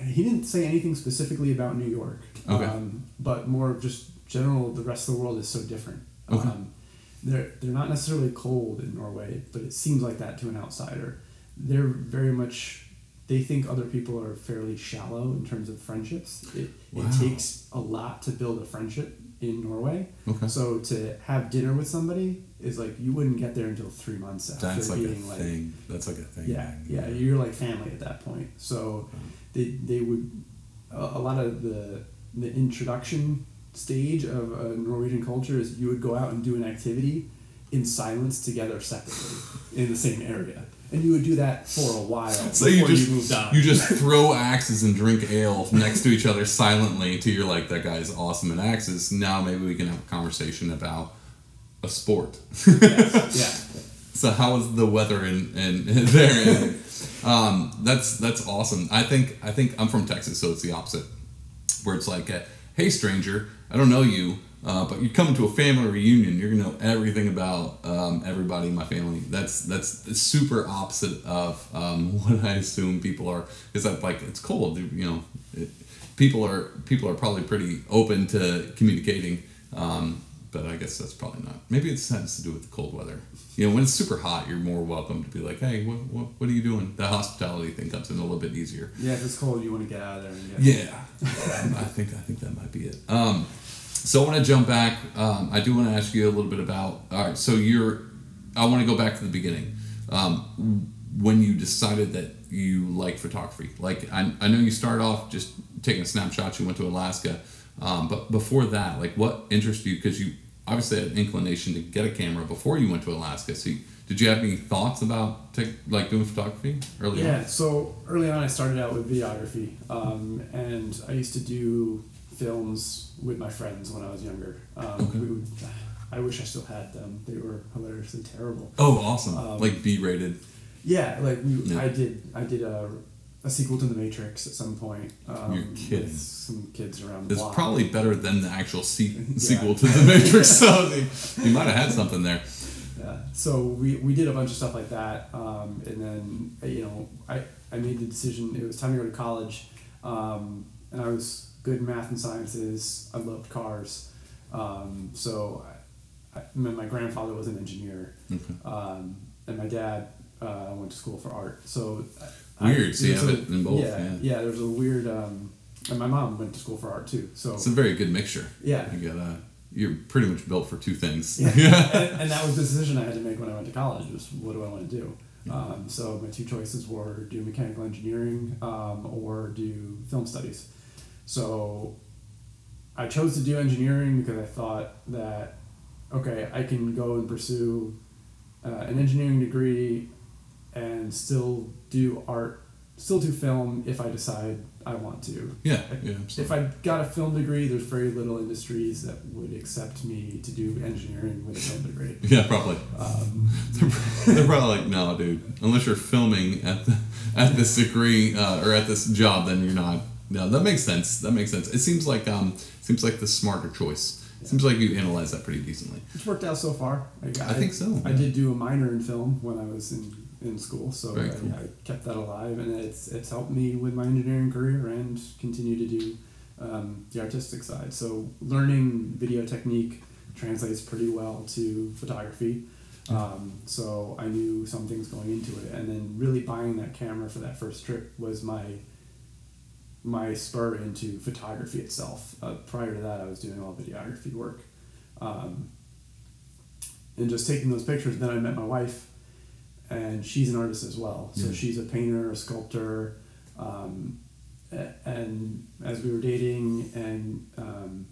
Speaker 2: He didn't say anything specifically about New York,
Speaker 1: Okay.
Speaker 2: um, but more of just general. The rest of the world is so different.
Speaker 1: Okay.
Speaker 2: Um, they're they're not necessarily cold in Norway, but it seems like that to an outsider. They're very much. They think other people are fairly shallow in terms of friendships. It,
Speaker 1: Wow.
Speaker 2: it takes a lot to build a friendship in Norway.
Speaker 1: Okay.
Speaker 2: So to have dinner with somebody is like you wouldn't get there until three months after
Speaker 1: That's like a
Speaker 2: being like
Speaker 1: thing. That's like a thing.
Speaker 2: yeah, yeah, you're like family at that point. So they they would a, lot of the the introduction stage of a Norwegian culture is you would go out and do an activity in silence together separately in the same area, and you would do that for a while
Speaker 1: So
Speaker 2: before
Speaker 1: you just
Speaker 2: moved on.
Speaker 1: you just throw axes and drink ale next to each other silently until you're like that guy's awesome at axes. Now maybe we can have a conversation about a sport.
Speaker 2: yeah,
Speaker 1: So how is the weather in, in, there? Um, that's that's awesome. I think I think I'm from Texas, so it's the opposite, where it's like, uh, hey stranger, I don't know you, uh, but you're coming to a family reunion. You're gonna know everything about um, everybody in my family. That's that's the super opposite of um, what I assume people are. Is that like it's cold, you know? It, people are people are probably pretty open to communicating. Um, but I guess that's probably not. Maybe it has to do with the cold weather. You know, when it's super hot, you're more welcome to be like, "Hey, what, what, what are you doing?" The hospitality thing comes in a little bit easier.
Speaker 2: yeah. If it's cold, you want to get out of there. And get
Speaker 1: Yeah, I think I think that might be it. Um, so I want to jump back. Um, I do want to ask you a little bit about. All right, so you're. I want to go back to the beginning. Um, when you decided that you like photography, like I, I know you started off just taking snapshots. You went to Alaska, um, but before that, like what interested you? Because you obviously had an inclination to get a camera before you went to Alaska. So you, did you have any thoughts about like doing photography early on?
Speaker 2: Yeah, so early on, I started out with videography, um, and I used to do films with my friends when I was younger. Um,
Speaker 1: Okay.
Speaker 2: we would, I wish I still had them. They were hilariously terrible.
Speaker 1: Oh, awesome!
Speaker 2: Um,
Speaker 1: like B-rated.
Speaker 2: Yeah, like we,
Speaker 1: Yeah.
Speaker 2: I did. I did a, a sequel to The Matrix at some point. Um,
Speaker 1: You're kidding.
Speaker 2: Some kids around the
Speaker 1: It's
Speaker 2: block.
Speaker 1: probably better than the actual se- sequel to The Matrix. so they, you might have had something there.
Speaker 2: Yeah. So we, we did a bunch of stuff like that, um, and then you know I, I made the decision. It was time to go to college, um, and I was good in math and sciences. I loved cars, um, so I, I, my my grandfather was an engineer,
Speaker 1: Okay.
Speaker 2: um, and my dad uh, went to school for art. So
Speaker 1: Weird, so you
Speaker 2: there's
Speaker 1: have
Speaker 2: a-
Speaker 1: it in both,
Speaker 2: Yeah,
Speaker 1: yeah.
Speaker 2: yeah. There's a weird. Um, and my mom went to school for art too. So
Speaker 1: It's a very good mixture.
Speaker 2: Yeah.
Speaker 1: You got uh, you're pretty much built for two things.
Speaker 2: Yeah. and, and that was the decision I had to make when I went to college was what do I want to do? Um, so my two choices were do mechanical engineering um, or do film studies. So I chose to do engineering because I thought that okay, I can go and pursue uh, an engineering degree and still do art, still do film if I decide I want to.
Speaker 1: yeah, yeah, absolutely.
Speaker 2: If I got a film degree, there's very little industries that would accept me to do engineering with a film degree.
Speaker 1: Yeah, probably.
Speaker 2: Um,
Speaker 1: they're, they're probably like, no, dude. Unless you're filming at the, at this degree uh, or at this job, then you're not. No, that makes sense. That makes sense. It seems like um, seems like the smarter choice. Seems like you analyze that pretty decently.
Speaker 2: it's worked out so far. Like,
Speaker 1: I think so,
Speaker 2: I
Speaker 1: yeah.
Speaker 2: did do a minor in film when I was in, in school, so I,
Speaker 1: cool.
Speaker 2: I kept that alive, and it's it's helped me with my engineering career and continue to do um, the artistic side. So learning video technique translates pretty well to photography. Um, so I knew some things going into it, and then really buying that camera for that first trip was my my spur into photography itself. Uh, prior to that, I was doing all videography work, um, and just taking those pictures. Then I met my wife, and she's an artist as well. So
Speaker 1: Yeah.
Speaker 2: she's a painter, a sculptor, um, and as we were dating, and um,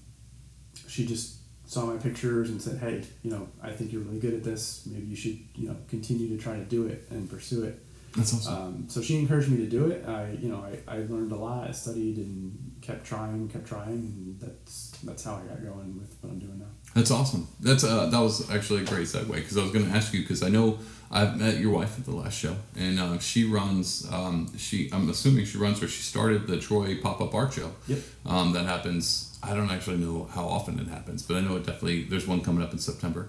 Speaker 2: she just saw my pictures and said, "Hey, you know, I think you're really good at this. Maybe you should, you know, continue to try to do it and pursue it."
Speaker 1: That's awesome.
Speaker 2: Um, so she encouraged me to do it. I, you know, I, I learned a lot. I studied and kept trying, kept trying, and that's that's how I got going with what I'm doing now.
Speaker 1: That's awesome. That's uh, that was actually a great segue because I was going to ask you because I know I've met your wife at the last show and uh, she runs. Um, she I'm assuming she runs where she started the Troy Pop Up Art Show.
Speaker 2: Yep.
Speaker 1: Um, that happens. I don't actually know how often it happens, but I know it definitely. There's one coming up in September.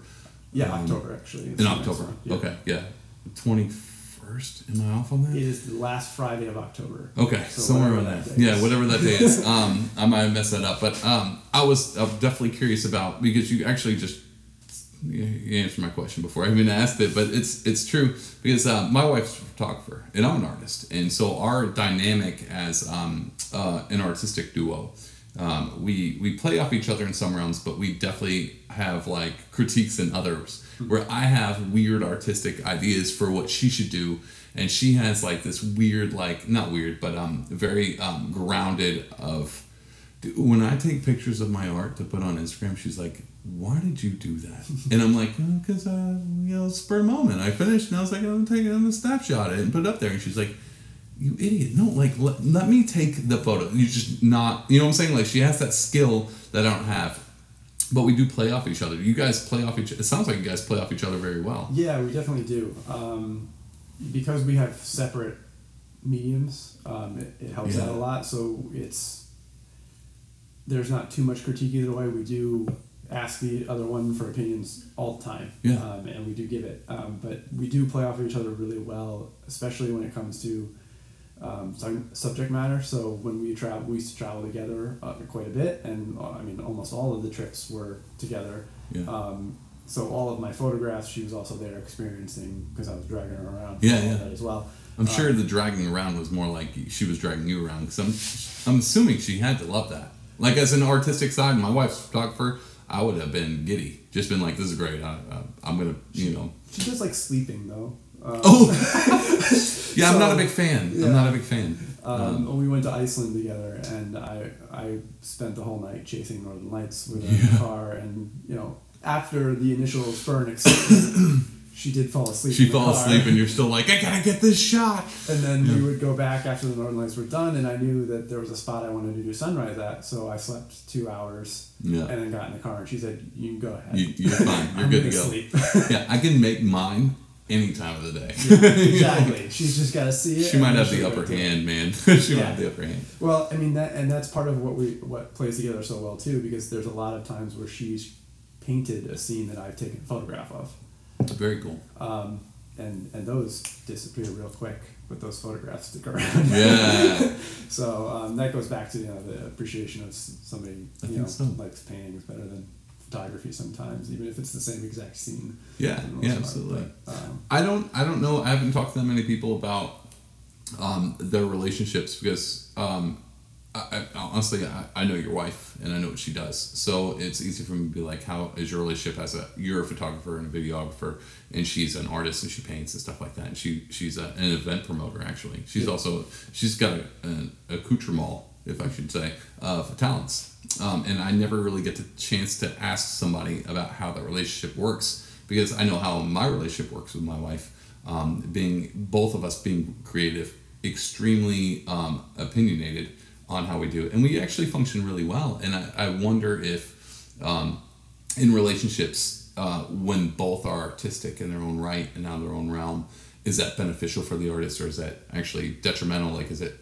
Speaker 2: Yeah,
Speaker 1: Um,
Speaker 2: October actually. It's
Speaker 1: In October.
Speaker 2: Yeah.
Speaker 1: Okay. Yeah. Twenty first. Am I off on that?
Speaker 2: It is the last Friday of October.
Speaker 1: Okay,
Speaker 2: So
Speaker 1: somewhere around there.
Speaker 2: that
Speaker 1: Yeah, whatever that day is. Um, I might have messed that up, but um, I was uh, definitely curious about because you actually just you answered my question before I even asked it, but it's it's true because uh, my wife's a photographer and I'm an artist, and so our dynamic as um, uh, an artistic duo. Um, we we play off each other in some realms, but we definitely have like critiques in others. Where I have weird artistic ideas for what she should do, and she has like this weird, like not weird, but um, very um, grounded of. When I take pictures of my art to put on Instagram, she's like, "Why did you do that?" And I'm like, "Because uh, you know, spur moment. I finished, and I was like, I'm taking a snapshot it and put it up there." And she's like, "You idiot! No, like let, let me take the photo. You just not, you know what I'm saying? Like she has that skill that I don't have, but we do play off each other. You guys play off each. It sounds like you guys play off each other very well.
Speaker 2: Yeah, we definitely do. Um, because we have separate mediums, um, it, it helps
Speaker 1: Yeah.
Speaker 2: out a lot. So it's there's not too much critique either way. We do ask the other one for opinions all the time,
Speaker 1: Yeah.
Speaker 2: um, and we do give it. Um, but we do play off of each other really well, especially when it comes to um, sub- subject matter. So when we travel, we used to travel together uh, quite a bit, and uh, I mean almost all of the trips were together.
Speaker 1: Yeah.
Speaker 2: Um, so all of my photographs, she was also there experiencing because I was dragging her around.
Speaker 1: Yeah, yeah.
Speaker 2: As well.
Speaker 1: I'm sure the dragging around was more like she was dragging you around because I'm, I'm assuming she had to love that. Like as an artistic side, my wife's photographer. I would have been giddy, just been like, "This is great. I, I, I'm gonna, you know."
Speaker 2: She does like sleeping though. Um,
Speaker 1: Oh, yeah. I'm not a big fan.
Speaker 2: yeah.
Speaker 1: I'm not a big fan.
Speaker 2: Um, we went to Iceland together, and I I spent the whole night chasing Northern Lights with her in the car, and you know after the initial and she did fall asleep.
Speaker 1: She fell
Speaker 2: car.
Speaker 1: asleep, and you're still like, "I gotta get this shot."
Speaker 2: And then we would go back after the Northern Lights were done, and I knew that there was a spot I wanted to do sunrise at, so I slept two hours
Speaker 1: Yeah.
Speaker 2: and then got in the car, and she said, "You can go ahead."
Speaker 1: You, you're fine. You're good to go.
Speaker 2: sleep.
Speaker 1: Yeah, I can make mine any time of the day.
Speaker 2: exactly. She's just got to see it.
Speaker 1: She might have the upper hand, man. she might have the upper hand.
Speaker 2: Well, I mean that, and that's part of what we what plays together so well too, because there's a lot of times where she's painted a scene that I've taken a photograph of,
Speaker 1: Very cool.
Speaker 2: um, and and those disappear real quick, but those photographs stick around.
Speaker 1: Yeah.
Speaker 2: so um, that goes back to you know the appreciation of somebody
Speaker 1: I
Speaker 2: you know
Speaker 1: so.
Speaker 2: likes paintings better than photography sometimes, even if it's the same exact scene.
Speaker 1: Yeah,
Speaker 2: for the most
Speaker 1: yeah,
Speaker 2: part.
Speaker 1: absolutely.
Speaker 2: But, um,
Speaker 1: I don't I don't know. I haven't talked to that many people about um, their relationships because um, I, I, honestly I, I know your wife and I know what she does, so it's easy for me to be like, how is your relationship as a you're a photographer and a videographer, and she's an artist and she paints and stuff like that, and she she's a, an event promoter actually. She's also she's got a, an accoutrement, if I should say, of talents. Um, and I never really get the chance to ask somebody about how the relationship works because I know how my relationship works with my wife. Um, being both of us being creative, extremely um, opinionated on how we do it, and we actually function really well. And I, I wonder if um, in relationships uh, when both are artistic in their own right and out of their own realm, is that beneficial for the artist or is that actually detrimental? Like, is it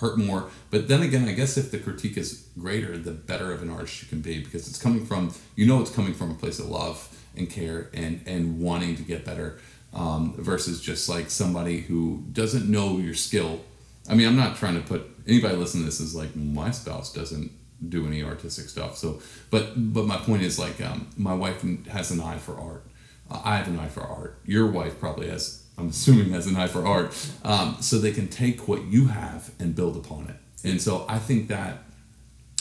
Speaker 1: hurt more. But then again, I guess if the critique is greater, the better of an artist you can be because it's coming from you know it's coming from a place of love and care and and wanting to get better um, versus just like somebody who doesn't know your skill. I mean, I'm not trying to put anybody listening to this is like my spouse doesn't do any artistic stuff. So, but but my point is like um, my wife has an eye for art. I have an eye for art. Your wife probably has I'm assuming has an eye for art, um, so they can take what you have and build upon it. And so I think that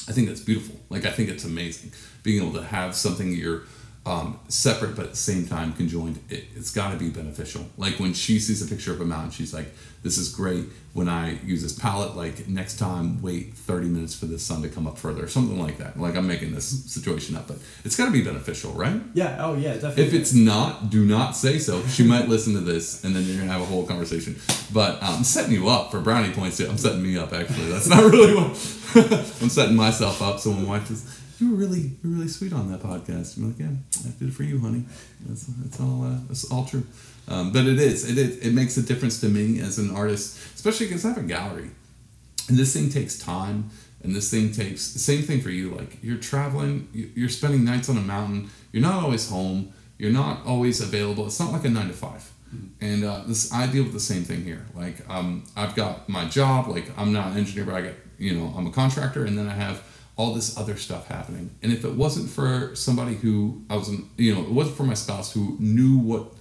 Speaker 1: I think that's beautiful. Like I think it's amazing being able to have something you're um, separate but at the same time conjoined. It, has got to be beneficial. Like when she sees a picture of a mountain, she's like, "This is great." When I use this palette, like next time, wait 30 minutes for the sun to come up further, something like that. Like I'm making this situation up, but it's got to be beneficial, right?
Speaker 2: Yeah. Oh yeah, definitely.
Speaker 1: If it's not, do not say so. She might listen to this, and then you're gonna have a whole conversation. But um, I'm setting you up for brownie points. Too. I'm setting me up actually. That's not really what I'm setting myself up. So when wife just you were really, you were really sweet on that podcast. I'm like, yeah, I did it for you, honey. That's, that's all. Uh, that's all true. Um, but it is. It, it it makes a difference to me as an artist, especially because I have a gallery, and this thing takes time. And this thing takes the same thing for you. Like you're traveling, you're spending nights on a mountain. You're not always home. You're not always available. It's not like a nine to 5 mm-hmm. And uh, this, I deal with the same thing here. Like um, I've got my job. Like I'm not an engineer, but I got you know I'm a contractor, and then I have all this other stuff happening. And if it wasn't for somebody who I wasn't, you know, it wasn't for my spouse who knew what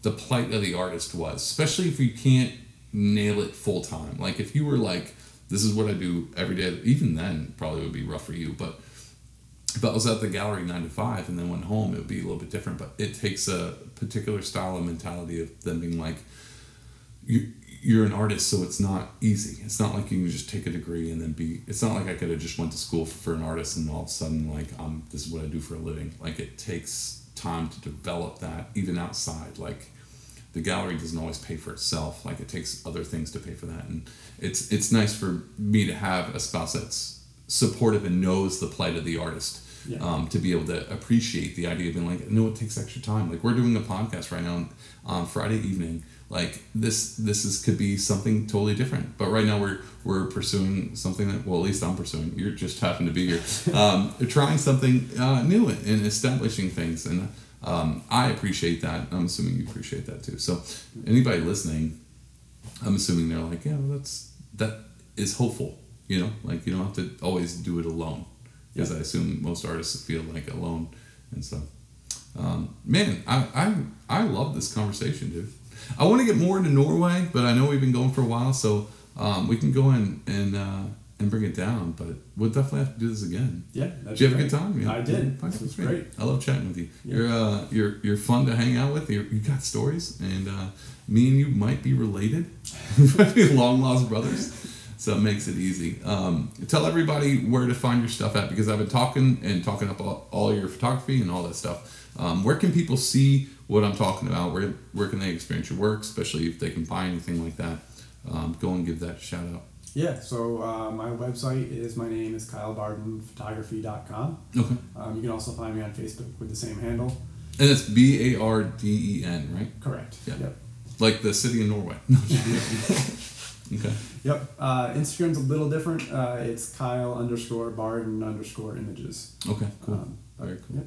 Speaker 1: the plight of the artist was, especially if you can't nail it full time. Like if you were like, this is what I do every day, even then probably would be rough for you. But if I was at the gallery nine to five and then went home, it would be a little bit different. But it takes a particular style and mentality of them being like, you you're an artist, so it's not easy. It's not like you can just take a degree and then be. It's not like I could have just went to school for an artist and all of a sudden like um this is what I do for a living. Like it takes time to develop that even outside. Like the gallery doesn't always pay for itself. Like it takes other things to pay for that, and it's it's nice for me to have a spouse that's supportive and knows the plight of the artist. Yeah. Um, to be able to appreciate the idea of being like, no, it takes extra time. Like we're doing a podcast right now on Friday evening like this this is could be something totally different. But right now we're we're pursuing something that well at least i'm pursuing. You're just happen to be here. Um, trying something uh, new and establishing things. And um, i appreciate that. I'm assuming you appreciate that too. So anybody listening i'm assuming they're like yeah well, that's that is hopeful you know? Like you don't have to always do it alone. Because yeah. i assume most artists feel like alone. And so um, man I, I i love this conversation dude I want to get more into Norway, but I know we've been going for a while, so um, we can go in and uh, and bring it down. But we'll definitely have to do this again.
Speaker 2: Yeah.
Speaker 1: Did you have great. a good time?
Speaker 2: Yeah. I did. This was great.
Speaker 1: I love chatting with you. Yeah. You're uh, you're you're fun to hang out with. You're, you got stories, and uh, me and you might be related. might be long lost brothers. So it makes it easy. Um, tell everybody where to find your stuff at because I've been talking and talking up all, all your photography and all that stuff. Um, where can people see what I'm talking about? Where where can they experience your work, especially if they can buy anything like that? Um, go and give that a shout out.
Speaker 2: Yeah, so uh, my website is my name is kylebardenphotography.com.
Speaker 1: Okay.
Speaker 2: Um, you can also find me on Facebook with the same handle.
Speaker 1: And it's B A R D E N, right?
Speaker 2: Correct.
Speaker 1: Yeah.
Speaker 2: Yep.
Speaker 1: Like the city in Norway. okay.
Speaker 2: Yep. Uh, Instagram's a little different. Uh, it's Kyle underscore Barden underscore images.
Speaker 1: Okay. Cool. Um, Very cool. Yep.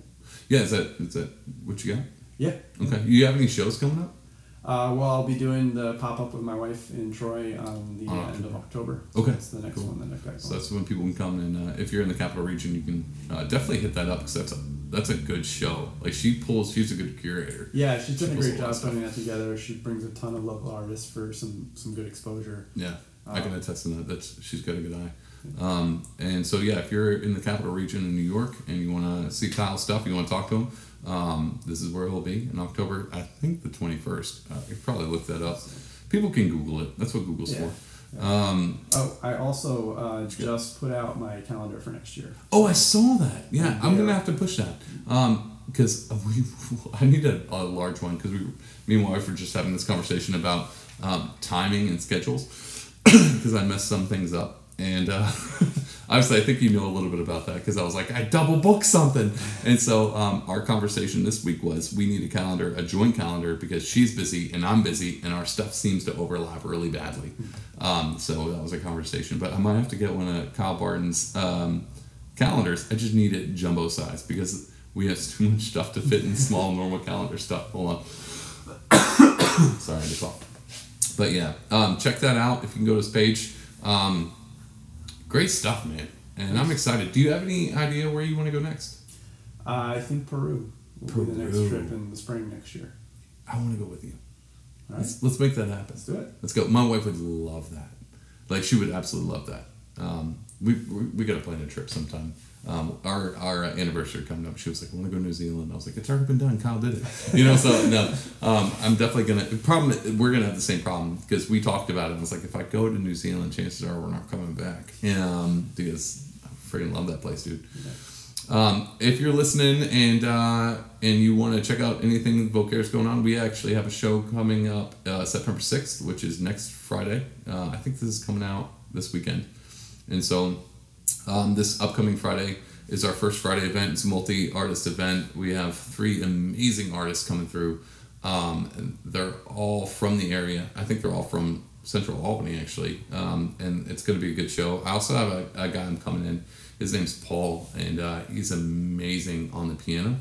Speaker 1: Yeah. Is that is that what you got?
Speaker 2: Yeah.
Speaker 1: Okay. You have any shows coming up?
Speaker 2: Uh, well, I'll be doing the pop up with my wife in Troy on the
Speaker 1: On
Speaker 2: end of October.
Speaker 1: Okay,
Speaker 2: That's the next
Speaker 1: cool.
Speaker 2: one that I've got
Speaker 1: So that's when people can come and uh, if you're in the capital region, you can uh, definitely hit that up because that's a that's a good show. Like she pulls, she's a good curator.
Speaker 2: Yeah, she's done a
Speaker 1: She pulls
Speaker 2: great job putting that together. She brings a ton of local artists for some some good exposure.
Speaker 1: Yeah, I can
Speaker 2: Uh,
Speaker 1: attest to that. That's she's got a good eye. Um, and so yeah, if you're in the capital region in New York and you want to see Kyle's stuff, you want to talk to him, um, this is where he'll be in October. I think the 21st. Uh, you can probably look that up. People can Google it. That's what Google's
Speaker 2: Yeah.
Speaker 1: for. Um,
Speaker 2: Oh, I also uh, just put out my calendar for next year.
Speaker 1: Oh, I saw that. Yeah, I'm
Speaker 2: Yeah.
Speaker 1: gonna have to push that because we. I need a, a large one because we, me and my wife were just having this conversation about um, timing and schedules because I messed some things up and uh, obviously I think you know a little bit about that because I was like I double booked something and so um, our conversation this week was we need a calendar, a joint calendar because she's busy and I'm busy and our stuff seems to overlap really badly. Um, so that was a conversation, but I might have to get one of Kyle Barden's. Um, calendars. I just need it jumbo size because we have too much stuff to fit in small normal calendar stuff. Hold on. Sorry, just coughed. But yeah, um, check that out if you can go to his page. Um, great stuff, man. And I'm excited. Do you have any idea where you want to go next?
Speaker 2: Uh, I think Peru will be the next trip in the spring next year.
Speaker 1: I want to go with you.
Speaker 2: All right,
Speaker 1: Let's, let's make that happen.
Speaker 2: let's do it.
Speaker 1: Let's go. My wife would love that. Like she would absolutely love that. Um, we we, we got to plan a trip sometime. Um, our our anniversary coming up. She was like, "I want to go to New Zealand." I was like, "It's already been done. Kyle did it." You know. So no, um, I'm definitely gonna. Problem. We're gonna have the same problem because we talked about it. I was like, if I go to New Zealand, chances are we're not coming back. Um, because I freaking love that place, dude. Um, if you're listening and uh, and you want to check out anything Vocare's going on, we actually have a show coming up uh, September 6th, which is next Friday. Uh, I think this is coming out this weekend. And so um, this upcoming Friday is our first Friday event. It's a multi artist event. We have three amazing artists coming through. Um, they're all from the area. I think they're all from Central Albany, actually. Um, and it's going to be a good show. I also have a, a guy I'm coming in. His name's Paul, and uh, he's amazing on the piano.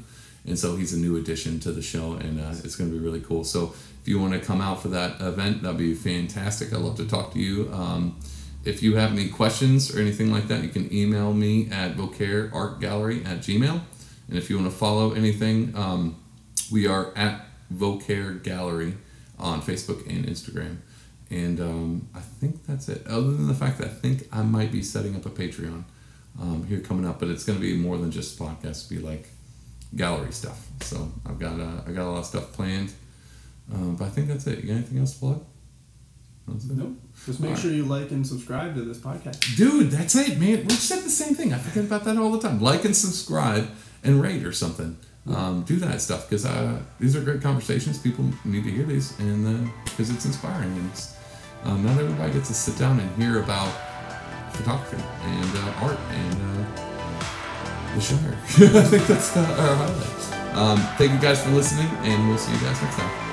Speaker 1: And so he's a new addition to the show, and uh, it's going to be really cool. So if you want to come out for that event, that'd be fantastic. I'd love to talk to you. Um, if you have any questions or anything like that, you can email me at Vocare Art Gallery at Gmail. And if you want to follow anything, um, we are at Vocare Gallery on Facebook and Instagram. And um, I think that's it. Other than the fact that I think I might be setting up a Patreon um, here coming up, but it's going to be more than just podcasts. Be like gallery stuff. So I've got uh, I got a lot of stuff planned. Um, but I think that's it. You got anything else to plug?
Speaker 2: Nope. Just make
Speaker 1: All
Speaker 2: sure you like and subscribe to this podcast.
Speaker 1: Dude, that's it, man. We said the same thing. I forget about that all the time. Like and subscribe and rate or something. Um, do that stuff because uh, these are great conversations. People need to hear these, and because it's inspiring. And it's, um, not everybody gets to sit down and hear about photography and uh, art and uh, the Shire. I think that's uh, our highlight. Um, thank you guys for listening, and we'll see you guys next time.